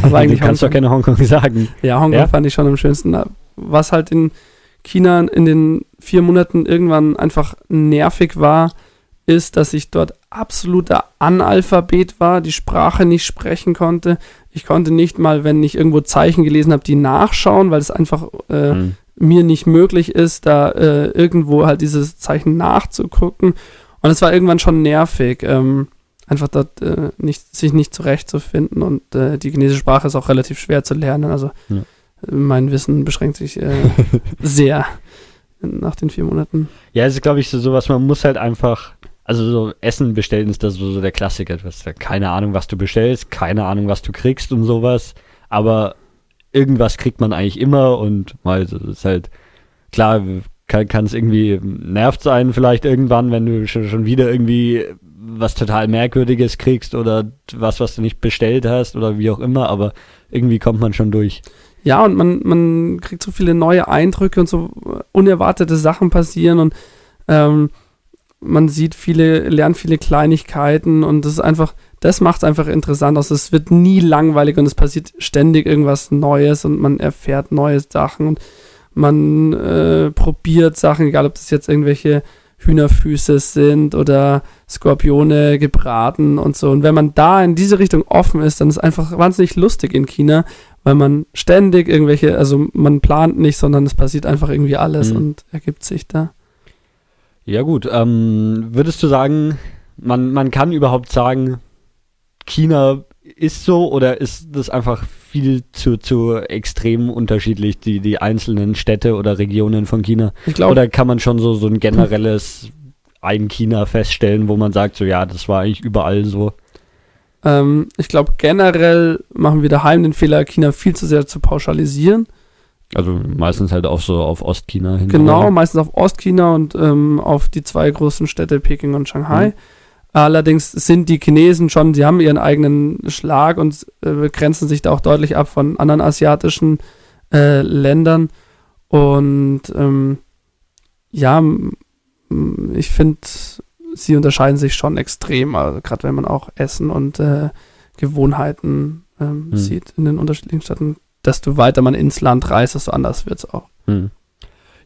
Aber eigentlich du kannst doch gerne Hongkong sagen. Ja, Hongkong Ja? fand ich schon am schönsten. Was halt in China in den vier Monaten irgendwann einfach nervig war, ist, dass ich dort absoluter Analphabet war, die Sprache nicht sprechen konnte. Ich konnte nicht mal, wenn ich irgendwo Zeichen gelesen habe, die nachschauen, weil es einfach äh, Hm. mir nicht möglich ist, da äh, irgendwo halt dieses Zeichen nachzugucken. Und es war irgendwann schon nervig, ähm, einfach dort äh, nicht, sich nicht zurechtzufinden. Und äh, die chinesische Sprache ist auch relativ schwer zu lernen. Also Ja. äh, mein Wissen beschränkt sich äh, sehr nach den vier Monaten. Ja, es ist, glaube ich, so sowas, man muss halt einfach, also so Essen bestellen ist das so, so der Klassiker. Du hast ja keine Ahnung, was du bestellst, keine Ahnung, was du kriegst und sowas, aber irgendwas kriegt man eigentlich immer und mal, das ist halt, klar, kann es irgendwie nervt sein vielleicht irgendwann, wenn du schon, schon wieder irgendwie was total Merkwürdiges kriegst oder was, was du nicht bestellt hast oder wie auch immer, aber irgendwie kommt man schon durch. Ja, und man, man kriegt so viele neue Eindrücke und so äh, unerwartete Sachen passieren und ähm, man sieht viele, lernt viele Kleinigkeiten und das ist einfach, das macht es einfach interessant aus. Es wird nie langweilig und es passiert ständig irgendwas Neues und man erfährt neue Sachen und man äh, probiert Sachen, egal ob das jetzt irgendwelche Hühnerfüße sind oder Skorpione gebraten und so. Und wenn man da in diese Richtung offen ist, dann ist es einfach wahnsinnig lustig in China, weil man ständig irgendwelche, also man plant nicht, sondern es passiert einfach irgendwie alles Mhm. und ergibt sich da. Ja gut, ähm, würdest du sagen, man, man kann überhaupt sagen, China ist so oder ist das einfach viel zu, zu extrem unterschiedlich, die, die einzelnen Städte oder Regionen von China? Ich glaube, Oder kann man schon so, so ein generelles ein China feststellen, wo man sagt, so ja, das war eigentlich überall so? ähm, ich glaube generell machen wir daheim den Fehler, China viel zu sehr zu pauschalisieren. Also meistens halt auch so auf Ostchina hin. Genau, meistens auf Ostchina und ähm, auf die zwei großen Städte Peking und Shanghai. Mhm. Allerdings sind die Chinesen schon, sie haben ihren eigenen Schlag und äh, grenzen sich da auch deutlich ab von anderen asiatischen äh, Ländern. Und ähm, ja, ich finde, sie unterscheiden sich schon extrem, also gerade wenn man auch Essen und äh, Gewohnheiten ähm, Mhm. sieht in den unterschiedlichen Städten. Desto weiter man ins Land reist, desto anders wird es auch. Hm.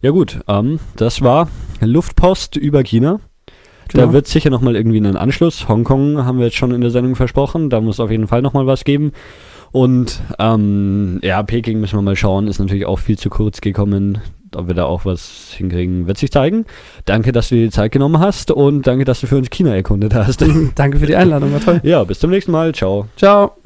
Ja gut, ähm, das war Luftpost über China. Genau. Da wird sicher nochmal irgendwie einen Anschluss. Hongkong haben wir jetzt schon in der Sendung versprochen. Da muss auf jeden Fall nochmal was geben. Und ähm, ja, Peking müssen wir mal schauen. Ist natürlich auch viel zu kurz gekommen. ob wir da auch was hinkriegen, wird sich zeigen. Danke, dass du dir die Zeit genommen hast und danke, dass du für uns China erkundet hast. Danke für die Einladung, war toll. ja, bis zum nächsten Mal. Ciao. Ciao.